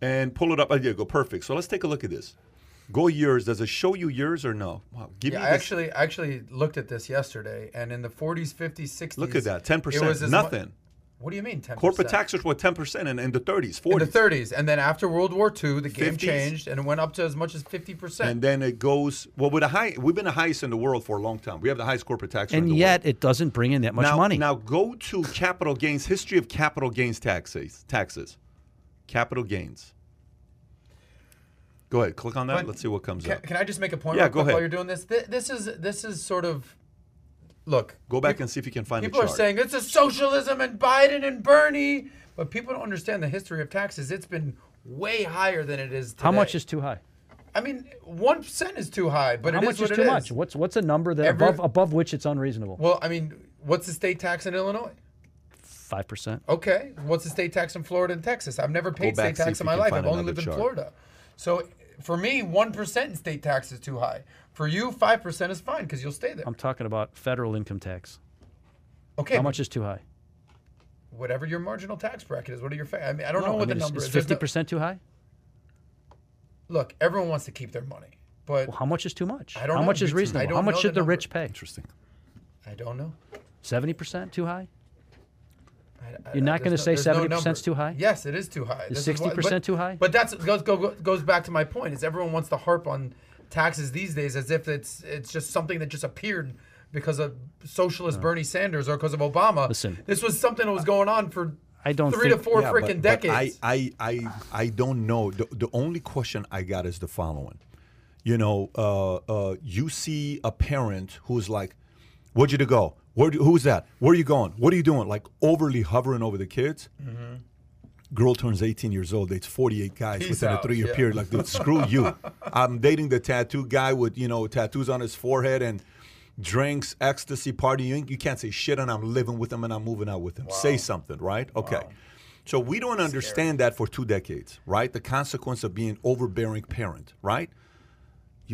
and pull it up. Oh, yeah, go perfect. So let's take a look at this. Go years. Does it show you years or no? Wow. Give Yeah, me I this. actually I actually looked at this yesterday, and in the 40s, 50s, 60s. Look at that. Ten it percent. was as mu- Nothing. what do you mean 10%? Corporate taxes were ten percent in, in the thirties, in the 30s, and then after World War II, the game 50s. changed, and it went up to as much as 50%. And then it goes well with a high. We've been the highest in the world for a long time. We have the highest corporate tax rate in and the yet world. it doesn't bring in that much now, money. Now go to capital gains history of capital gains taxes. Taxes, capital gains. Go ahead, click on that. But Let's see what comes can, up. can I just make a point Yeah, real go quick ahead. while you're doing this? Th- This is this is sort of look. Go back peop- and see if you can find the People are saying it's a socialism and Biden and Bernie, but people don't understand the history of taxes. It's been way higher than it is today. How much is too high? I mean, one percent is too high, but How it much is is what too it much? What's what's a number that Every- above above which it's unreasonable? Well, I mean, what's the state tax in Illinois? Five percent. Okay, what's the state tax in Florida and Texas? I've never paid back, state see tax in my life. I've only another lived in. Florida. So for me, one percent in state tax is too high. For you, five percent is fine because you'll stay there. I'm talking about federal income tax. okay, How much is too high? whatever your marginal tax bracket is. What are your? Fa- I mean, I don't No, know I what mean, the is- number is is. There's fifty no- percent too high? Look, everyone wants to keep their money, but Well, how much is too much? I don't know. how know. much is I reasonable? don't How much know should the the rich pay? Interesting. I don't know. Seventy percent too high? I- I- You're not gonna no- say there's no 70% 's number. too high? Yes, it is too high. Is This what- 60% but- too high? But that's goes go, goes back to my point. Is everyone wants to harp on taxes these days as if it's it's just something that just appeared because of socialist Bernie Sanders or because of Obama. Listen. this was something that was going on for I don't three think- to four Yeah, freaking but, but decades. I, I, I, I don't know. The, the only question I got is the following. You know, uh, uh, you see a parent who's like, "Where'd you to go? Where? do- Who's that? Where are you going? What are you doing?" Like overly hovering over the kids. Girl turns 18 years old. Dates 48 guys Peace within a three-year yeah. period. Like, dude, screw you. I'm dating the tattoo guy with you know tattoos on his forehead and drinks, ecstasy, partying. You can't say shit, and I'm living with him and I'm moving out with him. Say something, right? Okay. So we don't understand that for two decades, right? The consequence of being overbearing parent, right?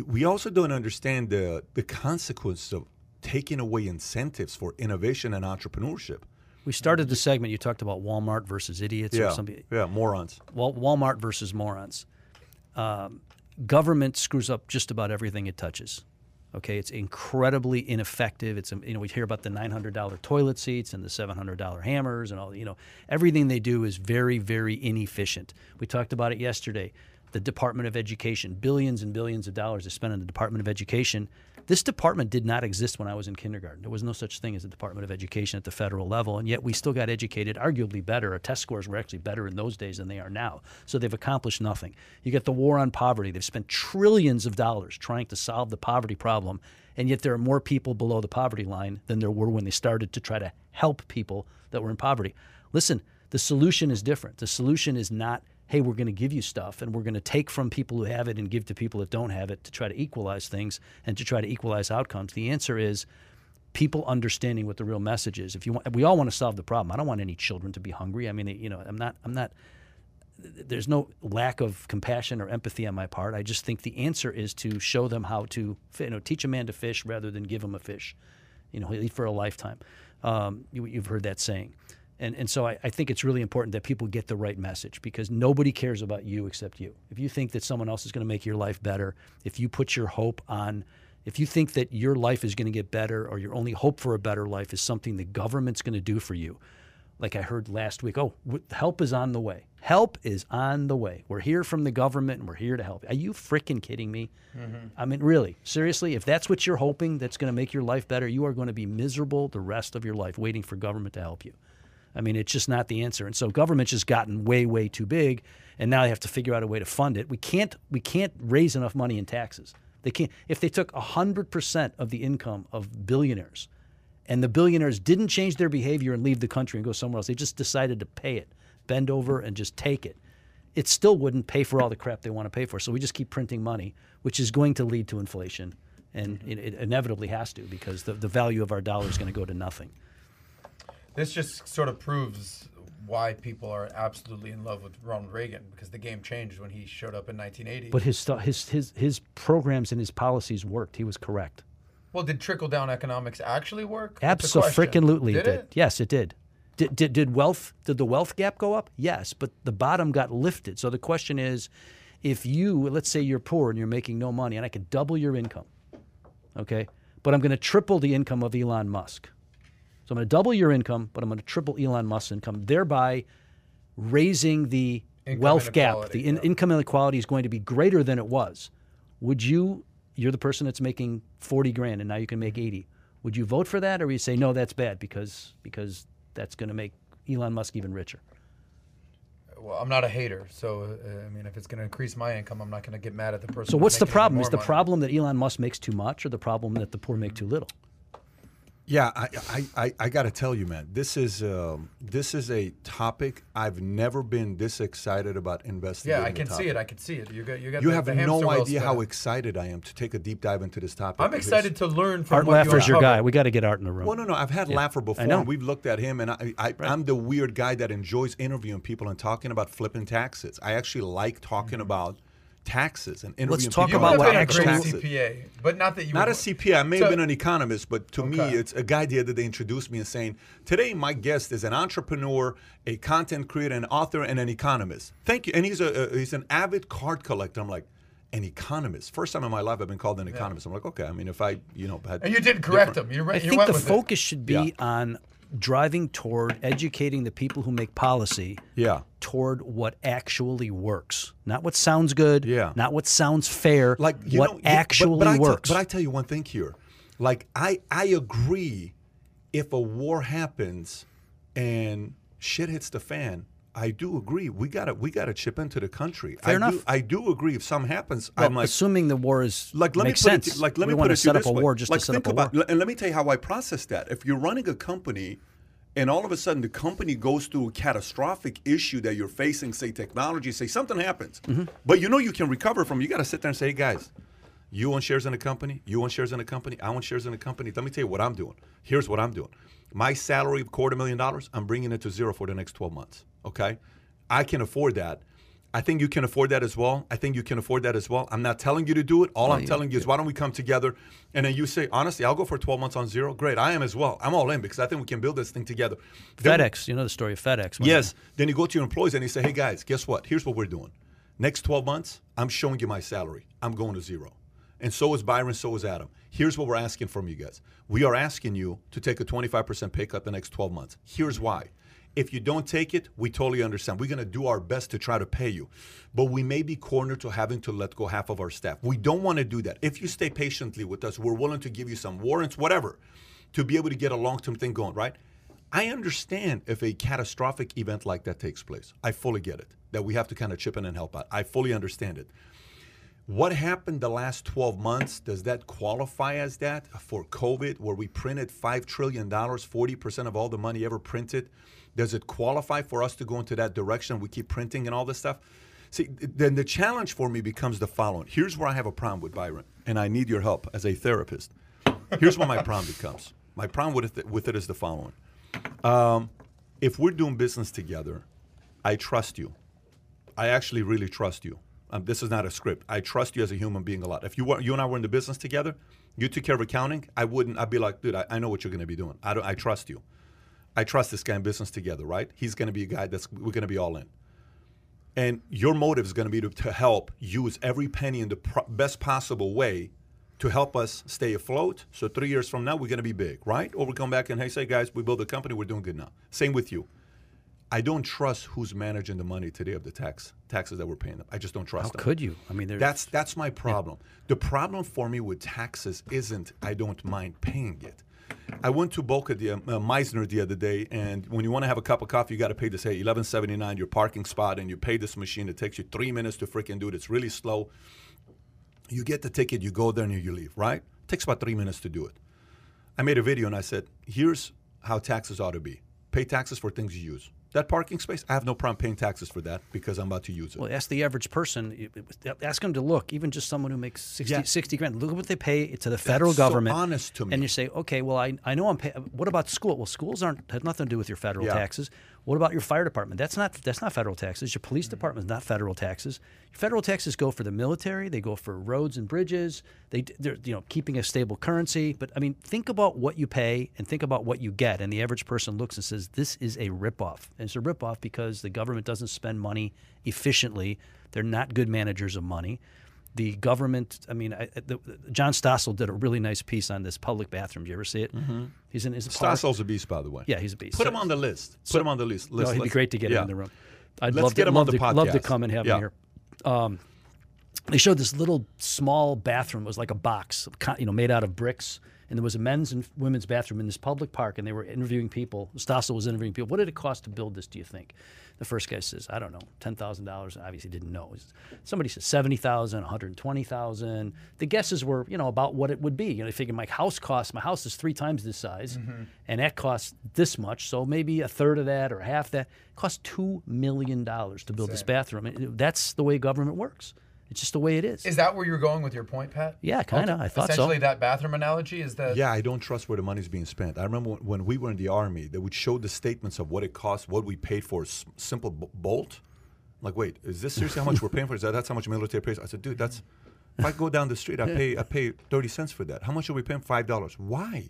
We also don't understand the the consequence of taking away incentives for innovation and entrepreneurship. We started the segment. You talked about Walmart versus idiots or something. yeah, morons. Wal- Walmart versus morons. Um, government screws up just about everything it touches. Okay, it's incredibly ineffective. It's um, you know we hear about the nine hundred dollar toilet seats and the seven hundred dollar hammers and all. You know everything they do is very very inefficient. We talked about it yesterday. The Department of Education, billions and billions of dollars is spent on the Department of Education. This department did not exist when I was in kindergarten. There was no such thing as a Department of Education at the federal level, and yet we still got educated arguably better. Our test scores were actually better in those days than they are now. So they've accomplished nothing. You get the war on poverty. They've spent trillions of dollars trying to solve the poverty problem, and yet there are more people below the poverty line than there were when they started to try to help people that were in poverty. Listen, the solution is different. The solution is not hey, we're going to give you stuff and we're going to take from people who have it and give to people that don't have it to try to equalize things and to try to equalize outcomes. The answer is people understanding what the real message is. If you want, we all want to solve the problem. I don't want any children to be hungry. I mean, you know, I'm not, I'm not, there's no lack of compassion or empathy on my part. I just think the answer is to show them how to, you know, teach a man to fish rather than give him a fish. You know, he'll eat for a lifetime. Um, you, you've heard that saying. And, and so I, I think it's really important that people get the right message because nobody cares about you except you. If you think that someone else is going to make your life better, if you put your hope on, if you think that your life is going to get better or your only hope for a better life is something the government's going to do for you, like I heard last week, oh, w- help is on the way. Help is on the way. We're here from the government and we're here to help. Are you freaking kidding me? Mm-hmm. I mean, really, seriously, if that's what you're hoping that's going to make your life better, you are going to be miserable the rest of your life waiting for government to help you. I mean, it's just not the answer. And so government's just gotten way, way too big, and now they have to figure out a way to fund it. We can't, we can't raise enough money in taxes. They can't. If they took hundred percent of the income of billionaires, and the billionaires didn't change their behavior and leave the country and go somewhere else, they just decided to pay it, bend over and just take it. It still wouldn't pay for all the crap they want to pay for. So we just keep printing money, which is going to lead to inflation, and mm-hmm. it, it inevitably has to because the, the value of our dollar is going to go to nothing. This just sort of proves why people are absolutely in love with Ronald Reagan because the game changed when he showed up in 1980. But his his his his programs and his policies worked. He was correct. well, did trickle down economics actually work? That's the question. Absolutely, Did it did. it? Yes, it did. Did, did. did wealth did the wealth gap go up? Yes, but the bottom got lifted. So the question is, if you let's say you're poor and you're making no money, and I could double your income, okay, but I'm going to triple the income of Elon Musk. So I'm going to double your income, but I'm going to triple Elon Musk's income, thereby raising the Income wealth gap. The in, yeah. income inequality is going to be greater than it was. Would you? You're the person that's making 40 grand, and now you can make 80. Would you vote for that, or would you say no, that's bad because because that's going to make Elon Musk even richer? Well, I'm not a hater, so uh, I mean, if it's going to increase my income, I'm not going to get mad at the person. So what's the problem? Is the money. problem that Elon Musk makes too much, or the problem that the poor make too little? Yeah, I I, I, I got to tell you, man, this is um, this is a topic I've never been this excited about investing. Yeah, I can see it. I can see it. You got you got. You the, have the no idea how excited I am to take a deep dive into this topic. I'm excited to learn from Art what you Laffer's your guy. We got to get Art in the room. Well, no, no. I've had Laffer before. I know. and We've looked at him, and I, I, I'm the weird guy that enjoys interviewing people and talking about flipping taxes. I actually like talking about taxes and interviewing talk people You about about have what been a taxes. CPA, but not that you. Not a would- CPA. I may So- have been an economist, but to me, it's a guy the other day introduced me and saying, "Today, my guest is an entrepreneur, a content creator, an author, and an economist." Thank you. And he's a, a he's an avid card collector. I'm like, an economist. First time in my life I've been called an economist. I'm like, okay. I mean, if I, you know, had And you did correct different- him. You, re- I you think went the with it. focus should be Yeah. on driving toward educating the people who make policy Yeah. toward what actually works, not what sounds good, Yeah. not what sounds fair, like you what know, but- actually but, tell- works. but I tell you one thing here, like I I agree, if a war happens and shit hits the fan, I do agree. We gotta we gotta chip into the country. Fair I enough. Do, I do agree. If something happens, Well, I'm like. assuming the war is Like let makes me put sense. it like let we me want put to it set to up a way. war just like to set think up a about war. and let me tell you how I process that. If you're running a company and all of a sudden the company goes through a catastrophic issue that you're facing, say technology, say something happens, Mm-hmm. but you know you can recover from. You got to sit there and say, hey guys, you own shares in a company, you own shares in a company, I own shares in a company. Let me tell you what I'm doing. Here's what I'm doing. My salary of quarter million dollars, I'm bringing it to zero for the next 12 months. Okay, I can afford that. I think you can afford that as well. I think you can afford that as well. I'm not telling you to do it. All oh, I'm telling you is why don't we come together and then you say, honestly, I'll go for 12 months on zero. Great. I am as well. I'm all in because I think we can build this thing together. Then- FedEx, you know the story of FedEx. Yes. Then you go to your employees and you say, hey guys, guess what? Here's what we're doing. Next 12 months, I'm showing you my salary. I'm going to zero. And so is Byron, so is Adam. Here's what we're asking from you guys. We are asking you to take a 25% pay cut the next 12 months. Here's why. If you don't take it, we totally understand. We're going to do our best to try to pay you. But we may be cornered to having to let go half of our staff. We don't want to do that. If you stay patiently with us, we're willing to give you some warrants, whatever, to be able to get a long term thing going, right? I understand if a catastrophic event like that takes place. I fully get it, that we have to kind of chip in and help out. I fully understand it. What happened the last 12 months? Does that qualify as that for COVID, where we printed $5 trillion, 40% of all the money ever printed? Does it qualify for us to go into that direction? We keep printing and all this stuff? See, then the challenge for me becomes the following. Here's where I have a problem with Byron, and I need your help as a therapist. Here's what my problem becomes. My problem with it, with it is the following. Um, if we're doing business together, I trust you. I actually really trust you. Um, this is not a script. I trust you as a human being a lot. If you were, you and I were in the business together, you took care of accounting. I wouldn't. I'd be like, dude, I, I know what you're going to be doing. I. I trust you. I trust this guy in business together, right? He's going to be a guy that's we're going to be all in. And your motive is going to be to, to help use every penny in the pro- best possible way to help us stay afloat. So three years from now, we're going to be big, right? Or we come back and hey, say, guys, we build a company, we're doing good now. Same with you. I don't trust who's managing the money today of the tax taxes that we're paying them. I just don't trust How them. could you? I mean, That's that's my problem. The problem for me with taxes isn't I don't mind paying it. I went to Boca the uh, Mizner the other day, and when you want to have a cup of coffee, you got to pay this hey eleven seventy nine your parking spot, and you pay this machine. It takes you three minutes to freaking do it. It's really slow. You get the ticket, you go there, and you leave. Right? It takes about three minutes to do it. I made a video and I said, here's how taxes ought to be. Pay taxes for things you use. That parking space, I have no problem paying taxes for that because I'm about to use it. Well, ask the average person. Ask them to look, even just someone who makes 60, Yeah. 60 grand. Look at what they pay to the federal so government. honest to me. And you say, okay, well, I, I know I'm paying. What about school? Well, schools aren't have nothing to do with your federal Yeah. taxes. What about your fire department? That's not that's not federal taxes. Your police mm-hmm. department is not federal taxes. Your federal taxes go for the military. They go for roads and bridges. They they're you know keeping a stable currency. But I mean, think about what you pay and think about what you get. And the average person looks and says, this is a ripoff. And it's a ripoff because the government doesn't spend money efficiently. They're not good managers of money. The government, I mean, I, the, John Stossel did a really nice piece on this public bathroom. Do you ever see it? Mm-hmm. He's in his Stossel's a beast, by the way. Yeah, he's a beast. Put So- him on the list. Put so- him on the list. no, he'd be great to get yeah. him in the room. I'd Let's love get to, him love on the to, love to come and have Yeah. him here. Um, they showed this little small bathroom. It was like a box, you know, made out of bricks. And there was a men's and women's bathroom in this public park, and they were interviewing people. Stossel was interviewing people. What did it cost to build this? Do you think? The first guy says, "I don't know, ten thousand dollars." Obviously, didn't know. Somebody said seventy thousand, one hundred twenty thousand. The guesses were, you know, about what it would be. You know, they figured my house costs. My house is three times this size, mm-hmm. and that costs this much. So maybe a third of that or half that. It cost two million dollars to build this bathroom. That's the way government works. It's just the way it is. Is that where you're going with your point, Pat? Yeah, kinda. I thought so. Essentially, that bathroom analogy is that. Yeah, I don't trust where the money's being spent. I remember when, when we were in the army, they would show the statements of what it cost, what we paid for a s- simple bolt. I'm like, wait, is this seriously how much we're paying for? Is that that's how much military pays? I said, dude, that's if I go down the street, I pay I pay thirty cents for that. How much are we paying? Five dollars. Why?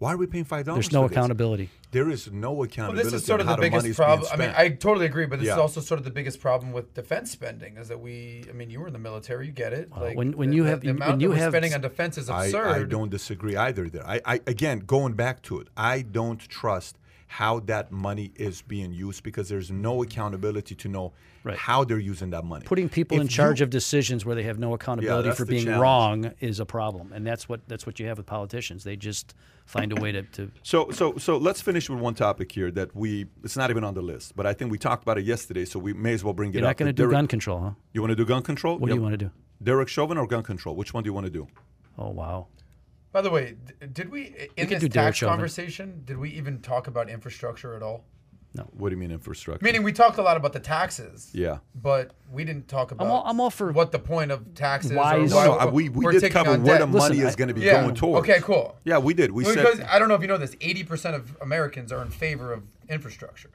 Why are we paying five dollars? There's no accountability. There is no accountability. Well, accountability. this is sort of the biggest problem. I mean. I totally agree, but this Yeah. is also sort of the biggest problem with defense spending is that we. I mean, you were in the military, you get it. Like when- when the- you have- the when you that have- spending on defense is I. I don't disagree either there. I, I again going back to it, I don't trust how that money is being used because there's no accountability to know Right. how they're using that money. Putting people If in charge you- of decisions where they have no accountability that's for being challenge. wrong is a problem, and that's what that's what you have with politicians. They just find a way to, to So so so let's finish with one topic here that we it's not even on the list, but I think we talked about it yesterday, so we may as well bring it You're up. not going to do gun control, huh? You want to do gun control? What do you want to do? Derek Chauvin or gun control? Which one do you want to do? Oh wow. By the way, did we in could this do Derek tax Chauvin. conversation did we even talk about infrastructure at all? No. What do you mean infrastructure? Meaning, we talked a lot about the taxes. yeah. But we didn't talk about all- I'm all for what the point of taxes. wise- Or No, why No, no, uh, we, we did cover on where debt. the money Listen, is going to be yeah. going towards. Okay, cool. Yeah, we did. We because said I don't know if you know this, eighty percent of Americans are in favor of infrastructure.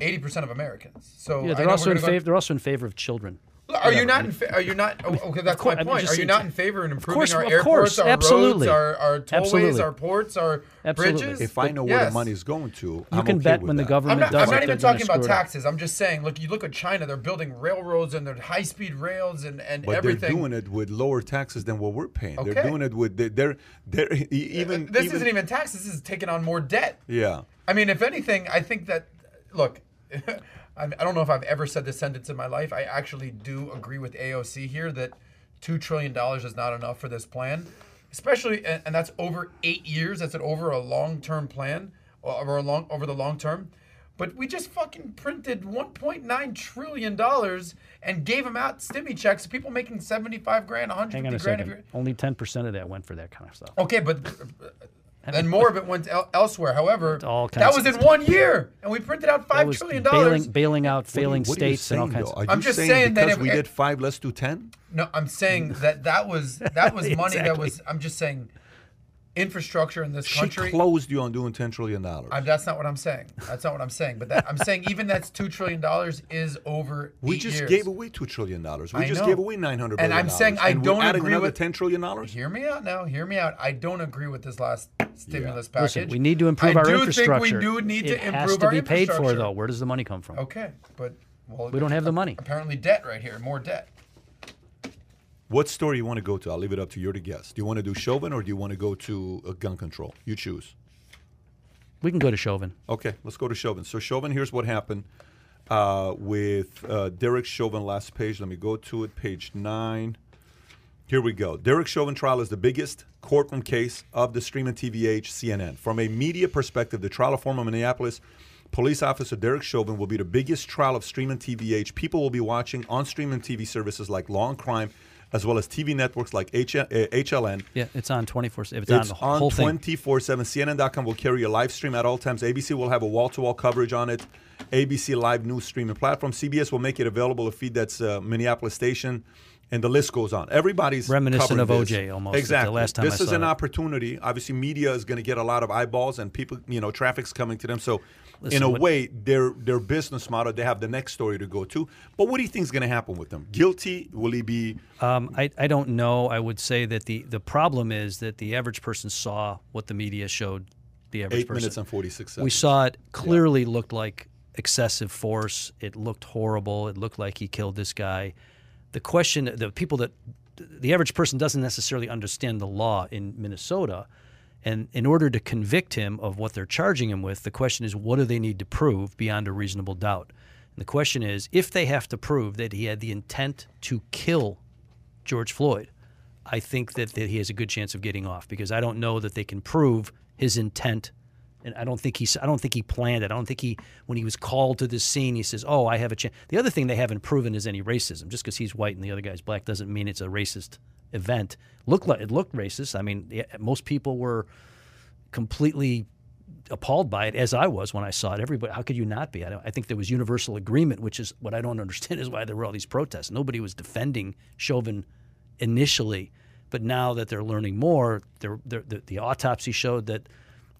Eighty percent of Americans. So Yeah, they're know also in favor. They're also in favor of children. Are you not in? Fa- are you not? oh, okay, that's course- my point. just Are you not in favor in improving course- our of airports, course, our absolutely. roads, our, our tollways, Absolutely. our ports, our Absolutely. bridges? if I know where Yes. the money is going to, You I'm can okay bet with when the that. I'm government not, does I'm it, not even talking about screw it up. taxes. I'm just saying, look, you look at China, they're building railroads and they're high speed rails and, and But everything. they're doing it with lower taxes than what we're paying. They're doing it with they're they're, they're e- uh, uh, even this even, isn't even taxes, this is taking on more debt. yeah. I mean, if anything, I think that look, I I don't know if I've ever said this sentence in my life. I actually do agree with AOC here that two trillion dollars is not enough for this plan, especially, and, and that's over eight years. That's an over a long term plan, over a long over the long term. But we just fucking printed 1.9 trillion dollars and gave them out stimmy checks. to People making 75 grand, 150 Hang on a grand. second. Only ten percent of that went for that kind of stuff. Okay, but and more of it went el- elsewhere. However, all that was in one year, and we printed out That five was trillion bailing, dollars. bailing out failing what are you states and all kinds. though? Of, Are I'm just saying, saying that if- we did five, let's do ten. No, I'm saying that that was that was money that was. I'm just saying infrastructure in this She country. closed you on doing ten trillion dollars. That's not what I'm saying. That's not what I'm saying. But that, I'm saying even that's two trillion dollars is over. We eight just years. gave away two trillion dollars. We I just know. gave away nine hundred And billion. I'm saying I and don't we're agree with- ten trillion dollars. Hear me out now. Hear me out. I don't agree with this last stimulus package. Listen, we need to improve I our do infrastructure. think we do need it to improve has to be paid for, though. Where does the money come from? Okay, but well, We don't have the money. Apparently, debt right here. More debt. What story you want to go to? I'll leave it up to you to guess. Do you want to do Chauvin or do you want to go to uh, gun control? You choose. We can go to Chauvin. Okay, let's go to Chauvin. So Chauvin, here's what happened uh, with uh, Derek Chauvin. Last page. Let me go to it. Page nine. Here we go. Derek Chauvin trial is the biggest courtroom case of the streaming TVH CNN. From a media perspective, the trial of former Minneapolis police officer Derek Chauvin will be the biggest trial of streaming TVH. People will be watching on streaming TV services like Law and Crime, as well as TV networks like H- uh, HLN. Yeah, it's on 24 It's, It's on the on whole thing. 24 7. CNN.com will carry a live stream at all times. ABC will have a wall to wall coverage on it. ABC Live news streaming platform. CBS will make it available a feed that's uh, Minneapolis station. And the list goes on. Everybody's Reminiscent of this. OJ almost, the Exactly. last time this is an it. opportunity. Obviously, media is going to get a lot of eyeballs, and people, you know, traffic's coming to them. So, Listen, in a what- way, their their business model, they have the next story to go to. But what do you think is going to happen with them? Guilty? Will he be? Um, I, I don't know. I would say that the, the problem is that the average person saw what the media showed the average Eight person. minutes and 46 seconds. we saw it clearly looked like excessive force. It looked horrible. It looked like he killed this guy. The question, the people that, the average person doesn't necessarily understand the law in Minnesota. And in order to convict him of what they're charging him with, the question is, what do they need to prove beyond a reasonable doubt? And the question is, if they have to prove that he had the intent to kill George Floyd, I think that, that he has a good chance of getting off because I don't know that they can prove his intent. And I don't think he's. I don't think he planned it. I don't think he, when he was called to this scene, he says, "Oh, I have a chance." The other thing they haven't proven is any racism. Just because he's white and the other guy's black doesn't mean it's a racist event. Look like it looked racist. I mean, most people were completely appalled by it, as I was when I saw it. Everybody, how could you not be? I, I think there was universal agreement, which is what I don't understand is why there were all these protests. Nobody was defending Chauvin initially, but now that they're learning more, they're, they're, the, the autopsy showed that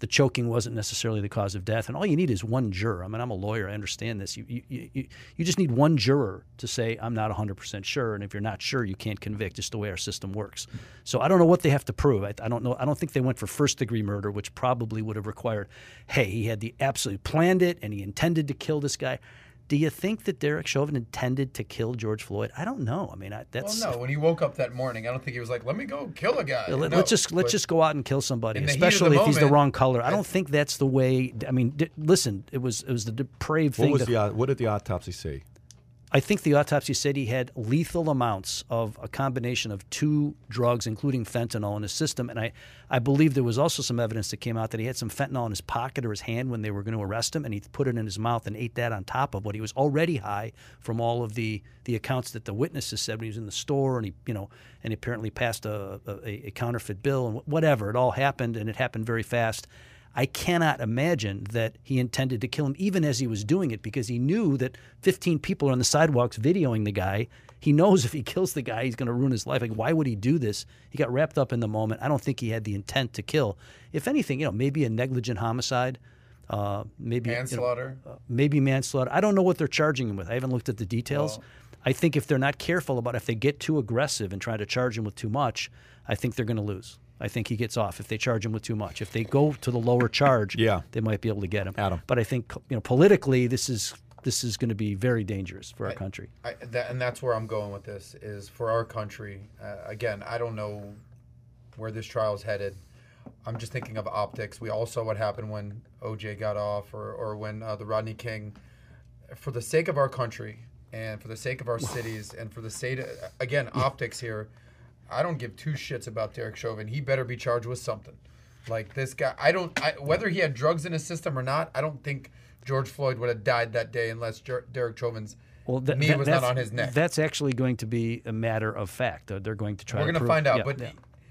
the choking wasn't necessarily the cause of death. And all you need is one juror. I mean, I'm a lawyer. I understand this. You, you, you, you just need one juror to say, I'm not 100% sure. And if you're not sure, you can't convict, just the way our system works. So I don't know what they have to prove. I, I don't know. I don't think they went for first degree murder, which probably would have required, hey, he had the absolute planned it and he intended to kill this guy. Do you think that Derek Chauvin intended to kill George Floyd? I don't know. I mean, I, Well, that's no. When he woke up that morning, I don't think he was like, "Let me go kill a guy." Yeah, Let, No, us just let's just go out and kill somebody, in the heat of the especially if he's the wrong color. I I don't th- think that's the way. I mean, di- listen, it was it was the depraved What thing. was to- the uh, what did the autopsy say? I think the autopsy said he had lethal amounts of a combination of two drugs, including fentanyl, in his system. And I, I believe there was also some evidence that came out that he had some fentanyl in his pocket or his hand when they were going to arrest him, and he put it in his mouth and ate that on top of what he was already high from all of the, the accounts that the witnesses said when he was in the store, and he you know, and he apparently passed a, a, a counterfeit bill and whatever. It all happened, and it happened very fast. I cannot imagine that he intended to kill him even as he was doing it because he knew that 15 people are on the sidewalks videoing the guy. He knows if he kills the guy, he's going to ruin his life. Like, why would he do this? He got wrapped up in the moment. I don't think he had the intent to kill. If anything, you know, maybe a negligent homicide, uh, maybe you know, manslaughter. uh, maybe manslaughter. I don't know what they're charging him with. I haven't looked at the details. Well- I think if they're not careful about if they get too aggressive and try to charge him with too much, I think they're going to lose. I think he gets off if they charge him with too much. If they go to the lower charge, Yeah. they might be able to get him. Adam. But I think you know politically, this is this is going to be very dangerous for our I- country. I, that, and that's where I'm going with this is for our country. Uh, again, I don't know where this trial is headed. I'm just thinking of optics. We all saw what happened when OJ got off, or or when uh, the Rodney King. For the sake of our country and for the sake of our cities and for the sake, again, optics here. I don't give two shits about Derek Chauvin. He better be charged with something. Like this guy, I don't. I, whether he had drugs in his system or not, I don't think George Floyd would have died that day unless Jer- Derek Chauvin's Well, th- knee that- was not on his neck. That's actually going to be a matter of fact. They're, they're going to try. We're gonna prove- find out, yeah, but yeah.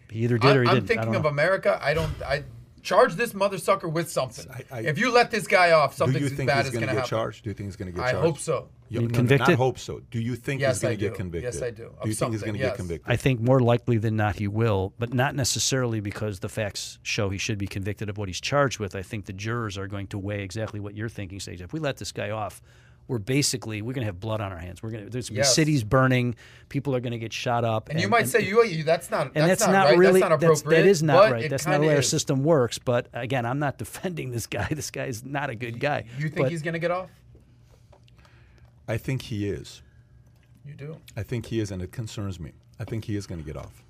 he either did or I'm, he I'm didn't. I'm thinking don't of. America. I don't. I charge this mother sucker with something. I- I- if you let this guy off, something you as think bad is going going to to get happen. charged? Do you think he's going to get charged? I hope so. You- mean, no, no, convicted? not hope so. Do you think Yes, he's going to get convicted? Yes, I do. Do you think he's going to yes. get convicted? I think more likely than not he will, but not necessarily because the facts show he should be convicted of what he's charged with. I think the jurors are going to weigh exactly what you're thinking, Sage. If we let this guy off, we're basically we're going to have blood on our hands. We're going to there's gonna be Yes. cities burning, people are going to get shot up, And, you might say you, you that's not and that's, that's, not, not, right. really that's not appropriate. that is not right. That's not the kinda way our system works. But again, I'm not defending this guy. This guy is not a good guy. You think But he's going to get off? I think he is. You do. I think he is, and it concerns me. I think he is going to get off.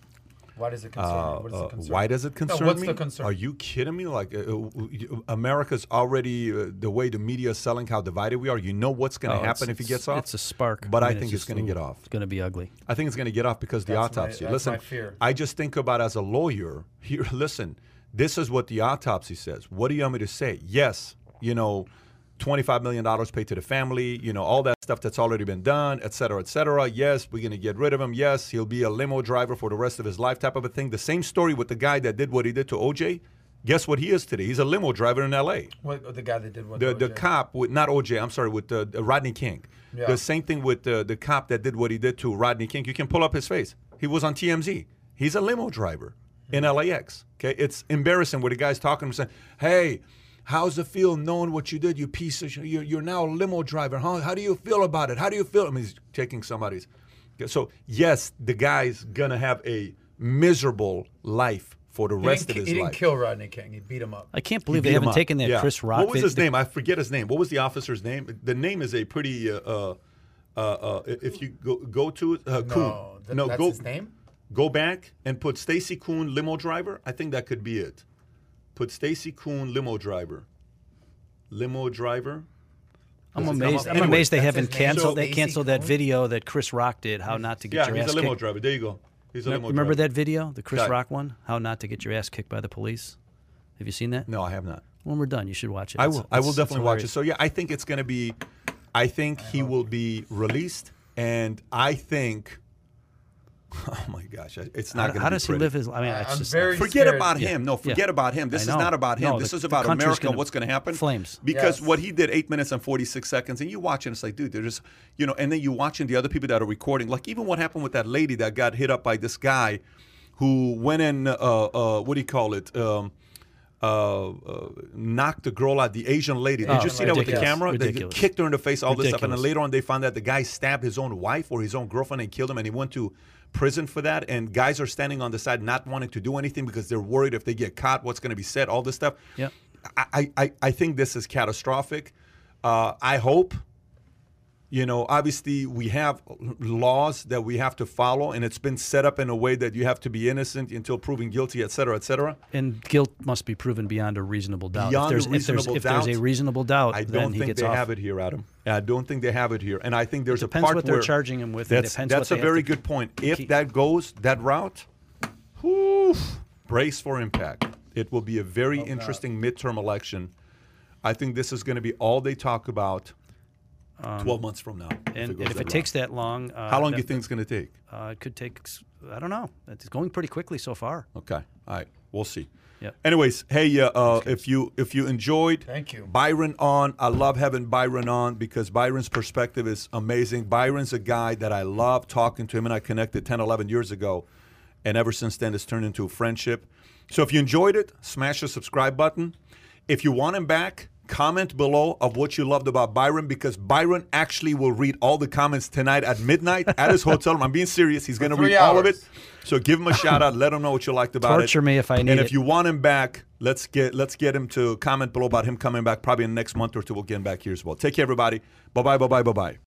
Why does it concern Uh, you? What is uh, the concern? why does it No, concern what's me? the concern? Are you kidding me? Like uh, uh, America's already uh, the way the media is selling how divided we are. You know what's going to oh, happen if he gets off. It's a spark. But I mean, think it's just- gonna get off. It's going to be ugly. I think it's going to get off because the That's my- autopsy. that's listen, my fear. I just think about as a lawyer. Here, listen. This is what the autopsy says. What do you want me to say? Yes, you know, twenty-five million dollars paid to the family. You know, all that stuff that's already been done, et cetera, et cetera. Yes, we're going to get rid of him. Yes, he'll be a limo driver for the rest of his life, type of a thing. The same story with the guy that did what he did to OJ. Guess what he is today? He's a limo driver in L.A. What, the guy that did what? The to the cop with not OJ. I'm sorry, with uh, uh, Rodney King. Yeah. The same thing with the the cop that did what he did to Rodney King. You can pull up his face. He was on TMZ. He's a limo driver in mm-hmm. LAX. Okay, it's embarrassing where the guy's talking to him saying, "Hey, how's it feel knowing what you did? You piece of shit. You're, you're now a limo driver. Huh? How do you feel about it? How do you feel?" I mean, he's taking somebody's. So yes, the guy's gonna have a miserable life for the He rest of his life. he didn't kill Rodney King. He beat him up. I can't believe beat they haven't up. taken that Yeah. Chris Rock. What was vid- his name? I forget his name. What was the officer's name? The name is a pretty. Uh, uh, uh, uh, if you go go to it, uh, Koon. No, th- no, that's go his name. go back and put Stacey Koon limo driver. I think that could be it. Put Stacey Koon limo driver. Limo driver. I'm Does it come amazed. I'm Anyway, amazed they haven't canceled. So- they canceled that video that Chris Rock did. How not to get Yeah, your he's ass a limo kicked. driver. There you go. He's a limo Remember driver. that video, the Chris Okay. Rock one? How not to get your ass kicked by the police? Have you seen that? No, I have not. When we're done, you should watch it. I It's- will. I will definitely watch it. So yeah, I think it's going to be. I think he will be released, and I think. Oh my gosh, it's not How, going to how be does he live his? I mean, I- it's I'm just very Forget scared. about Yeah. him. No, Yeah. forget about him. This is not about him. No, this the- is about America gonna- what's going to happen. flames. Because Yes. what he did, eight minutes and 46 seconds, and you watch it, it's like, dude, they're just, you know, and then you watching the other people that are recording. Like even what happened with that lady that got hit up by this guy who went in, uh, uh, what do you call it? Um, uh, uh, knocked the girl out, the Asian lady. Did Oh, you see that with the ridiculous. camera? They Ridiculous. kicked her in the face, all this stuff. And then later on, they found out the guy stabbed his own wife or his own girlfriend and killed him, and he went to prison for that. And guys are standing on the side not wanting to do anything because they're worried if they get caught, what's going to be said, all this stuff. Yeah. I, I, I think this is catastrophic. Uh, I hope, you know, obviously we have laws that we have to follow, and it's been set up in a way that you have to be innocent until proven guilty, et cetera, et cetera. and guilt must be proven beyond a reasonable doubt. Beyond a if there's, if there's, reasonable if there's a reasonable doubt, I then don't he think they off. have it here, Adam. I don't think they have it here, and I think there's a part what they're where charging him with. It That's that's a very good point. If keep- that goes that route, whew, brace for impact. It will be a very interesting midterm election. I think this is going to be all they talk about. Twelve months from now, Um, And, goes and if that it takes that long, uh, how long do you think it's going to take? Uh, it could take. s- I don't know. It's going pretty quickly so far. Okay, all right, we'll see. Yep. Anyways, hey, uh, uh, if you if you enjoyed, Thank you. Byron on. I love having Byron on because Byron's perspective is amazing. Byron's a guy that I love talking to him, and I connected 10, 11 years ago, and ever since then it's turned into a friendship. So if you enjoyed it, smash the subscribe button. If you want him back, comment below of what you loved about Byron because Byron actually will read all the comments tonight at midnight at his hotel room. I'm being serious. He's going to read all of it. So give him a shout out. Let him know what you liked about it. Torture me if I need And if it. you want him back, let's get let's get him to comment below about him coming back. Probably in the next month or two, we'll get him back here as well. Take care, everybody. Bye bye. Bye bye. Bye bye.